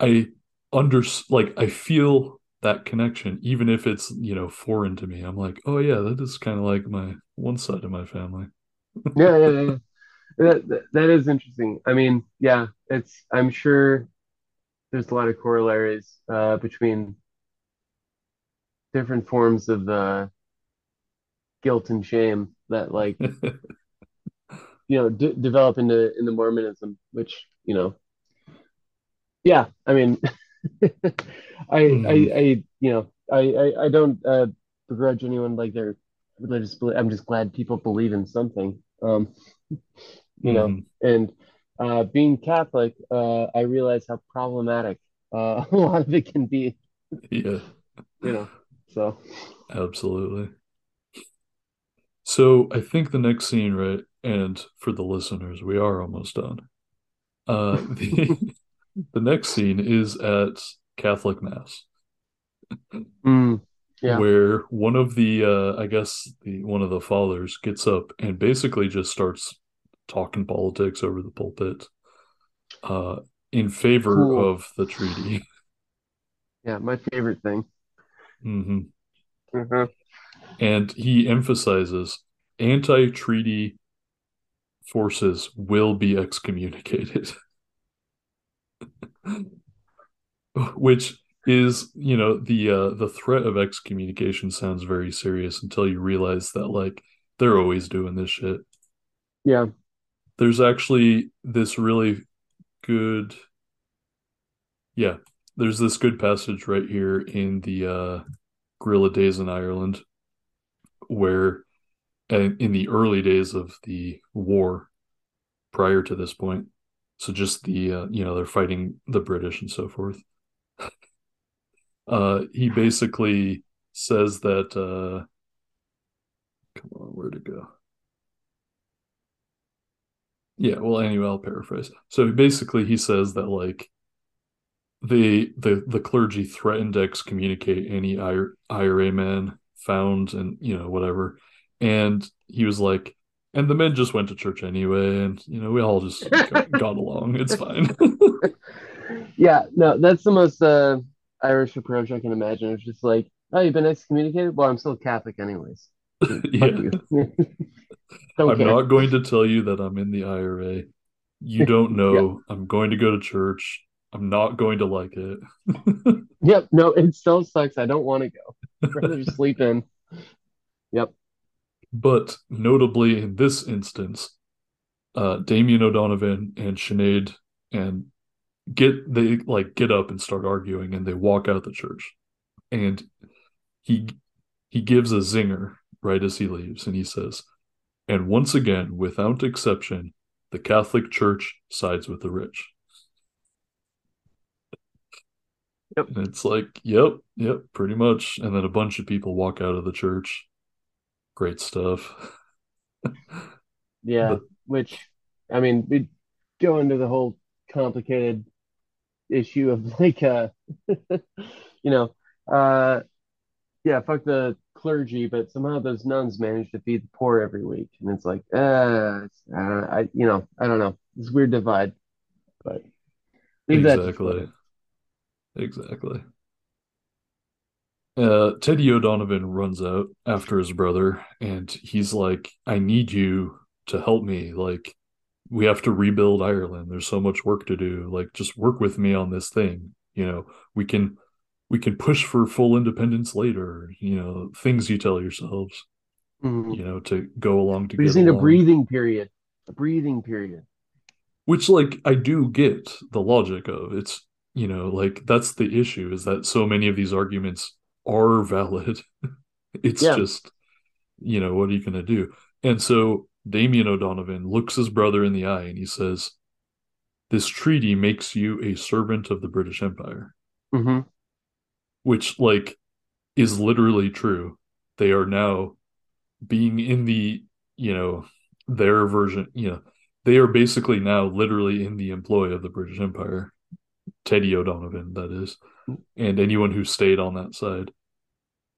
I under like I feel that connection, even if it's, you know, foreign to me. I'm like, oh yeah, that is kind of like my one side of my family. Yeah, yeah, yeah. that, that that is interesting. I mean, yeah, it's I'm sure there's a lot of corollaries uh, between different forms of uh, guilt and shame that like you know d develop into into Mormonism, which you know, yeah, I mean, I I Mhm. I you know I I, I don't uh, begrudge anyone like their religious belief. I'm just glad people believe in something. Um, you know, Mhm. and uh, being Catholic, uh, I realize how problematic uh, a lot of it can be. Yeah, You know, so absolutely. So I think the next scene, right, and for the listeners, we are almost done. Uh, the the next scene is at Catholic Mass, mm, yeah, where one of the, uh, I guess the one of the fathers gets up and basically just starts talking politics over the pulpit, uh, in favor Cool. of the treaty. yeah, my favorite thing. hmm Mhm. And he emphasizes anti-treaty forces will be excommunicated. which is you know the uh the threat of excommunication sounds very serious until you realize that like they're always doing this shit. Yeah, there's actually this really good yeah there's this good passage right here in the uh guerrilla days in ireland where in the early days of the war prior to this point so just the uh, you know they're fighting the british and so forth. Uh he basically says that uh come on where'd it go? Yeah well anyway i'll paraphrase. So basically he says that like the the the clergy threatened to excommunicate any ira man found and you know whatever. And he was like and the men just went to church anyway and you know we all just got, got along it's fine yeah. No, that's the most uh, Irish approach I can imagine. It's just like, oh, you've been excommunicated. Well, I'm still Catholic, anyways. Yeah I'm care. not going to tell you that I'm in the IRA. You don't Yeah. know. I'm going to go to church. I'm not going to like it. Yep. No, it still sucks. I don't want to go. I'd rather just sleep in. Yep. But notably in this instance, uh, Damien O'Donovan and Sinead and get they like get up and start arguing and they walk out the church. And he he gives a zinger right as he leaves and he says, and once again, without exception, the Catholic Church sides with the rich. Yep. And it's like, yep, yep, pretty much. And then a bunch of people walk out of the church. Great stuff. Yeah. But- Which, I mean, we go into the whole complicated issue of like, uh, you know, uh, yeah, fuck the clergy, but somehow those nuns manage to feed the poor every week, and it's like, uh, it's, I don't, I, you know, I don't know, this weird divide, but leave that to exactly. Exactly. Uh, Teddy O'Donovan runs out after his brother, and he's like, I need you to help me. Like, we have to rebuild Ireland. There's so much work to do. Like, just work with me on this thing. You know, we can we can push for full independence later, you know, things you tell yourselves, Mhm. you know, to go along to We just need a breathing period, a breathing period. which like i do get the logic of it's you know like that's the issue is that so many of these arguments are valid. It's Yeah. just you know what are you going to do? And so damien o'donovan looks his brother in the eye and he says this treaty makes you a servant of the british empire. Hmm which like is literally true. They are now being in the you know their version you know they are basically now literally in the employ of the british empire. Teddy o'donovan that is. And anyone who stayed on that side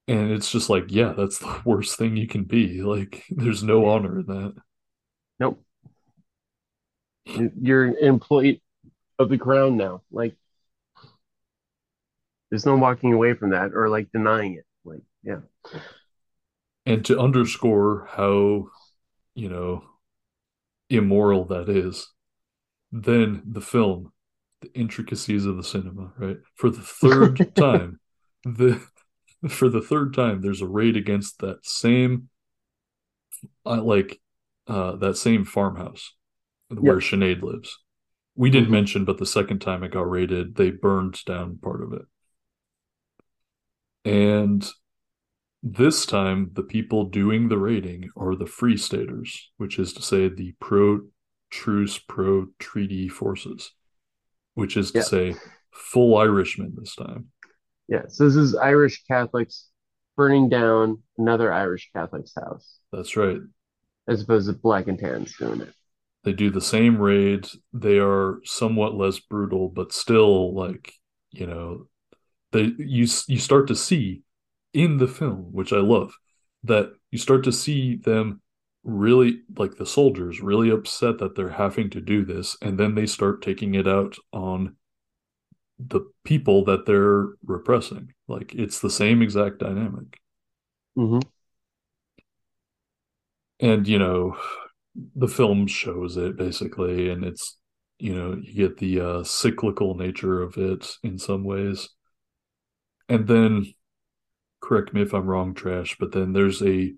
and it's just like yeah that's the worst thing you can be like there's no honor in that Nope. You're an employee of the crown now. Like, there's no walking away from that or like denying it. Like, yeah. and to underscore how you know immoral that is, then the film, the intricacies of the cinema, right? For the third time, the for the third time, there's a raid against that same, uh, like, uh, that same farmhouse where Yep. Sinead lives. We didn't Mhm. mention, but the second time it got raided, they burned down part of it. And this time, the people doing the raiding are the Free Staters, which is to say the pro truce, pro treaty forces, which is to Yeah. say full Irishmen this time. Yeah, so this is Irish Catholics burning down another Irish Catholic's house, That's right. as opposed to Black and Tans doing it. They do the same raid. They are somewhat less brutal, but still like, you know, they you you start to see in the film, which I love, that you start to see them really like the soldiers really upset that they're having to do this and then they start taking it out on the people that they're repressing. Like it's the same exact dynamic. hmm and you know the film shows it basically and it's you know you get the uh cyclical nature of it in some ways and then correct me if i'm wrong trash but then there's a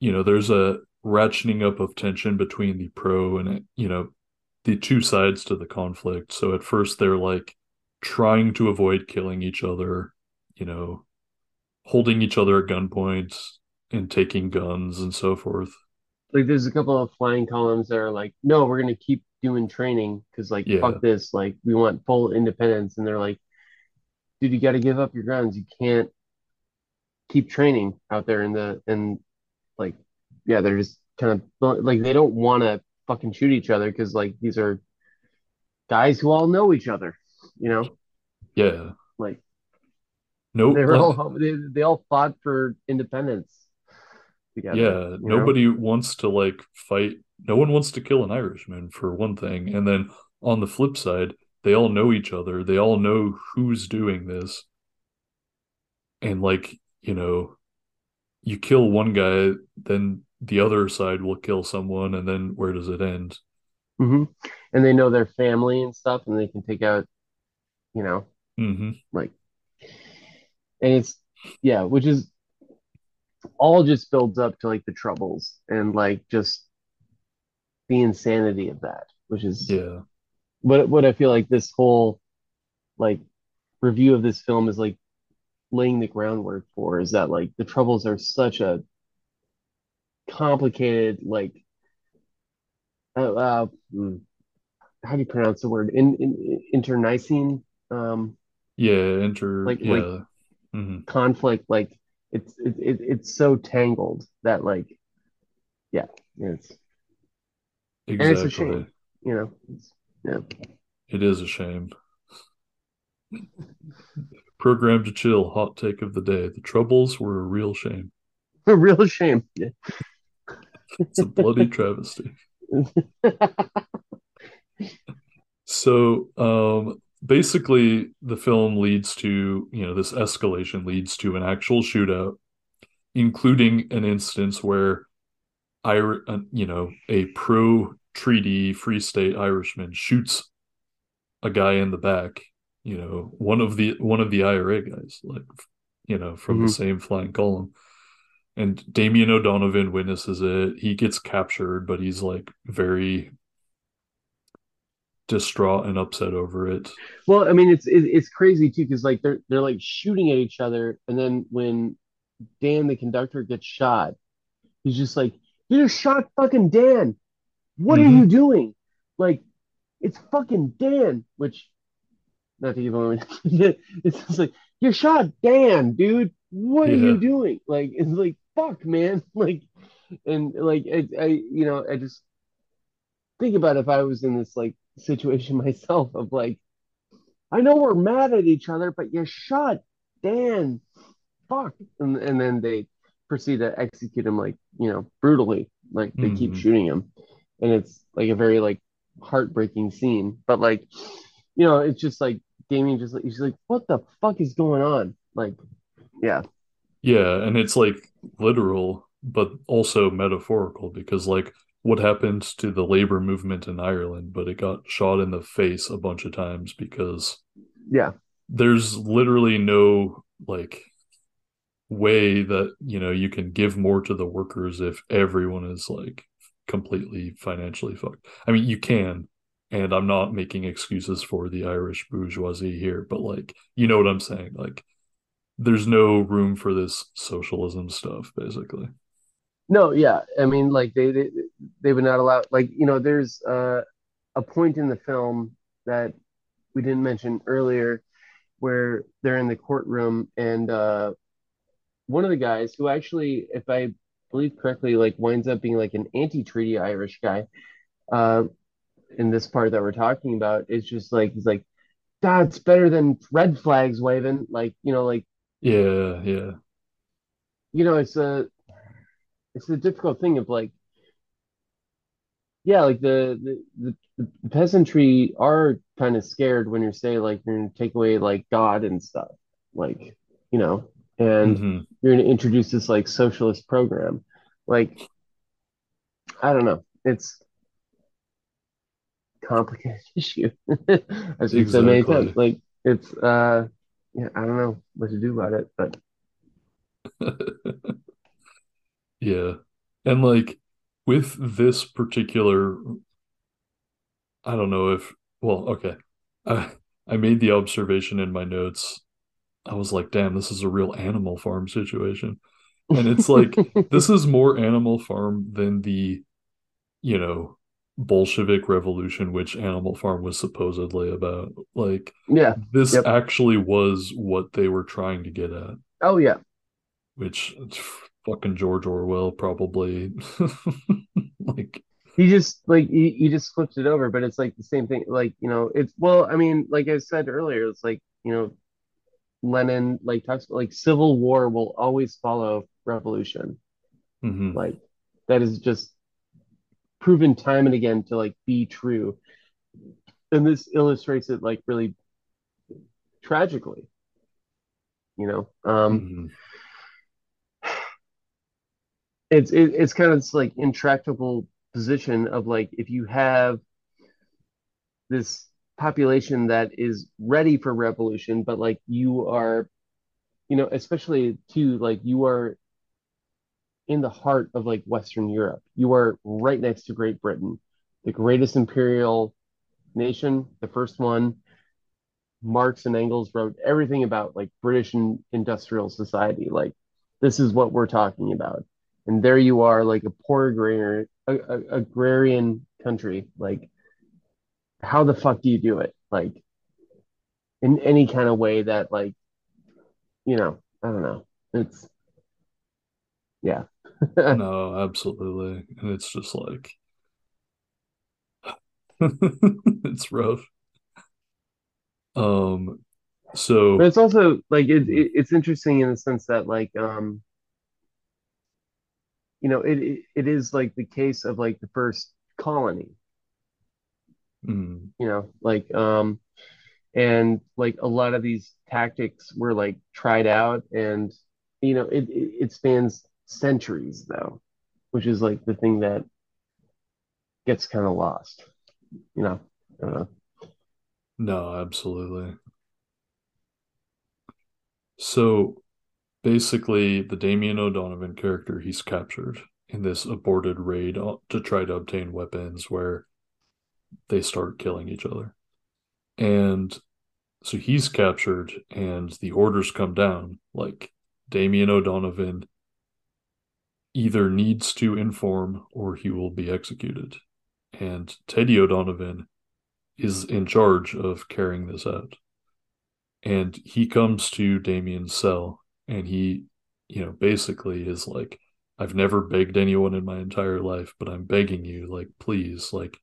you know there's a ratcheting up of tension between the pro and you know the two sides to the conflict so at first they're like trying to avoid killing each other you know holding each other at gunpoint and taking guns and so forth Like, there's a couple of flying columns that are like, no, we're gonna keep doing training because, like, Yeah. fuck this, like, we want full independence, and they're like, dude, you got to give up your guns. You can't keep training out there in the and like, yeah, they're just kind of like they don't want to fucking shoot each other because like these are guys who all know each other, you know, yeah like nope they were all they, they all fought for independence together. yeah you know? nobody wants to like fight no one wants to kill an irishman for one thing and then on the flip side they all know each other they all know who's doing this and like you know you kill one guy then the other side will kill someone and then where does it end? Hmm And they know their family and stuff, and they can take out, you know, hmm like, and it's yeah, which is all just builds up to like the troubles and like just the insanity of that, which is yeah. what what I feel like this whole like review of this film is like laying the groundwork for is that like the troubles are such a complicated like uh, uh hmm, how do you pronounce the word in, in internecine um yeah enter Like- yeah like- hmm conflict like it's it, it, it's so tangled that like yeah it's and it's a exactly shame you know it's, yeah It is a shame. Program to chill, hot take of the day. The troubles were a real shame. a real shame yeah. It's a bloody travesty. So, um, basically, the film leads to, you know, this escalation leads to an actual shootout, including an instance where, Ir- uh, you know, a pro-treaty Free State Irishman shoots a guy in the back. You know, one of the one of the IRA guys, like, you know, from the Mhm. same flying column. And Damien O'Donovan witnesses it. He gets captured, but he's like very distraught and upset over it. Well, I mean, it's it, it's crazy too because like they're they're like shooting at each other, and then when Dan the conductor gets shot, he's just like, "You just shot fucking Dan. What are Mhm. you doing? Like, it's fucking Dan." Which, not to give away, it's just like you shot Dan, dude. What are you doing? Like, it's like fuck, man. Like, and like I, I you know, I just think about if I was in this like situation myself of like. I know we're mad at each other, but you shot Dan. Fuck. And and then they proceed to execute him like, you know, brutally. Like they keep Mhm. shooting him. And it's like a very like heartbreaking scene. But like, you know, it's just like Damien just like he's like, what the fuck is going on? Like, yeah. Yeah, and it's like literal, but also metaphorical because like what happened to the labor movement in Ireland, but it got shot in the face a bunch of times because Yeah. there's literally no like way that you know you can give more to the workers if everyone is like completely financially fucked. I mean, you can, and I'm not making excuses for the Irish bourgeoisie here, but like, you know what I'm saying? Like, there's no room for this socialism stuff, basically. No, yeah. I mean, like they they they would not allow like you know, there's uh, a point in the film that we didn't mention earlier where they're in the courtroom and uh, one of the guys who actually, if I believe correctly, like winds up being like an anti-treaty Irish guy, uh, in this part that we're talking about is just like he's like, it's better than red flags waving. Like, you know, like Yeah, yeah. you know, it's a it's a difficult thing of like, yeah, like the the, the, the peasantry are kind of scared when you say like you're gonna take away like God and stuff, like, you know, and hmm you're gonna introduce this like socialist program. Like, I don't know. It's complicated issue, as we've said many times. Like, it's uh, yeah, I don't know what to do about it, but Yeah. And like with this particular, I don't know if, well, okay. I I made the observation in my notes. I was like, damn, this is a real Animal Farm situation. And it's like this is more Animal Farm than the, you know, Bolshevik Revolution, which Animal Farm was supposedly about. Like yeah, this yep. actually was what they were trying to get at, Oh yeah, which fucking George Orwell probably like he just like he, he just flipped it over, but it's like the same thing. Like you know, it's well, I mean, like I said earlier, it's like you know, Lenin like talks like civil war will always follow revolution. mhm, Like that is just proven time and again to like be true, and this illustrates it like really tragically. You know, um, mhm. it's it, it's kind of this like intractable position of like if you have this population that is ready for revolution, but like you are, you know, especially too, like you are in the heart of like Western Europe. You are right next to Great Britain, the greatest imperial nation, the first one. Marx and Engels wrote everything about like British industrial society. Like this is what we're talking about. And there you are, like a poor agrarian, a, a, agrarian country. Like, how the fuck do you do it? Like, in any kind of way that, like, you know, I don't know. It's, yeah. No, absolutely. And it's just like it's rough. Um, But so it's also like it, it, it's interesting in the sense that like um you know it, it it is like the case of like the first colony mm, you know like um and like a lot of these tactics were like tried out and you know it it, it spans centuries though which is like the thing that gets kind of lost you know I don't know. no, absolutely. So basically the Damien O'Donovan character, he's captured in this aborted raid to try to obtain weapons where they start killing each other. And so he's captured and the orders come down like Damien O'Donovan either needs to inform or he will be executed. And Teddy O'Donovan is in charge of carrying this out. And he comes to Damien's cell and he, you know, basically is like, I've never begged anyone in my entire life, but I'm begging you, like, please, like,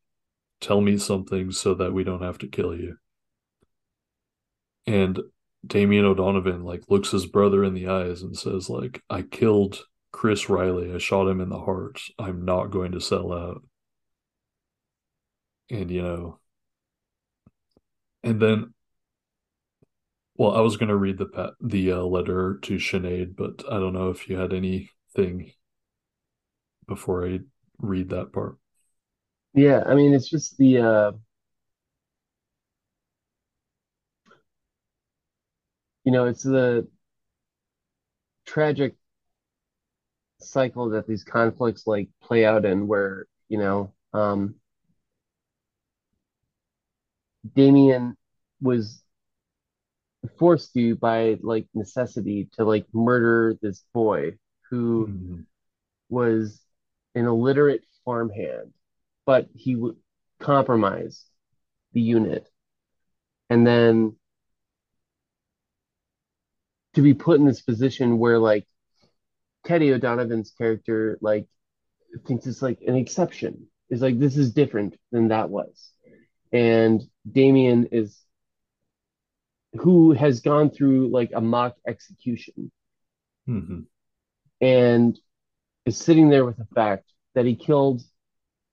tell me something so that we don't have to kill you. And Damien O'Donovan like looks his brother in the eyes and says like I killed Chris Riley. I shot him in the heart. I'm not going to sell out. And you know, and then well, I was going to read the the uh, letter to Sinead, but I don't know if you had anything before I read that part. Yeah, I mean, it's just the uh, you know, it's the tragic cycle that these conflicts like play out in where, you know, um, Damien was forced to by like necessity to like murder this boy who Mhm. was an illiterate farmhand, but he would compromise the unit. And then to be put in this position where like Teddy O'Donovan's character like thinks it's like an exception. Is like this is different than that was. And Damien is who has gone through like a mock execution Mhm. and is sitting there with the fact that he killed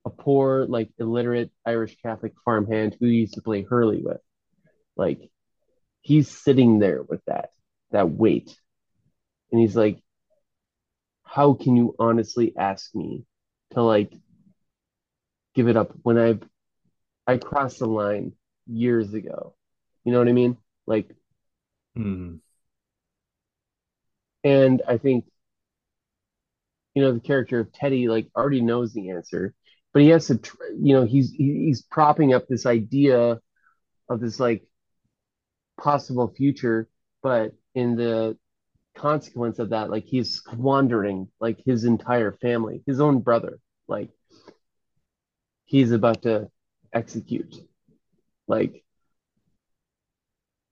a poor, like illiterate Irish Catholic farmhand who he used to play hurley with. Like he's sitting there with that, that weight. And he's like, how can you honestly ask me to like give it up when I've I crossed the line years ago? You know what I mean? Like, Mhm. and I think you know the character of Teddy like already knows the answer, but he has to, you know, he's he's propping up this idea of this like possible future, but in the consequence of that, like he's squandering like his entire family, his own brother, like he's about to execute, like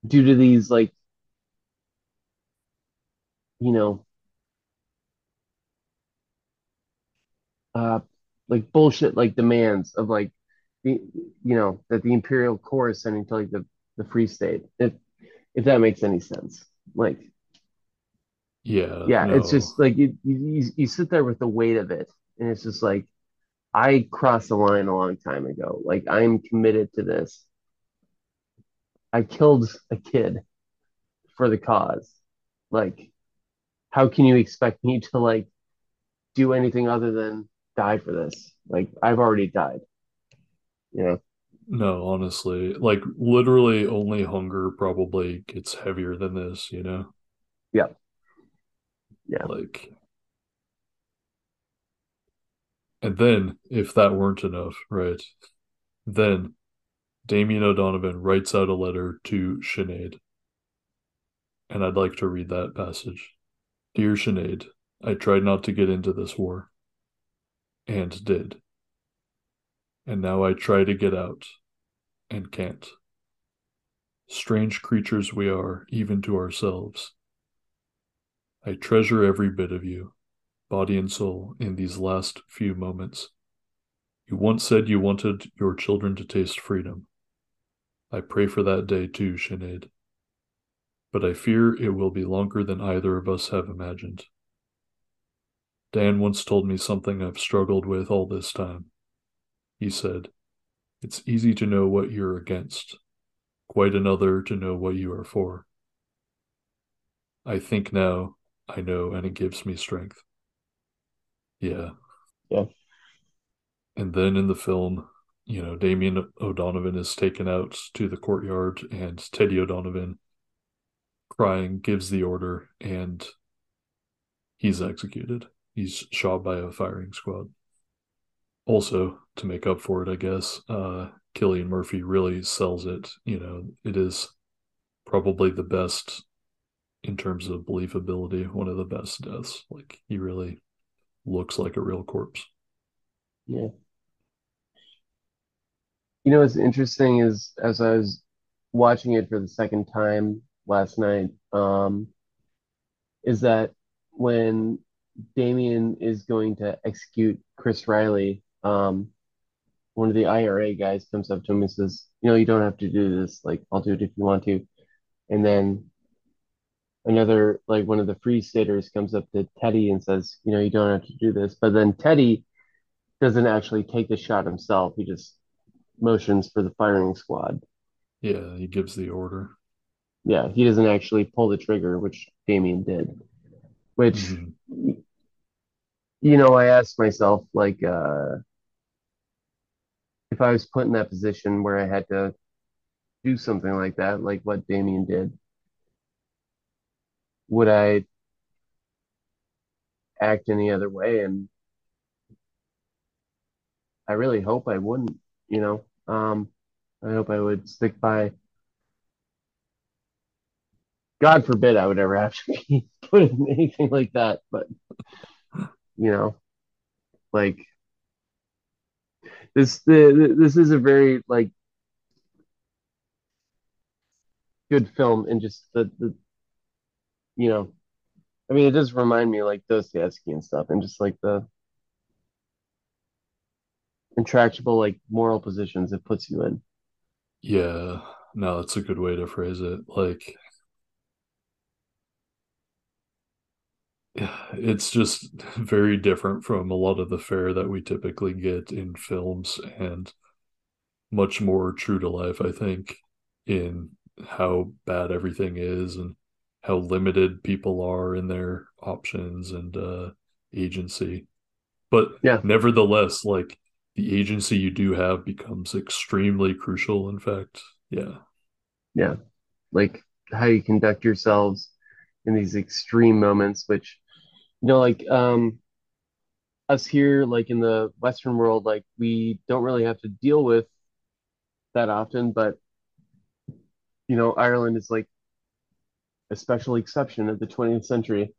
due to these like you know uh like bullshit like demands of like the you know that the imperial core is sending to like the the free state if if that makes any sense. Like Yeah, yeah it's just like you you, you sit there with the weight of it and it's just like I crossed the line a long time ago. Like I'm committed to this. I killed a kid for the cause. Like how can you expect me to like do anything other than die for this? Like I've already died. You know? No, honestly, like literally only hunger probably gets heavier than this, you know? yeah yeah Like, and then if that weren't enough, right? Then Damien O'Donovan writes out a letter to Sinead, and I'd like to read that passage. Dear Sinead, I tried not to get into this war, and did. And now I try to get out, and can't. Strange creatures we are, even to ourselves. I treasure every bit of you, body and soul, in these last few moments. You once said you wanted your children to taste freedom. I pray for that day too, Sinead. But I fear it will be longer than either of us have imagined. Dan once told me something I've struggled with all this time. He said, It's easy to know what you're against, quite another to know what you are for. I think now I know, and it gives me strength. Yeah. Yeah. And then in the film, you know, Damien O'Donovan is taken out to the courtyard, and Teddy O'Donovan, crying, gives the order, and he's executed. He's shot by a firing squad. Also, to make up for it, I guess, uh, Cillian Murphy really sells it. You know, it is probably the best in terms of believability, one of the best deaths. Like, he really looks like a real corpse. yeah You know what's interesting is as I was watching it for the second time last night, um, is that when Damien is going to execute Chris Riley, um, one of the IRA guys comes up to him and says, "You know, you don't have to do this. Like, I'll do it if you want to." And then another, like one of the free staters comes up to Teddy and says, "You know, you don't have to do this." But then Teddy doesn't actually take the shot himself. He just motions for the firing squad. Yeah, he gives the order. Yeah, he doesn't actually pull the trigger, which Damien did. Which, Mhm. you know, I asked myself, like, uh, if I was put in that position where I had to do something like that, like what Damien did, would I act any other way? And I really hope I wouldn't, you know. Um, I hope I would stick by. God forbid I would ever have to be put in anything like that, but you know, like this the this is a very like good film and just the the you know, I mean, it does remind me like Dostoevsky and stuff, and just like the intractable like moral positions it puts you in. Yeah, no, that's a good way to phrase it. Like, it's just very different from a lot of the fare that we typically get in films and much more true to life, I think, in how bad everything is and how limited people are in their options and uh, agency. But Yeah. nevertheless, like the agency you do have becomes extremely crucial. In fact, yeah, Yeah. Like how you conduct yourselves in these extreme moments, which you know, like um us here, like in the Western world, like we don't really have to deal with that often, but you know, Ireland is like a special exception of the 20th century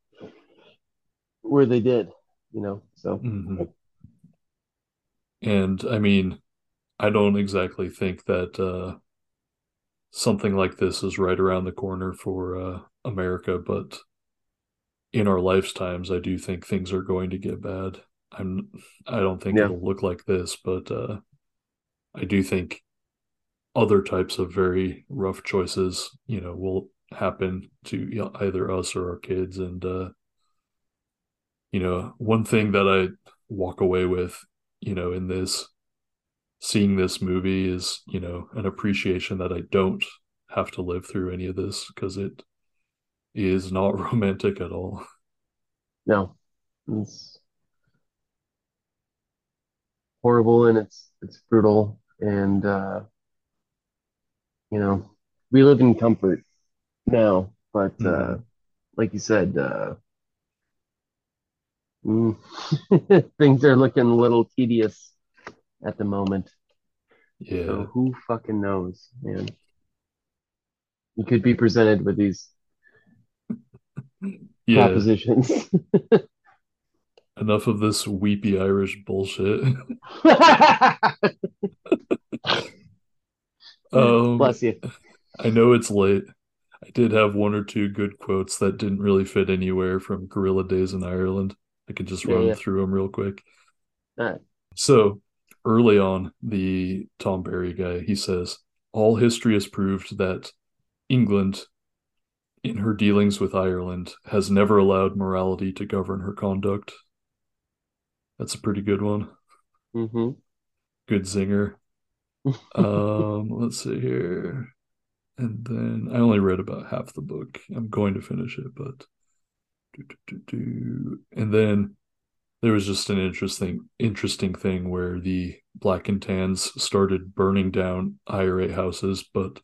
where they did, you know. So Mhm. And I mean, I don't exactly think that uh, something like this is right around the corner for uh, America, but in our lifetimes, I do think things are going to get bad. I'm, I don't think Yeah. it'll look like this, but uh, I do think other types of very rough choices, you know, will happen to either us or our kids. And, uh, you know, one thing that I walk away with, you know, in this, seeing this movie is, you know, an appreciation that I don't have to live through any of this because it is not romantic at all. no, it's horrible and it's it's brutal and uh you know, we live in comfort now, but uh Mhm. like you said, uh mm, things are looking a little tedious at the moment. Yeah. So who fucking knows, man? You could be presented with these Yeah. propositions. Enough of this weepy Irish bullshit. Um, Bless you. I know it's late. I did have one or two good quotes that didn't really fit anywhere from Guerrilla Days in Ireland. I could just Yeah, run yeah. through them real quick. Alright. So early on, the Tom Barry guy, he says, All history has proved that England, in her dealings with Ireland, has never allowed morality to govern her conduct. That's a pretty good one. hmm Good zinger. Um, let's see here. And then I only read about half the book. I'm going to finish it, but do, do, do, do. and then there was just an interesting interesting thing where the black and tans started burning down IRA houses, but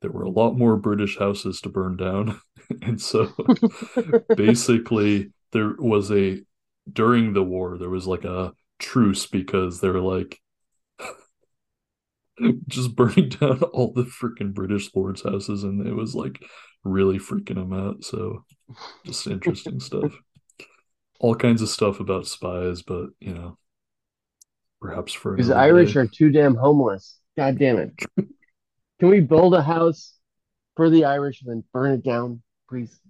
there were a lot more British houses to burn down. And so basically there was a during the war there was like a truce because they were like just burning down all the freaking British lords' houses, and it was like really freaking them out. So, just interesting stuff. All kinds of stuff about spies, but you know, perhaps for Because Irish day. are too damn homeless. God damn it. Can we build a house for the Irish and then burn it down, please?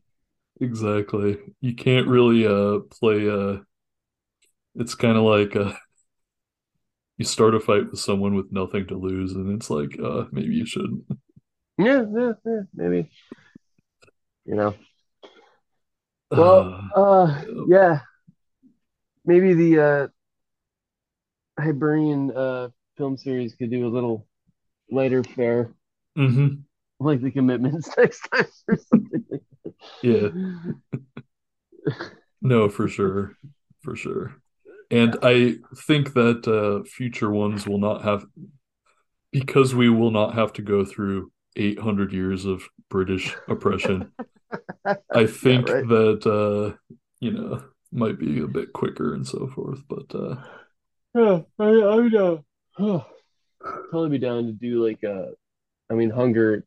exactly. You can't really uh play uh. It's kind of like uh. You start a fight with someone with nothing to lose, and it's like, uh, maybe you shouldn't. Yeah, yeah, yeah, maybe. You know. Well, Uh, uh, yeah. Maybe the uh Hibernian uh film series could do a little lighter fare, Mm-hmm. like the commitments next time or something. Yeah. No, for sure. For sure. And I think that uh, future ones will not have, because we will not have to go through 800 years of British oppression. I think right. that, uh, you know, might be a bit quicker and so forth. But uh, Yeah, I, I would uh, totally be down to do like uh, I mean, Hunger.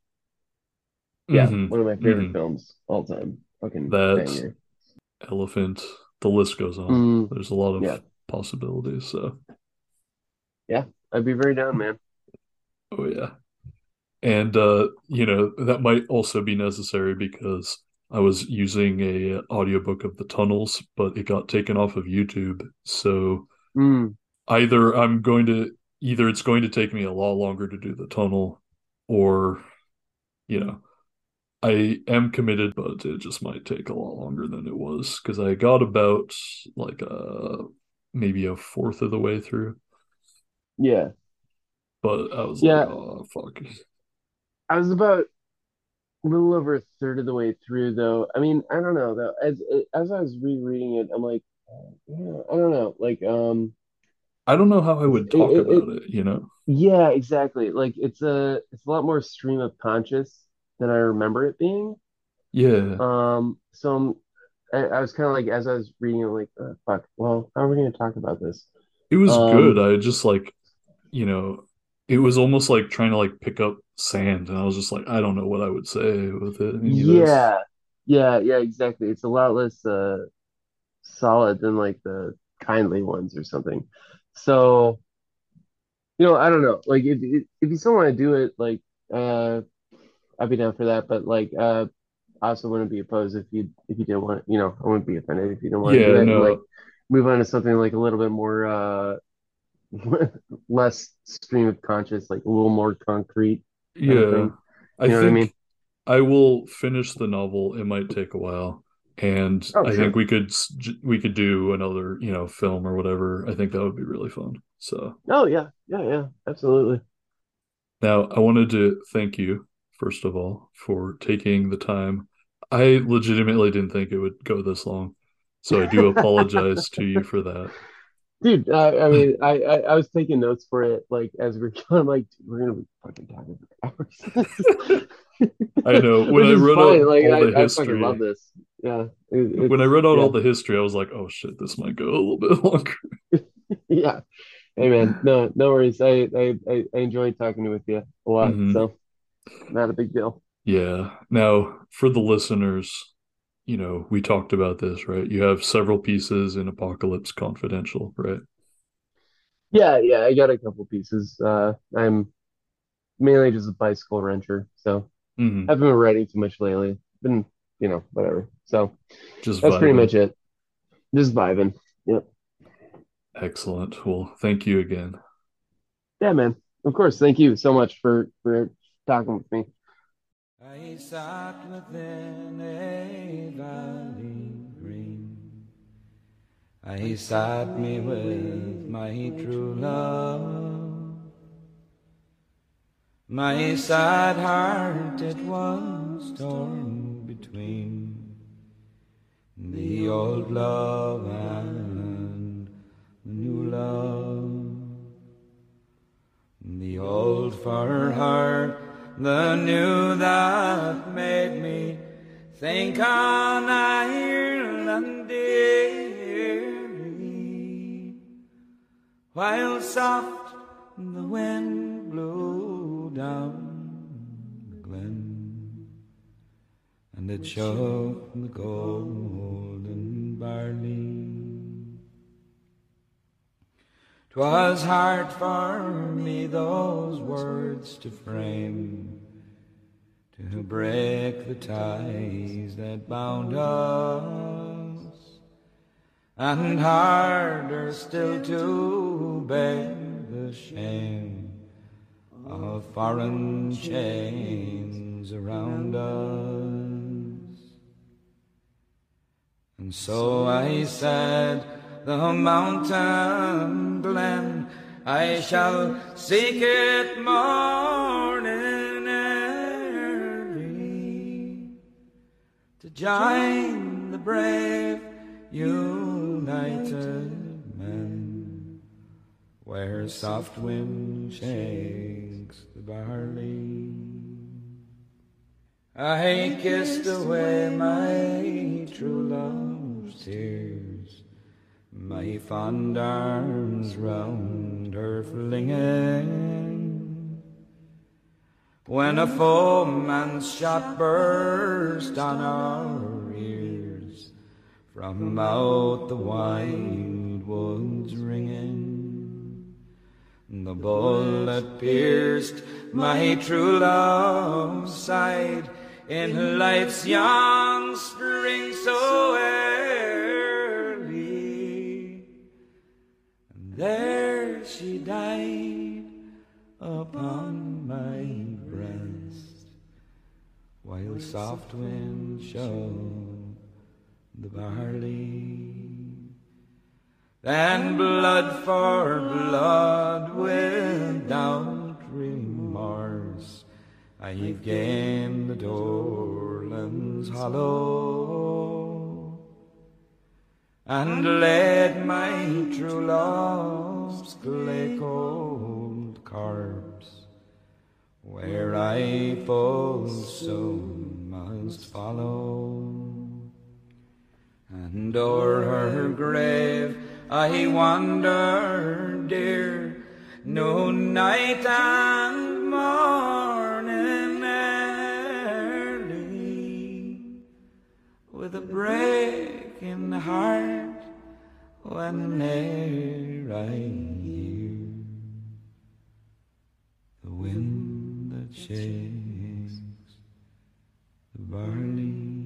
Yeah, mhm, one of my favorite mhm. films all time. Fucking That's- banger. Elephant, the list goes on. Mm, There's a lot of yeah. Possibilities. So, yeah, I'd be very down, man. oh yeah. And uh, you know, that might also be necessary because I was using a audiobook of The Tunnels, but it got taken off of YouTube. So Mm, either I'm going to either it's going to take me a lot longer to do the tunnel or you know, I am committed, but it just might take a lot longer than it was because I got about like uh maybe a fourth of the way through, yeah, but I was Yeah. like, oh fuck. I was about a little over a third of the way through, though. I mean, I don't know though. As as I was rereading it, I'm like, yeah, I don't know. Like, um, I don't know how I would talk it- about it, you know? yeah, exactly. Like, it's a it's a lot more stream of conscious than I remember it being. Yeah. Um, so I'm, I, I was kind of like, as I was reading, it, like, uh, fuck. Well, how are we gonna talk about this? It was Um, good. I just like, you know, it was almost like trying to like pick up sand, and I was just like, I don't know what I would say with it. Yeah, yeah, yeah, exactly. It's a lot less uh solid than like the kindly ones or something. So, you know, I don't know. Like if if if you still want to do it, like uh I'd be down for that. But like uh I also wouldn't be opposed if you if you didn't want you know, I wouldn't be offended if you didn't want to do that no. like move on to something like a little bit more uh less stream of conscious, like a little more concrete Yeah. I You know what I think mean? I will finish the novel. It might take a while, and Oh, I sure. think we could we could do another, you know, film or whatever. I think that would be really fun. So Oh yeah, yeah, yeah, absolutely. now I wanted to thank you, first of all, for taking the time. I legitimately didn't think it would go this long, so I do apologize to you for that. Dude, I, I mean, I, I, I was taking notes for it, like as we're going, I'm like, we're gonna be fucking talking for hours. I know. When I read fine. out Like, all I, the I fucking history, love this. Yeah, it- when I read out yeah. all the history, I was like, "Oh shit, this might go a little bit longer." yeah. Hey man, no, no worries. I, I, I, I enjoyed talking with you a lot, Mhm. so not a big deal. Yeah. Now, for the listeners, you know, we talked about this, right? You have several pieces in Apocalypse Confidential, right? Yeah, yeah, I got a couple pieces. Uh, I'm mainly just a bicycle wrencher, so Mhm. haven't been writing too much lately. Been, you know, whatever. So Just that's pretty much it. Just vibing. Yep. Excellent. Well, thank you again. Yeah, man. Of course. Thank you so much for for talking with me. I sat within a valley green. I sat me with my true love. My sad heart it was torn between the old love and the new love. The old far heart, the new that made me think on Ireland dearly. While soft the wind blew down the glen, and it shook the golden barley. 'Twas hard for me those words to frame, to break the ties that bound us, and harder still to bear the shame of foreign chains around us. And so I said, the mountain glen, I shall seek it morning early to join the brave united men where soft wind shakes the barley. I kissed away my true love's tears, my fond arms round her flinging. When a foeman's shot burst on our ears, from out the wild woods ringing, the bullet pierced my true love's side in life's young spring so early. There she died upon my breast, while soft wind showed the barley. Then blood for blood went without remorse I gained the Oulart hollow and let my true love's clay cold corpse where I fall soon must follow. And o'er her grave I wander, dear, no night and morning early, with a breaking heart whene'er I hear the wind that shakes the barley.